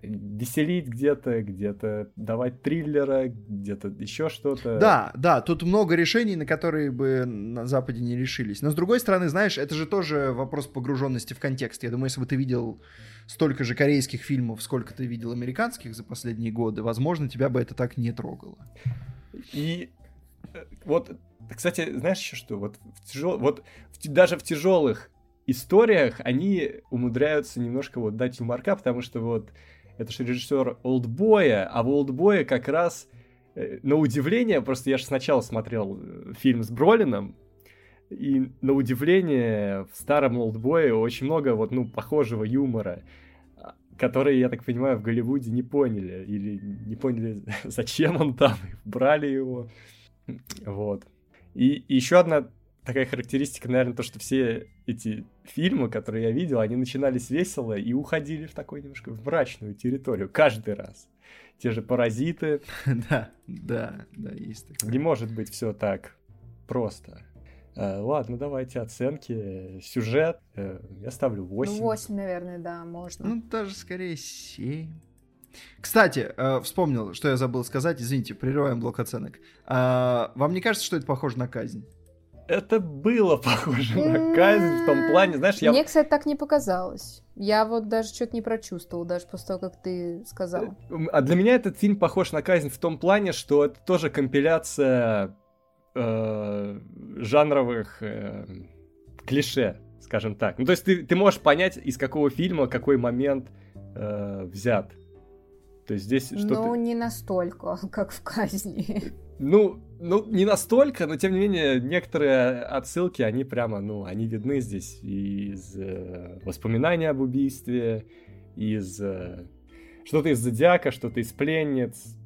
веселить где-то, где-то давать триллера, где-то еще что-то.
Да, да, тут много решений, на которые бы на Западе не решились. Но с другой стороны, знаешь, это же тоже вопрос погруженности в контекст. Я думаю, если бы ты видел столько же корейских фильмов, сколько ты видел американских за последние годы, возможно, тебя бы это так не трогало.
И э, вот, кстати, знаешь еще что? Вот, в тяжел... вот в... даже в тяжелых историях они умудряются немножко вот дать юморка, потому что вот это же режиссер Олдбоя, а в Олдбое как раз э, на удивление, просто я же сначала смотрел э, фильм с Бролином, и на удивление в старом Олдбое очень много вот, ну, похожего юмора, который, я так понимаю, в Голливуде не поняли, или не поняли, зачем он там, брали его, вот. И, и еще одна такая характеристика, наверное, то, что все эти фильмы, которые я видел, они начинались весело и уходили в такой немножко в мрачную территорию каждый раз. те же паразиты.
Да, да, да, есть такое.
Не может быть все так просто. Э, ладно, давайте оценки. Сюжет э, я ставлю 8. Ну,
8, наверное, да, можно.
Ну, даже скорее 7. Кстати, э, вспомнил, что я забыл сказать. Извините, прерываем блок оценок. Вам не кажется, что это похоже на казнь?
Это было похоже на казнь в том плане, знаешь, я...
Мне, кстати, так не показалось. Я вот даже что-то не прочувствовал, даже после того, как ты сказал.
А для меня этот фильм похож на казнь в том плане, что это тоже компиляция э, жанровых э, клише, скажем так. Ну, то есть ты, ты можешь понять, из какого фильма какой момент э, взят. То есть здесь что-то...
Ну, не настолько, как в казни.
Ну, ну, не настолько, но тем не менее, некоторые отсылки, они прямо, ну, они видны здесь из э, воспоминаний об убийстве, из э, что-то из Зодиака, что-то из Пленниц.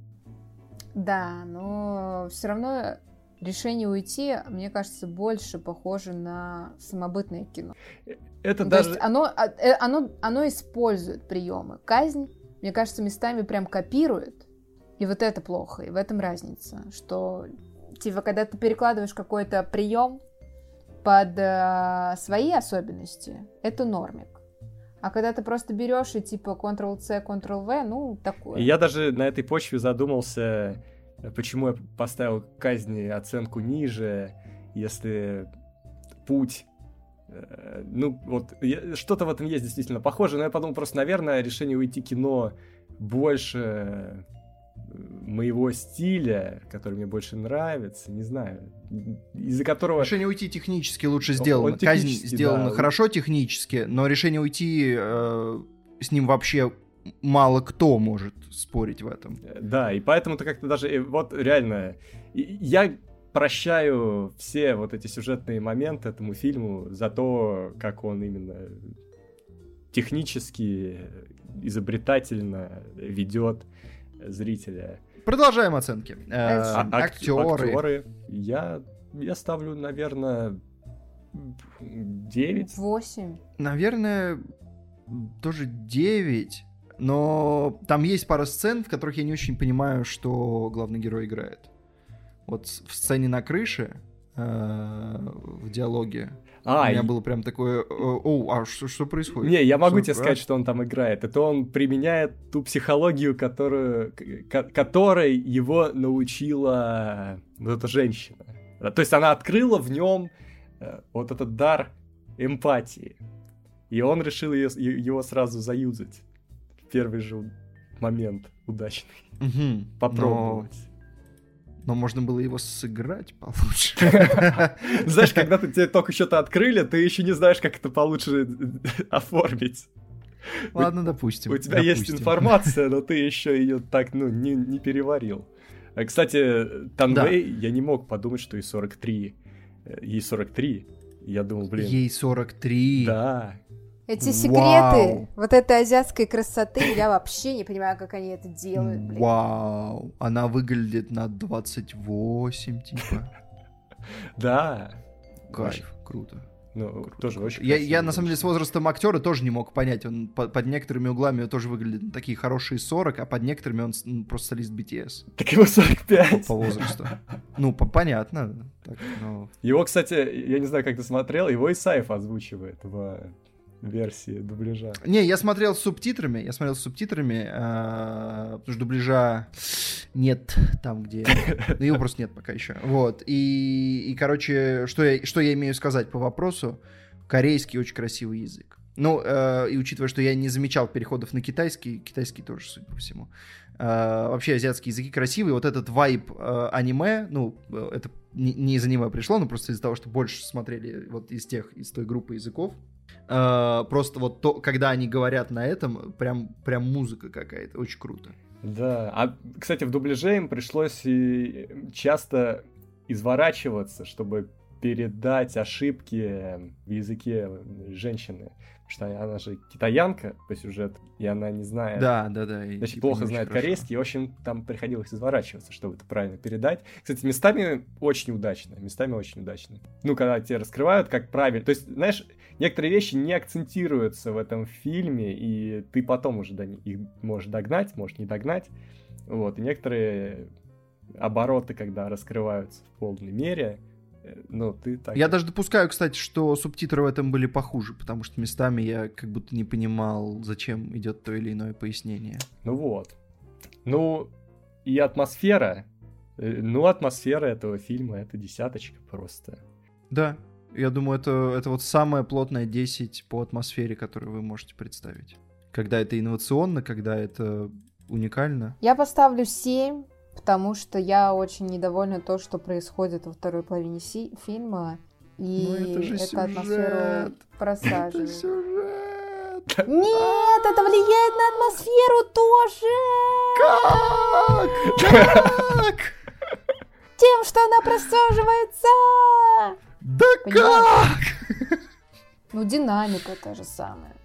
Да, но все равно решение уйти, мне кажется, больше похоже на самобытное кино.
Это ну, даже...
То есть оно, а, э, оно, оно использует приемы. Казнь, мне кажется, местами прям копирует. И вот это плохо, и в этом разница, что типа, когда ты перекладываешь какой-то прием под э, свои особенности, это нормик. А когда ты просто берешь и типа Ctrl-C, Ctrl-V, ну, такое.
я даже на этой почве задумался, почему я поставил казни оценку ниже, если путь э, ну, вот, что-то в этом есть действительно похоже, но я подумал просто, наверное, решение уйти кино больше моего стиля, который мне больше нравится, не знаю, из-за которого...
Решение уйти технически лучше сделано. Он Казнь сделана да. хорошо технически, но решение уйти э, с ним вообще мало кто может спорить в этом.
Да, и поэтому-то как-то даже, э, вот реально, я прощаю все вот эти сюжетные моменты этому фильму за то, как он именно технически, изобретательно ведет зрителя.
Продолжаем оценки. Э,
а, актеры. актеры. Я, я ставлю, наверное, 9.
8.
Наверное, тоже 9. Но там есть пара сцен, в которых я не очень понимаю, что главный герой играет. Вот в сцене на крыше, э, в диалоге, а, у меня и... было прям такое, о, а что, что происходит?
Не, я могу что, тебе а? сказать, что он там играет. Это он применяет ту психологию, которую, которой его научила вот эта женщина. То есть она открыла в нем э, вот этот дар эмпатии. И он решил ее, его сразу заюзать в первый же момент удачный.
Угу, Попробовать. Но но можно было его сыграть получше.
Знаешь, когда ты тебе только что-то открыли, ты еще не знаешь, как это получше оформить.
Ладно, допустим.
У тебя есть информация, но ты еще ее так, ну, не, не переварил. Э, кстати, Танвей, я не мог подумать, что ей 43. Э, ей 43. Я думал, блин.
Ей 43.
Да.
Эти секреты Вау. вот этой азиатской красоты, я вообще не понимаю, как они это делают. Блин.
Вау, она выглядит на 28, типа.
Да.
Кайф, круто.
Ну, круто. тоже очень
я, я, на самом деле, с возрастом актера тоже не мог понять. Он по, под некоторыми углами тоже выглядит на такие хорошие 40, а под некоторыми он ну, просто солист BTS.
Так его 45.
По, по возрасту. Ну, по, понятно. Так,
но... Его, кстати, я не знаю, как ты смотрел, его Исаев озвучивает в версии дубляжа.
Не, я смотрел с субтитрами, я смотрел с субтитрами, э, потому что дубляжа нет там, где... Ну, его просто нет пока еще. Вот, и, и короче, что я, что я имею сказать по вопросу, корейский очень красивый язык. Ну, э, и учитывая, что я не замечал переходов на китайский, китайский тоже, судя по всему. Э, вообще азиатские языки красивые. Вот этот вайб э, аниме, ну, это не, не из аниме пришло, но просто из-за того, что больше смотрели вот из тех, из той группы языков, Uh, просто вот то, когда они говорят на этом, прям, прям музыка какая-то, очень круто.
Да, а, кстати, в дубляже им пришлось и часто изворачиваться, чтобы передать ошибки в языке женщины. Потому что она же китаянка по сюжету, и она не знает...
Да, да, да.
Значит, плохо знает хорошо. корейский, и, в общем, там приходилось изворачиваться, чтобы это правильно передать. Кстати, местами очень удачно, местами очень удачно. Ну, когда тебе раскрывают, как правильно... То есть, знаешь, некоторые вещи не акцентируются в этом фильме, и ты потом уже до них их можешь догнать, можешь не догнать. Вот, и некоторые обороты, когда раскрываются в полной мере, ну, ты так...
Я даже допускаю, кстати, что субтитры в этом были похуже, потому что местами я как будто не понимал, зачем идет то или иное пояснение.
Ну вот. Ну, и атмосфера, э, ну, атмосфера этого фильма, это десяточка просто.
Да, я думаю, это, это вот самое плотное 10 по атмосфере, которую вы можете представить. Когда это инновационно, когда это уникально.
Я поставлю 7, потому что я очень недовольна то, что происходит во второй половине си- фильма. И ну, это, же это сюжет. атмосферу просаживает. Это сюжет. Нет, это влияет на атмосферу
тоже. Как? Как?
Тем, что она просаживается.
Да как?
Ну, динамика та же самая.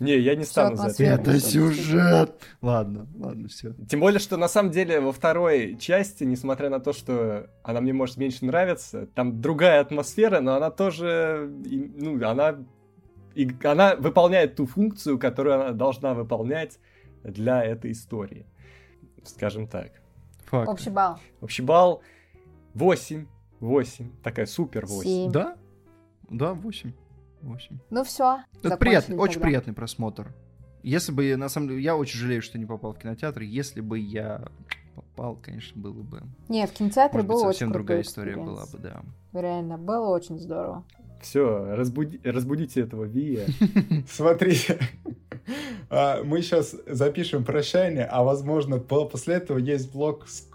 Не, я не стану за это.
Это сюжет. Ладно, ладно, все.
Тем более, что на самом деле во второй части, несмотря на то, что она мне может меньше нравиться, там другая атмосфера, но она тоже, ну, она, и она выполняет ту функцию, которую она должна выполнять для этой истории. Скажем так.
Факт. Общий балл.
Общий балл 8. 8. Такая супер 8. 7.
Да? Да, 8. 8.
Ну все.
Это приятный, тогда. очень приятный просмотр. Если бы, на самом деле, я очень жалею, что не попал в кинотеатр. Если бы я попал, конечно, было бы...
Не, в кинотеатре было очень
совсем другая история была бы, да.
Реально, было очень здорово.
Все, разбуди, разбудите этого Вия.
Смотрите, а, мы сейчас запишем прощание, а возможно после этого есть блок с,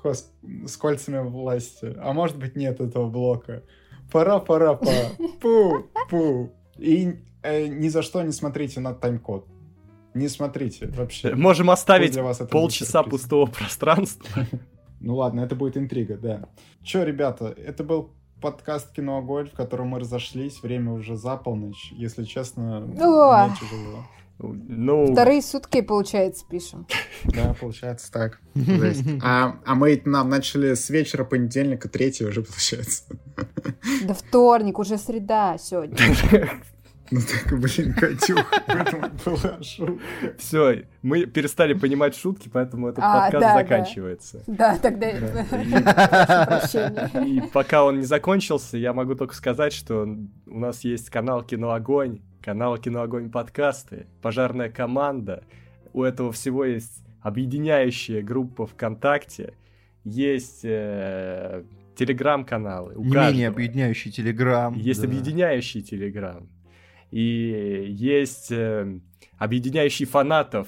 с кольцами власти. А может быть нет этого блока. Пора, пора, пора. Пу, пу. И э, ни за что не смотрите на тайм-код. Не смотрите вообще.
Можем оставить полчаса пустого пространства.
Ну ладно, это будет интрига, да. Че, ребята, это был подкаст «Кино Огонь», в котором мы разошлись. Время уже за полночь. Если честно, мне тяжело.
Ну... Вторые сутки, получается, пишем.
Да, получается так. А, а мы нам начали с вечера понедельника, третьего уже получается.
Да вторник, уже среда сегодня.
Ну так, блин, Катюх, была шутка.
Все, мы перестали понимать шутки, поэтому этот а, подкаст да, заканчивается.
Да, да тогда
И пока он не закончился, я могу только сказать, что у нас есть канал Кино Огонь, канал Кино Огонь подкасты, пожарная команда. У этого всего есть объединяющая группа ВКонтакте, есть э, телеграм-каналы.
Не каждого. менее объединяющий телеграм.
Есть да. объединяющий телеграм. И есть э, объединяющий фанатов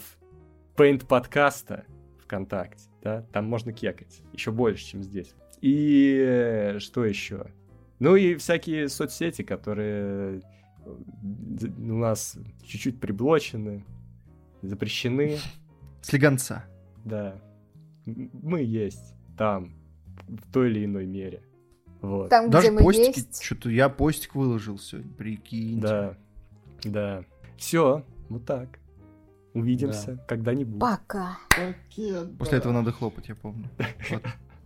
Paint подкаста ВКонтакте. Да? Там можно кекать. Еще больше, чем здесь. И э, что еще? Ну и всякие соцсети, которые у нас чуть-чуть приблочены, запрещены.
Слегонца.
Да. Мы есть там, в той или иной мере. Вот.
Там,
Даже
где мы
постики,
есть.
Что-то я постик выложил сегодня, прикиньте.
Да, да. Все, вот так. Увидимся да. когда-нибудь.
Пока.
После этого надо хлопать, я помню.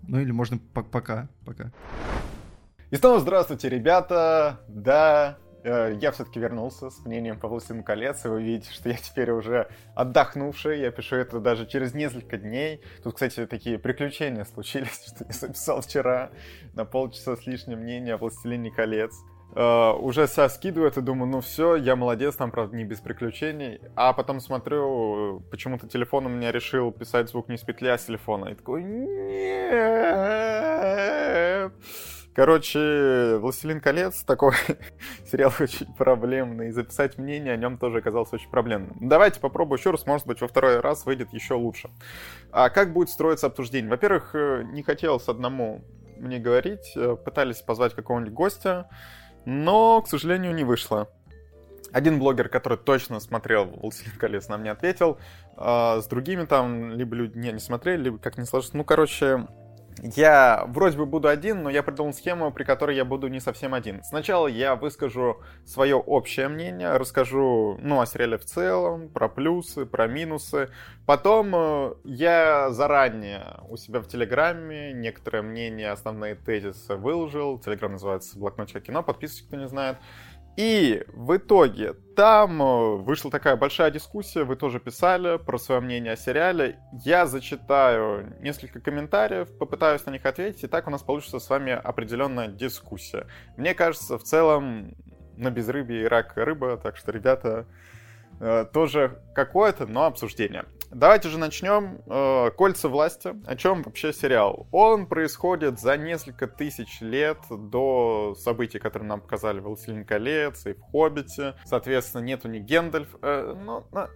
Ну или можно пока, пока.
И снова здравствуйте, ребята. Да, я все-таки вернулся с мнением по «Властелину колец», и вы видите, что я теперь уже отдохнувший, я пишу это даже через несколько дней. Тут, кстати, такие приключения случились, что я записал вчера на полчаса с лишним мнение о «Властелине колец». Uh, уже себя скидываю это, думаю, ну все, я молодец, там, правда, не без приключений. А потом смотрю, почему-то телефон у меня решил писать звук не с петли, а с телефона. И такой, нет. Короче, «Властелин колец» такой сериал очень проблемный, и записать мнение о нем тоже оказалось очень проблемным. Давайте попробую еще раз, может быть, во второй раз выйдет еще лучше. А как будет строиться обсуждение? Во-первых, э, не хотелось одному мне говорить, э, пытались позвать какого-нибудь гостя, но, к сожалению, не вышло. Один блогер, который точно смотрел «Властелин колец», нам не ответил. А с другими там либо люди не, не смотрели, либо как не сложилось. Ну, короче, я вроде бы буду один, но я придумал схему, при которой я буду не совсем один. Сначала я выскажу свое общее мнение, расскажу, ну, о сериале в целом, про плюсы, про минусы. Потом э, я заранее у себя в Телеграме некоторые мнения, основные тезисы выложил. Телеграм называется «Блокнотик кино», подписывайтесь, кто не знает. И в итоге там э, вышла такая большая дискуссия, вы тоже писали про свое мнение о сериале. Я зачитаю несколько комментариев, попытаюсь на них ответить, и так у нас получится с вами определенная дискуссия. Мне кажется, в целом на безрыбье и рак рыба, так что, ребята, э, тоже какое-то, но обсуждение. Давайте же начнем. Э, «Кольца власти». О чем вообще сериал? Он происходит за несколько тысяч лет до событий, которые нам показали в «Властелин колец» и в «Хоббите». Соответственно, нету ни Гендальф. Э, ну, ну,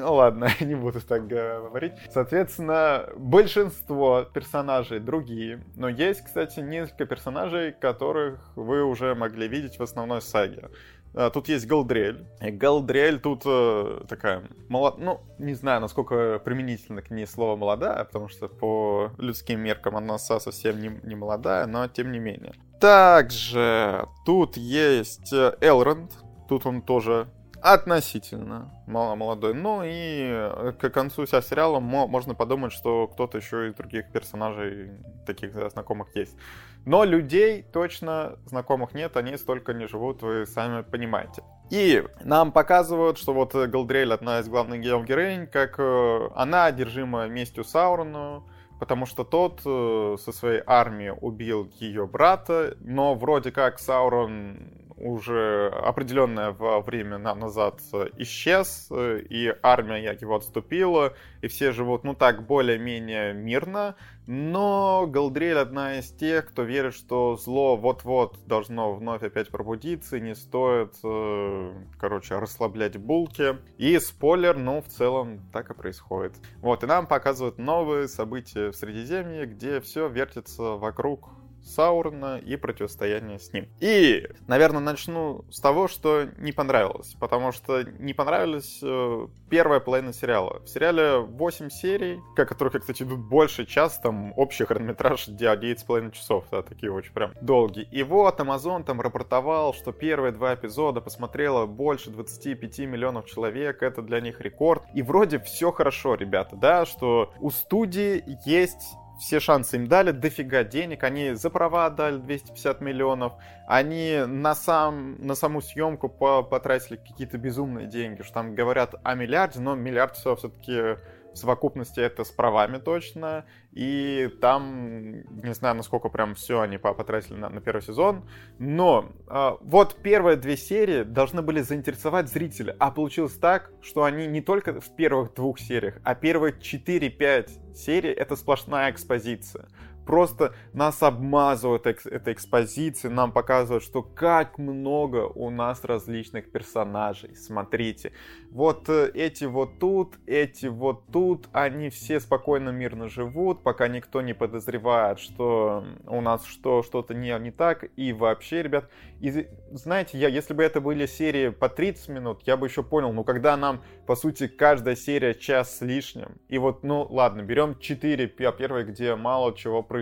ну ладно, не буду так говорить. Соответственно, большинство персонажей другие. Но есть, кстати, несколько персонажей, которых вы уже могли видеть в основной саге. А, тут есть Галдрель. И Галдрель тут э, такая, молод... ну, не знаю, насколько применительно к ней слово молодая, потому что по людским меркам она совсем не, не молодая, но тем не менее. Также тут есть э, Элронд. Тут он тоже относительно молодой. Ну и э, к концу вся сериала можно подумать, что кто-то еще из других персонажей таких знакомых есть. Но людей точно знакомых нет, они столько не живут, вы сами понимаете. И нам показывают, что вот Галдрель, одна из главных героинь, как э, она одержима местью Саурону, потому что тот э, со своей армией убил ее брата, но вроде как Саурон уже определенное время назад исчез, и армия его отступила, и все живут, ну так, более-менее мирно, но Галдрель одна из тех, кто верит, что зло вот-вот должно вновь опять пробудиться, и не стоит, э, короче, расслаблять булки. И спойлер, ну, в целом так и происходит. Вот, и нам показывают новые события в Средиземье, где все вертится вокруг Саурона и противостояние с ним. И, наверное, начну с того, что не понравилось, потому что не понравилась э, первая половина сериала. В сериале 8 серий, которых, кстати, идут больше час, там общий хронометраж 9,5 часов, да, такие очень прям долгие. И вот Amazon там рапортовал, что первые два эпизода посмотрело больше 25 миллионов человек, это для них рекорд. И вроде все хорошо, ребята, да, что у студии есть все шансы им дали, дофига денег, они за права отдали 250 миллионов, они на, сам, на саму съемку потратили какие-то безумные деньги, что там говорят о миллиарде, но миллиард все все-таки в совокупности это с правами точно, и там, не знаю, насколько прям все они потратили на, на первый сезон, но э, вот первые две серии должны были заинтересовать зрителя, а получилось так, что они не только в первых двух сериях, а первые 4-5 серий это сплошная экспозиция просто нас обмазывают экс этой экспозицией, нам показывают, что как много у нас различных персонажей. Смотрите, вот э, эти вот тут, эти вот тут, они все спокойно, мирно живут, пока никто не подозревает, что у нас что, что-то не, не так. И вообще, ребят, и, знаете, я, если бы это были серии по 30 минут, я бы еще понял, но когда нам, по сути, каждая серия час с лишним, и вот, ну ладно, берем 4 первые, где мало чего происходит.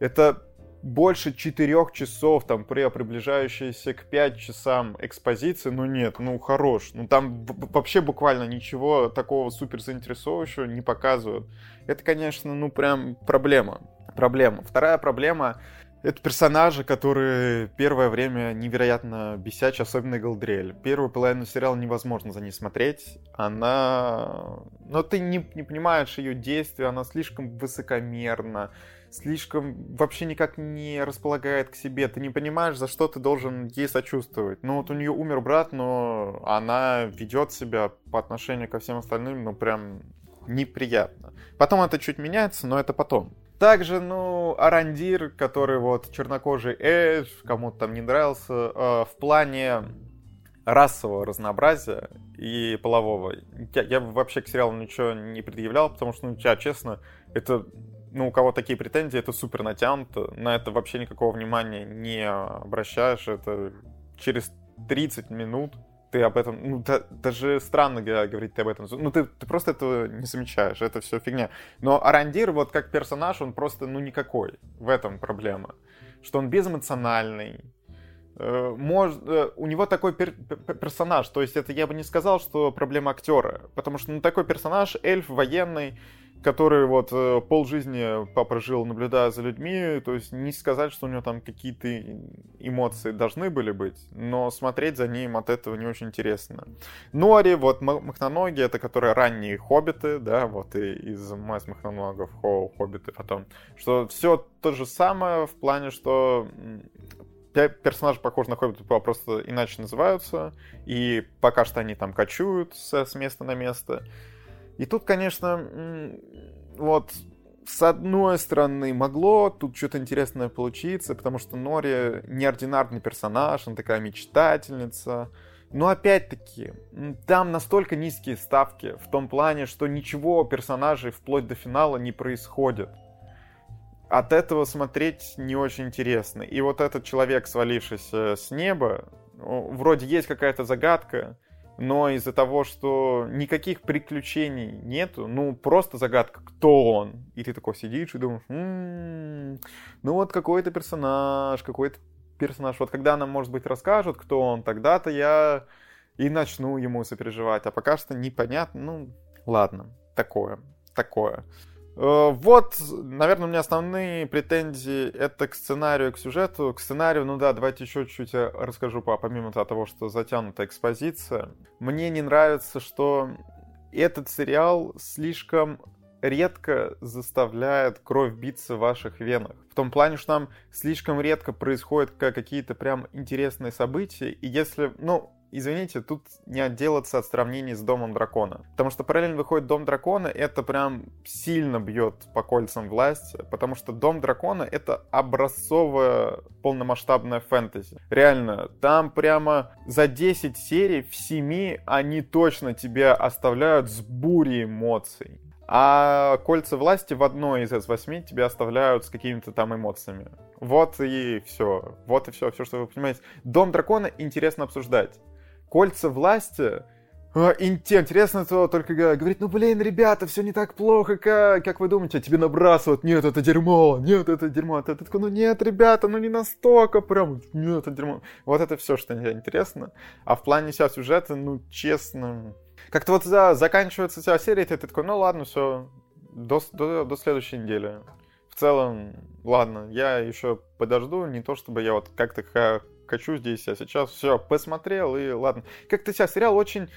Это больше четырех часов, там, при приближающейся к 5 часам экспозиции, ну нет, ну хорош. Ну там вообще буквально ничего такого супер заинтересовывающего не показывают. Это, конечно, ну прям проблема. Проблема. Вторая проблема это персонажи, которые первое время невероятно бесячи, особенно Галдриэль. Первую половину сериала невозможно за ней смотреть. Она... Но ты не, не понимаешь ее действия, она слишком высокомерна слишком вообще никак не располагает к себе. Ты не понимаешь, за что ты должен ей сочувствовать. Ну вот у нее умер брат, но она ведет себя по отношению ко всем остальным, ну прям неприятно. Потом это чуть меняется, но это потом. Также, ну, Арандир, который вот чернокожий Эдж, кому-то там не нравился, э, в плане расового разнообразия и полового. Я, я вообще к сериалу ничего не предъявлял, потому что, ну, я честно, это ну, у кого такие претензии, это супер натянуто, на это вообще никакого внимания не обращаешь, это через 30 минут ты об этом, ну, да, даже странно говорить ты об этом, ну, ты, ты просто этого не замечаешь, это все фигня. Но Арандир, вот как персонаж, он просто, ну, никакой, в этом проблема. Что он безэмоциональный, э, может, э, у него такой пер персонаж, то есть это я бы не сказал, что проблема актера, потому что ну, такой персонаж, эльф военный, который вот э, полжизни папа жил, наблюдая за людьми, то есть не сказать, что у него там какие-то эмоции должны были быть, но смотреть за ним от этого не очень интересно. Нори, вот Махноноги, это которые ранние хоббиты, да, вот и из Мас Махноногов, хоббиты потом, что все то же самое в плане, что персонажи похожи на хоббитов, просто иначе называются, и пока что они там кочуют с места на место. И тут, конечно, вот с одной стороны, могло тут что-то интересное получиться, потому что Нори неординарный персонаж, она такая мечтательница. Но опять-таки, там настолько низкие ставки в том плане, что ничего персонажей вплоть до финала не происходит. От этого смотреть не очень интересно. И вот этот человек, свалившийся с неба, вроде есть какая-то загадка, но из-за того, что никаких приключений нету, ну, просто загадка, кто он. И ты такой сидишь и думаешь, м-м-м, ну вот какой-то персонаж, какой-то персонаж. Вот когда нам, может быть, расскажут, кто он, тогда-то я и начну ему сопереживать. А пока что непонятно, ну, ладно, такое, такое. Э, вот, наверное, у меня основные претензии это к сценарию, к сюжету. К сценарию, ну да, давайте еще чуть-чуть расскажу, помимо того, что затянутая экспозиция. Мне не нравится, что этот сериал слишком редко заставляет кровь биться в ваших венах. В том плане, что там слишком редко происходят какие-то прям интересные события, и если, ну, извините, тут не отделаться от сравнений с Домом Дракона. Потому что параллельно выходит Дом Дракона, это прям сильно бьет по кольцам власти, потому что Дом Дракона — это образцовая полномасштабная фэнтези. Реально, там прямо за 10 серий в 7 они точно тебя оставляют с бурей эмоций. А кольца власти в одной из восьми тебя оставляют с какими-то там эмоциями. Вот и все. Вот и все, все, что вы понимаете. Дом дракона интересно обсуждать кольца власти, а, Интересно то только говорит, ну блин, ребята, все не так плохо, как, как вы думаете, тебе набрасывают, нет, это дерьмо, нет, это дерьмо, ты такой, ну нет, ребята, ну не настолько прям, нет, это дерьмо. Вот это все, что интересно. А в плане вся сюжета, ну честно, как-то вот за, заканчивается вся серия, и ты такой, ну ладно, все, до, до, до следующей недели. В целом, ладно, я еще подожду, не то чтобы я вот как-то хочу здесь, а сейчас все, посмотрел и ладно. Как-то сейчас сериал очень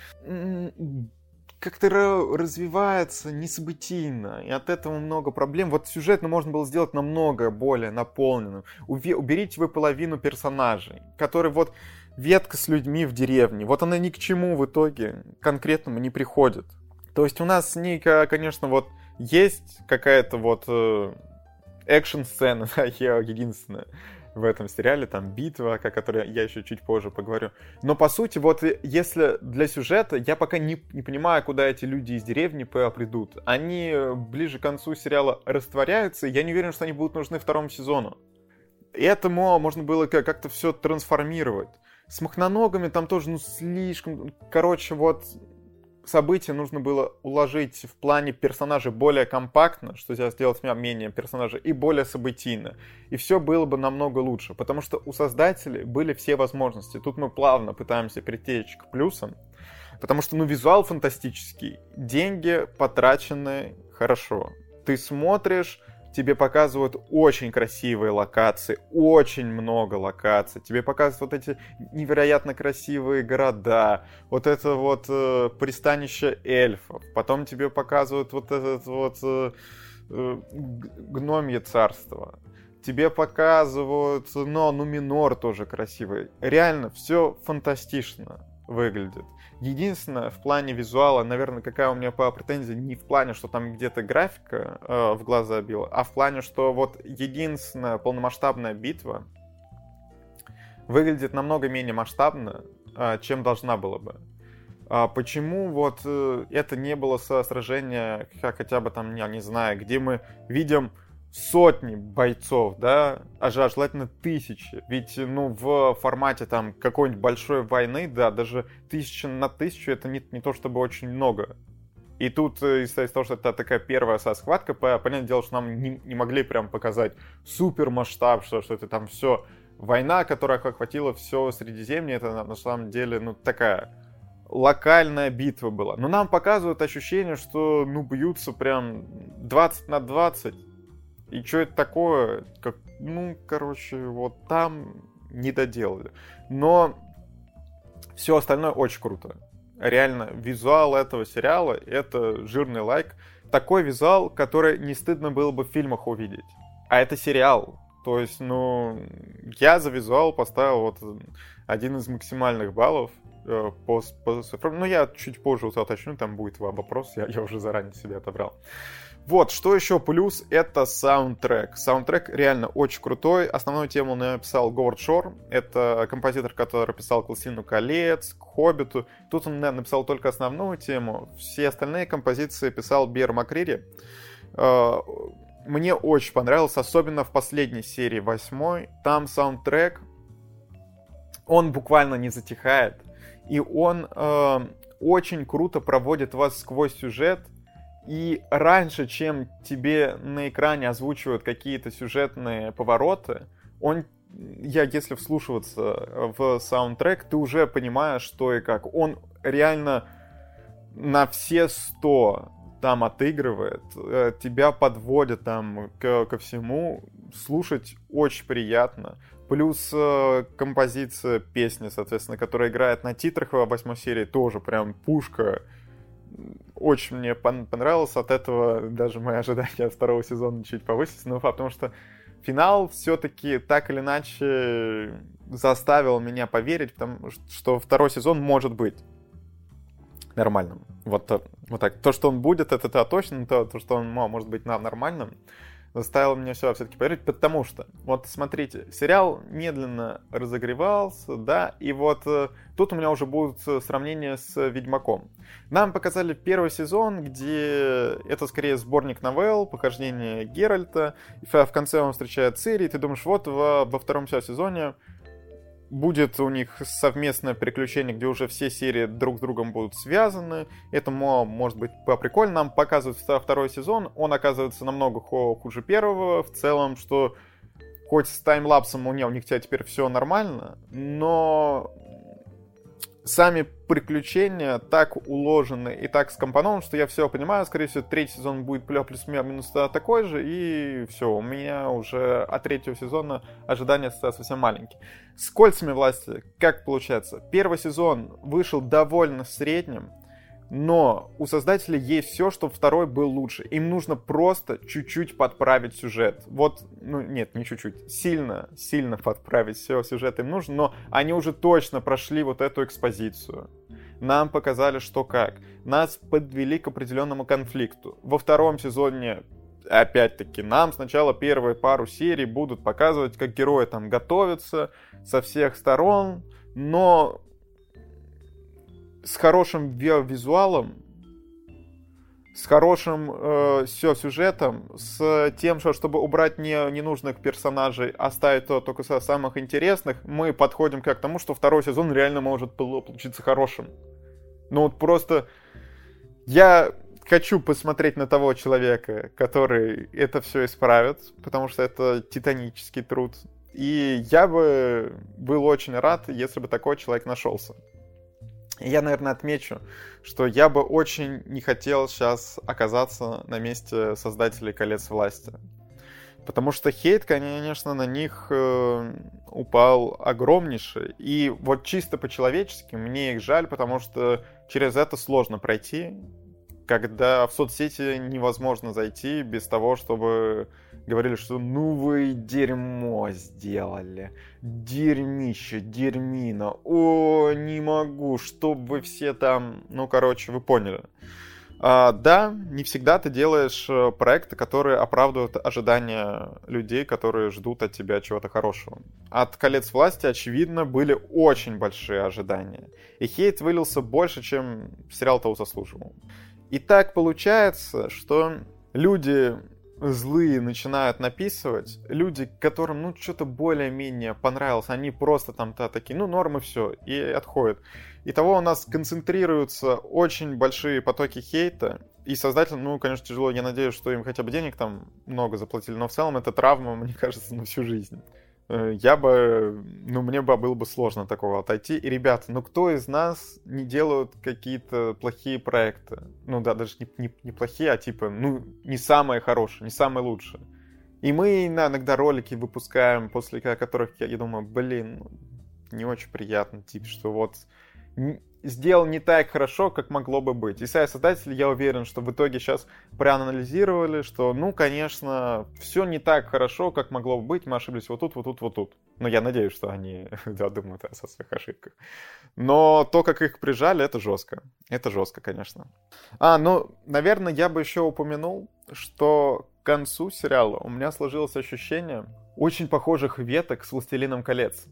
как-то развивается несобытийно, и от этого много проблем. Вот сюжетно можно было сделать намного более наполненным. Уберите вы половину персонажей, которые вот ветка с людьми в деревне, вот она ни к чему в итоге конкретному не приходит. То есть у нас с ней, конечно, вот есть какая-то вот э, экшн-сцена, да, единственная в этом сериале, там битва, о которой я еще чуть позже поговорю. Но по сути, вот если для сюжета, я пока не, не понимаю, куда эти люди из деревни придут. Они ближе к концу сериала растворяются, и я не уверен, что они будут нужны второму сезону. Этому можно было как-то все трансформировать. С махноногами там тоже, ну, слишком... Короче, вот события нужно было уложить в плане персонажей более компактно, что сейчас сделать меня менее персонажей, и более событийно. И все было бы намного лучше, потому что у создателей были все возможности. Тут мы плавно пытаемся притечь к плюсам, потому что, ну, визуал фантастический, деньги потрачены хорошо. Ты смотришь, тебе показывают очень красивые локации, очень много локаций. Тебе показывают вот эти невероятно красивые города, вот это вот э, пристанище эльфов. Потом тебе показывают вот этот вот э, э, гномье царство. Тебе показывают, но Нуминор тоже красивый. Реально, все фантастично выглядит. Единственное, в плане визуала, наверное, какая у меня по претензия, не в плане, что там где-то графика э, в глаза била, а в плане, что вот единственная полномасштабная битва выглядит намного менее масштабно, э, чем должна была бы. А почему вот э, это не было со сражения, хотя бы там, я не знаю, где мы видим сотни бойцов, да, а желательно тысячи. Ведь, ну, в формате там какой-нибудь большой войны, да, даже тысяча на тысячу это не, не то чтобы очень много. И тут э, из-за того, что это такая первая со схватка, понятное дело, что нам не, не могли прям показать супер масштаб, что, что это там все война, которая охватила все Средиземье, это на, на самом деле, ну, такая локальная битва была. Но нам показывают ощущение, что, ну, бьются прям 20 на 20. И что это такое? Как, ну, короче, вот там не доделали. Но все остальное очень круто. Реально, визуал этого сериала — это жирный лайк. Такой визуал, который не стыдно было бы в фильмах увидеть. А это сериал. То есть, ну, я за визуал поставил вот один из максимальных баллов э, по, по Ну, я чуть позже уточню, там будет вопрос, я, я уже заранее себе отобрал. Вот, что еще плюс, это саундтрек. Саундтрек реально очень крутой. Основную тему написал Говард Шор. Это композитор, который писал «Классину колец», к «Хоббиту». Тут он написал только основную тему. Все остальные композиции писал Бер Макрири. Э, мне очень понравилось, особенно в последней серии, восьмой. Там саундтрек, он буквально не затихает. И он э, очень круто проводит вас сквозь сюжет. И раньше, чем тебе на экране озвучивают какие-то сюжетные повороты, он я, если вслушиваться в саундтрек, ты уже понимаешь, что и как. Он реально на все сто там отыгрывает, э, тебя подводит там к, ко всему, слушать очень приятно. Плюс э, композиция песни, соответственно, которая играет на титрах во восьмой серии, тоже прям пушка. Очень мне пон- понравилось, от этого даже мои ожидания от второго сезона чуть повысились, ну, потому что финал все-таки так или иначе заставил меня поверить, потому что второй сезон может быть нормальным. Вот, вот так. То, что он будет, это то точно, то, то что он может быть нормальным, заставило меня все все-таки поверить, потому что, вот смотрите, сериал медленно разогревался, да, и вот э, тут у меня уже будут сравнения с Ведьмаком. Нам показали первый сезон, где это скорее сборник новелл, похождения Геральта, в конце он встречает Цири, и ты думаешь, вот во, во втором сезоне будет у них совместное приключение, где уже все серии друг с другом будут связаны. Это может быть прикольно. Нам показывают второй сезон. Он оказывается намного хуже первого. В целом, что хоть с таймлапсом у них, у них теперь все нормально, но сами приключения так уложены и так скомпонованы, что я все понимаю. Скорее всего, третий сезон будет плюс-минус такой же, и все, у меня уже от третьего сезона ожидания совсем маленькие. С кольцами власти, как получается? Первый сезон вышел довольно средним, но у создателей есть все, чтобы второй был лучше. Им нужно просто чуть-чуть подправить сюжет. Вот, ну нет, не чуть-чуть, сильно, сильно подправить все сюжет им нужно, но они уже точно прошли вот эту экспозицию. Нам показали, что как. Нас подвели к определенному конфликту. Во втором сезоне опять-таки, нам сначала первые пару серий будут показывать, как герои там готовятся со всех сторон, но с хорошим визуалом, с хорошим э, все сюжетом, с тем, что чтобы убрать не, ненужных персонажей, оставить то, только самых интересных, мы подходим как к тому, что второй сезон реально может получиться хорошим. Ну вот просто я хочу посмотреть на того человека, который это все исправит, потому что это титанический труд. И я бы был очень рад, если бы такой человек нашелся. Я, наверное, отмечу, что я бы очень не хотел сейчас оказаться на месте создателей «Колец власти». Потому что хейт, конечно, на них э, упал огромнейший. И вот чисто по-человечески мне их жаль, потому что через это сложно пройти, когда в соцсети невозможно зайти без того, чтобы говорили, что ну вы дерьмо сделали. Дерьмище, дерьмина. О, не могу, чтобы все там... Ну, короче, вы поняли. А, да, не всегда ты делаешь э, проекты, которые оправдывают ожидания людей, которые ждут от тебя чего-то хорошего. От «Колец власти», очевидно, были очень большие ожидания. И хейт вылился больше, чем сериал того заслуживал. И так получается, что люди злые начинают написывать, люди, которым, ну, что-то более-менее понравилось, они просто там-то такие, ну, нормы все, и отходят. Итого у нас концентрируются очень большие потоки хейта, и создателям, ну, конечно, тяжело, я надеюсь, что им хотя бы денег там много заплатили, но в целом это травма, мне кажется, на всю жизнь. Э, я бы, ну, мне бы было бы сложно такого отойти. И, ребята, ну, кто из нас не делают какие-то плохие проекты? Ну, да, даже не, не, не плохие, а типа, ну, не самые хорошие, не самые лучшие. И мы иногда ролики выпускаем, после которых я, я думаю, блин, ну, не очень приятно, типа, что вот сделал не так хорошо, как могло бы быть. И создатели, я уверен, что в итоге сейчас проанализировали, что, ну, конечно, все не так хорошо, как могло бы быть, мы ошиблись вот тут, вот тут, вот тут. Но я надеюсь, что они да, думают о своих ошибках. Но то, как их прижали, это жестко. Это жестко, конечно. А, ну, наверное, я бы еще упомянул, что к концу сериала у меня сложилось ощущение очень похожих веток с «Властелином колец».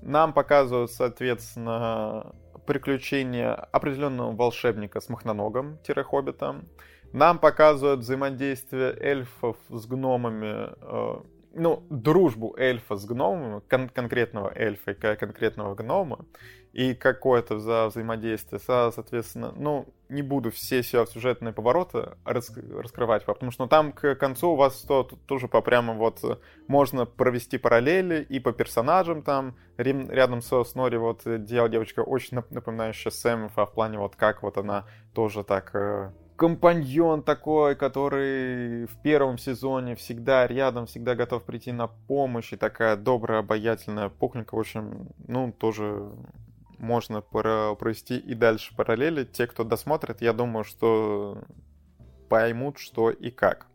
Нам показывают, соответственно, приключения определенного волшебника с махноногом-хоббитом. Нам показывают взаимодействие эльфов с гномами, э, ну, дружбу эльфа с гномами, кон- конкретного эльфа и конкретного гнома, и какое-то за взаимодействие, соответственно, ну, не буду все сюжетные повороты рас- раскрывать, потому что ну, там к концу у вас то, тоже по прямо вот можно провести параллели и по персонажам там, рядом со Снори вот делала девочка очень напоминающая Сэмфа в плане вот как вот она тоже так э, компаньон такой, который в первом сезоне всегда рядом, всегда готов прийти на помощь, и такая добрая, обаятельная пухленька, в общем, ну, тоже можно провести и дальше параллели. Те, кто досмотрит, я думаю, что поймут, что и как.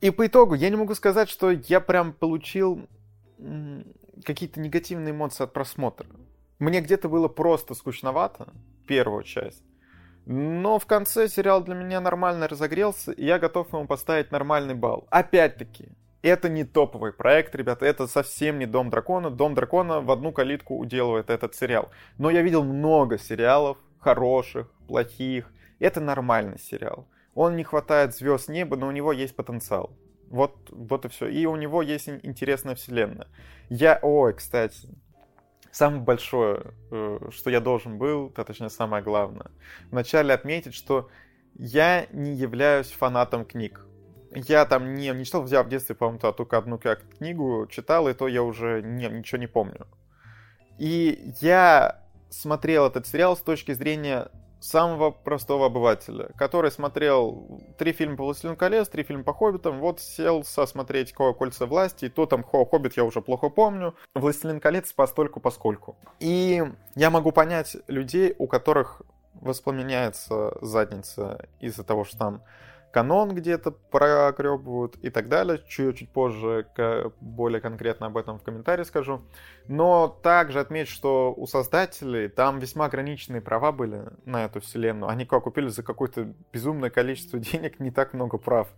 И по итогу я не могу сказать, что я прям получил какие-то негативные эмоции от просмотра. Мне где-то было просто скучновато, первую часть. Но в конце сериал для меня нормально разогрелся, и я готов ему поставить нормальный балл. Опять-таки, это не топовый проект, ребята, это совсем не Дом Дракона. Дом Дракона в одну калитку уделывает этот сериал. Но я видел много сериалов, хороших, плохих. Это нормальный сериал. Он не хватает звезд неба, но у него есть потенциал. Вот, вот и все. И у него есть интересная вселенная. Я, ой, кстати, самое большое, э, что я должен был, это точнее самое главное, вначале отметить, что я не являюсь фанатом книг. Я там не, не читал, взял в детстве, по-моему, только одну книгу читал, и то я уже не, ничего не помню. И я смотрел этот сериал с точки зрения самого простого обывателя, который смотрел три фильма по «Властелину колец», три фильма по «Хоббитам», вот сел смотреть «Кольца власти», и то там «Хоббит» я уже плохо помню, «Властелин колец» постольку поскольку. И я могу понять людей, у которых воспламеняется задница из-за того, что там канон где-то прогребывают и так далее. Чуть-чуть позже более конкретно об этом в комментарии скажу. Но также отметь, что у создателей там весьма ограниченные права были на эту вселенную. Они как купили за какое-то безумное количество денег не так много прав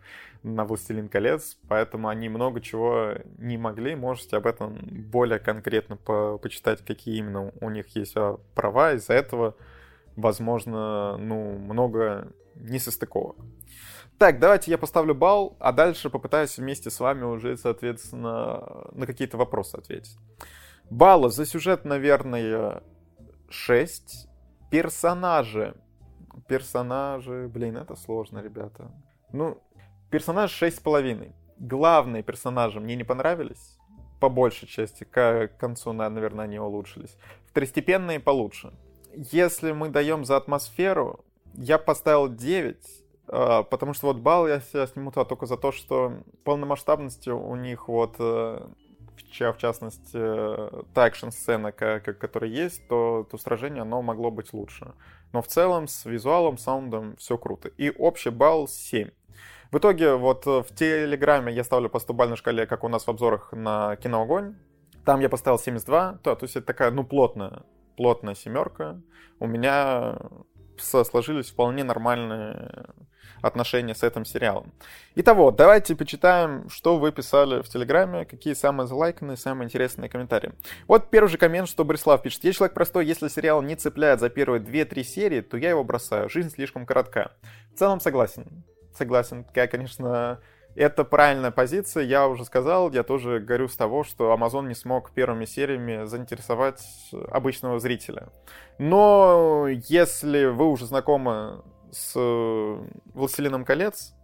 на «Властелин колец», поэтому они много чего не могли. Можете об этом более конкретно по почитать, какие именно у них есть а, права. Из-за этого, возможно, ну, много несостыковок. Так, давайте я поставлю балл, а дальше попытаюсь вместе с вами уже, соответственно, на какие-то вопросы ответить. Баллы за сюжет, наверное, 6. Персонажи. Персонажи, блин, это сложно, ребята. Ну, персонаж 6,5. Главные персонажи мне не понравились. По большей части. К концу, наверное, они улучшились. Второстепенные получше. Если мы даем за атмосферу, я поставил 9 а, потому что вот балл я себя сниму туда только за то, что полномасштабности у них вот э, в частности, э, та экшн-сцена, которая есть, то, то сражение, оно могло быть лучше. Но в целом с визуалом, саундом все круто. И общий балл 7. В итоге вот э, в Телеграме я ставлю по 100 шкале, как у нас в обзорах на Киноогонь. Там я поставил 72, то, то есть это такая, ну, плотная, плотная семерка. У меня сложились вполне нормальные отношения с этим сериалом. Итого, давайте почитаем, что вы писали в Телеграме, какие самые залайканные, самые интересные комментарии. Вот первый же коммент, что Борислав пишет. Я человек простой, если сериал не цепляет за первые 2-3 серии, то я его бросаю. Жизнь слишком коротка. В целом согласен. Согласен. Я, конечно, Это правильная позиция, я уже сказал, я тоже говорю с того, что Amazon не смог первыми сериями заинтересовать обычного зрителя. Но если вы уже знакомы с «Властелином колец»,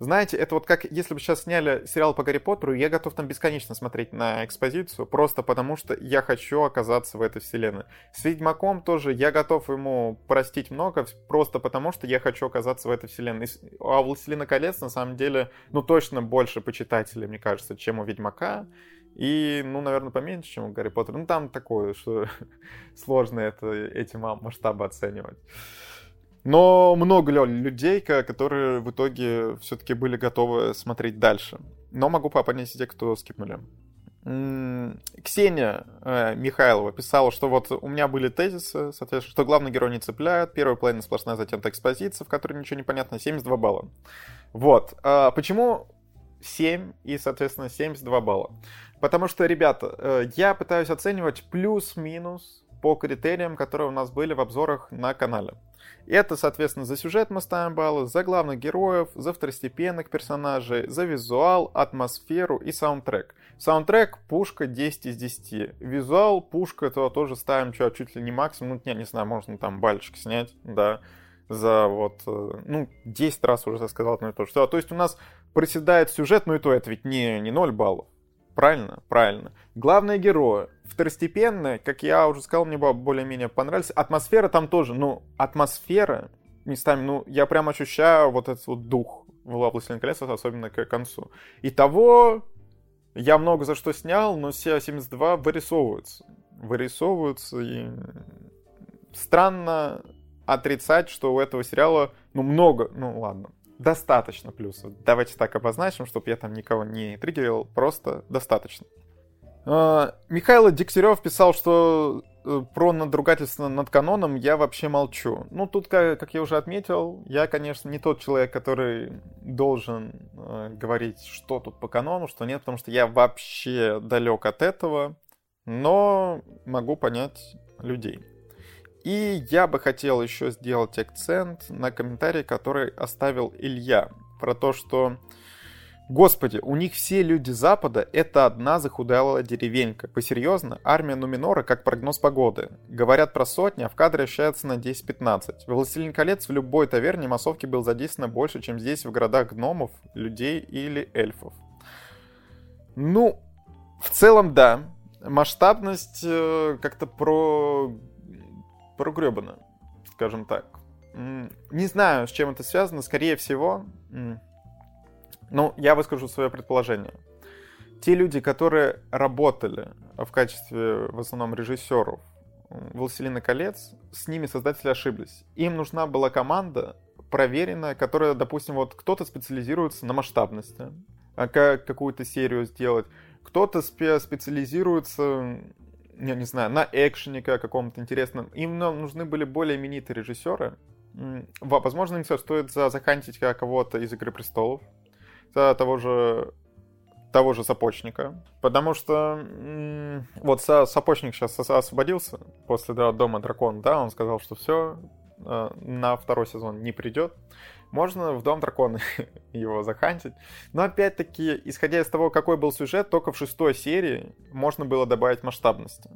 знаете, это вот как если бы сейчас сняли сериал по Гарри Поттеру, я готов там бесконечно смотреть на экспозицию, просто потому что я хочу оказаться в этой вселенной. С Ведьмаком тоже я готов ему простить много, просто потому что я хочу оказаться в этой вселенной. А у Властелина колец, на самом деле, ну точно больше почитателей, мне кажется, чем у Ведьмака. И, ну, наверное, поменьше, чем у Гарри Поттера. Ну, там такое, что сложно это, эти масштабы оценивать. Но много людей, которые в итоге все-таки были готовы смотреть дальше. Но могу понять те, кто скипнули. Ксения э, Михайлова писала, что вот у меня были тезисы, соответственно, что главный герой не цепляет, первая половина сплошная затянутая экспозиция, в которой ничего не понятно, 72 балла. Вот. А почему 7 и, соответственно, 72 балла? Потому что, ребята, э, я пытаюсь оценивать плюс-минус по критериям, которые у нас были в обзорах на канале. Это, соответственно, за сюжет мы ставим баллы, за главных героев, за второстепенных персонажей, за визуал, атмосферу и саундтрек. Саундтрек пушка 10 из 10. Визуал пушка, это тоже ставим чуть, чуть ли не максимум. Ну, я не знаю, можно там бальчик снять, да за вот, э, ну, 10 раз уже сказал одно и то же. То есть у нас проседает сюжет, но и то это ведь не, не 0 баллов. Правильно? Правильно. Главные герои. Второстепенные, как я уже сказал, мне более-менее понравились. Атмосфера там тоже, ну, атмосфера местами, ну, я прям ощущаю вот этот вот дух в «Властелин колец», особенно к концу. И того я много за что снял, но все 72 вырисовываются. Вырисовываются, и странно отрицать, что у этого сериала, ну, много, ну, ладно, достаточно плюсов. Давайте так обозначим, чтобы я там никого не триггерил, просто достаточно. А, Михаил Дегтярев писал, что э, про надругательство над каноном я вообще молчу. Ну, тут, как, как я уже отметил, я, конечно, не тот человек, который должен э, говорить, что тут по канону, что нет, потому что я вообще далек от этого, но могу понять людей. И я бы хотел еще сделать акцент на комментарии, который оставил Илья, про то, что Господи, у них все люди Запада — это одна захудалая деревенька. Посерьезно, армия Нуминора как прогноз погоды. Говорят про сотни, а в кадре ощущается на 10-15. В «Властелин колец» в любой таверне массовки был задействовано больше, чем здесь в городах гномов, людей или эльфов. Ну, в целом, да. Масштабность э, как-то про прогребано, скажем так. Не знаю, с чем это связано. Скорее всего, ну, я выскажу свое предположение. Те люди, которые работали в качестве, в основном, режиссеров «Властелина колец», с ними создатели ошиблись. Им нужна была команда проверенная, которая, допустим, вот кто-то специализируется на масштабности, а как какую-то серию сделать, кто-то спе специализируется я не знаю, на экшене каком-то интересном. Им нужны были более именитые режиссеры. Возможно, им стоит за захантить кого-то из «Игры престолов», того же того же Сапочника. Потому что вот Сапочник сейчас освободился после Дома Дракона, да, он сказал, что все, э, на второй сезон не придет. Можно в Дом Дракона его захантить. Но опять-таки, исходя из того, какой был сюжет, только в шестой серии можно было добавить масштабности.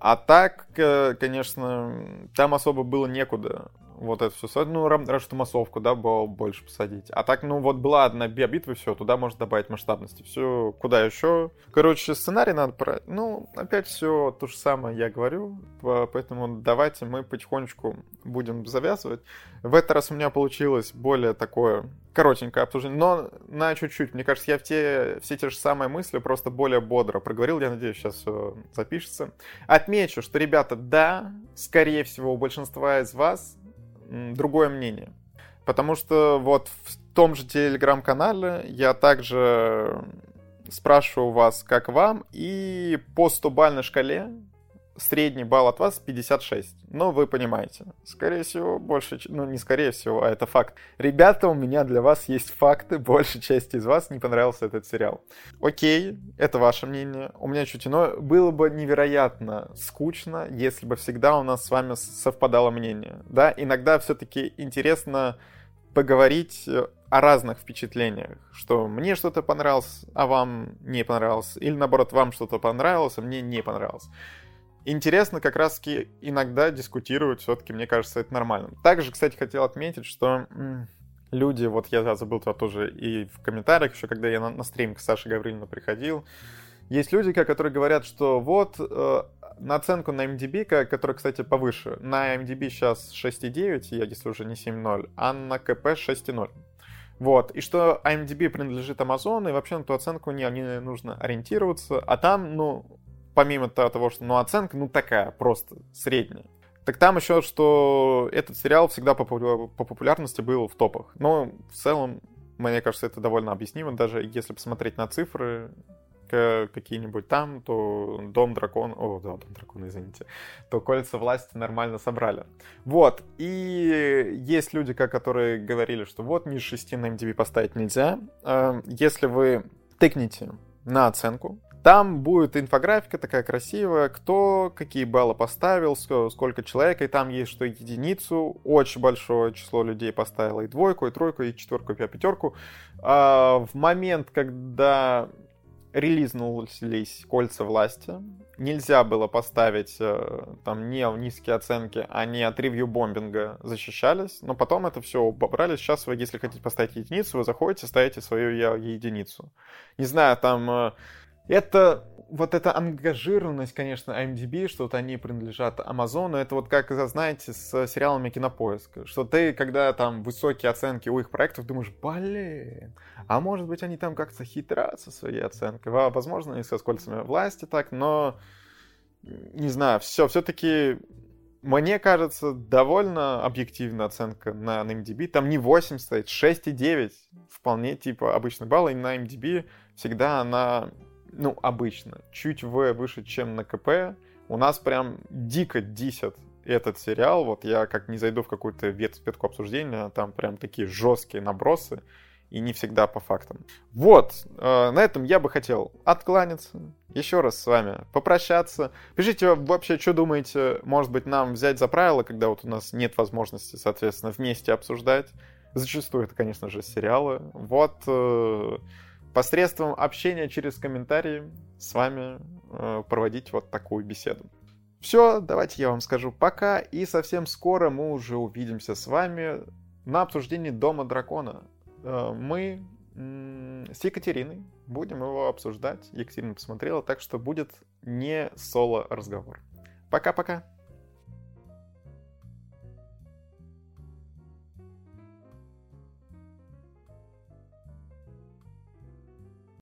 А так, э, конечно, там особо было некуда вот это все Ну, что массовку, да, было больше посадить. А так, ну, вот была одна биобитва, все, туда можно добавить масштабности. Все, куда еще? Короче, сценарий надо брать. Ну, опять все то же самое я говорю, поэтому давайте мы потихонечку будем завязывать. В этот раз у меня получилось более такое коротенькое обсуждение, но на чуть-чуть. Мне кажется, я в те, все те же самые мысли просто более бодро проговорил. Я надеюсь, сейчас все запишется. Отмечу, что, ребята, да, скорее всего, у большинства из вас другое мнение. Потому что вот в том же телеграм-канале я также спрашиваю вас, как вам, и по 100-бальной шкале средний балл от вас 56. Ну, вы понимаете. Скорее всего, больше... Ну, не скорее всего, а это факт. Ребята, у меня для вас есть факты. Большая часть из вас не понравился этот сериал. Окей, это ваше мнение. У меня чуть иное. Было бы невероятно скучно, если бы всегда у нас с вами совпадало мнение. Да, иногда все-таки интересно поговорить э, о разных впечатлениях, что мне что-то понравилось, а вам не понравилось, или наоборот, вам что-то понравилось, а мне не понравилось. Интересно как раз-таки иногда дискутировать, все-таки, мне кажется, это нормально. Также, кстати, хотел отметить, что люди, вот я забыл это тоже и в комментариях еще, когда я на, на стрим к Саше Гаврилину приходил, есть люди, которые говорят, что вот э, на оценку на MDB, которая, кстати, повыше, на MDB сейчас 6,9, я если уже не 7,0, а на КП 6,0. Вот, и что IMDb принадлежит Amazon, и вообще на ту оценку не, не нужно ориентироваться, а там, ну, помимо того, что, ну, оценка, ну, такая, просто средняя. Так там еще, что этот сериал всегда по, по популярности был в топах. Но в целом, мне кажется, это довольно объяснимо, даже если посмотреть на цифры, какие-нибудь там, то Дом Дракона, о, да, Дом Дракона, извините, то Кольца Власти нормально собрали. Вот, и есть люди, которые говорили, что вот ниже 6 на MDB поставить нельзя. Эм, если вы тыкнете на оценку, там будет инфографика такая красивая, кто какие баллы поставил, сколько человек, и там есть что единицу, очень большое число людей поставило и двойку, и тройку, и четверку, и пятерку. А в момент, когда релизнулись кольца власти. Нельзя было поставить э, там не низкие оценки, они от ревью-бомбинга защищались, но потом это все убрали. Сейчас вы, если хотите поставить единицу, вы заходите, ставите свою единицу. Не знаю, там э, это вот эта ангажированность, конечно, IMDb, что вот они принадлежат Амазону, это вот как, знаете, с сериалами Кинопоиск, что ты, когда там высокие оценки у их проектов, думаешь, блин, а может быть они там как-то хитрят со своей оценкой, возможно, не со скольцами власти так, но не знаю, все, все-таки мне кажется, довольно объективная оценка на, на MDB. Там не 8 стоит, 6,9. Вполне типа обычный балл. И на MDB всегда она ну, обычно, чуть выше, чем на КП. У нас прям дико дисят этот сериал. Вот я как не зайду в какую-то ветку обсуждения, там прям такие жесткие набросы и не всегда по фактам. Вот, э, на этом я бы хотел откланяться, еще раз с вами попрощаться. Пишите вообще, что думаете, может быть, нам взять за правило, когда вот у нас нет возможности, соответственно, вместе обсуждать. Зачастую это, конечно же, сериалы. Вот, э, посредством общения через комментарии с вами э, проводить вот такую беседу. Все, давайте я вам скажу пока, и совсем скоро мы уже увидимся с вами на обсуждении Дома Дракона. Э, мы с Екатериной будем его обсуждать. Екатерина посмотрела, так что будет не соло разговор. Пока-пока.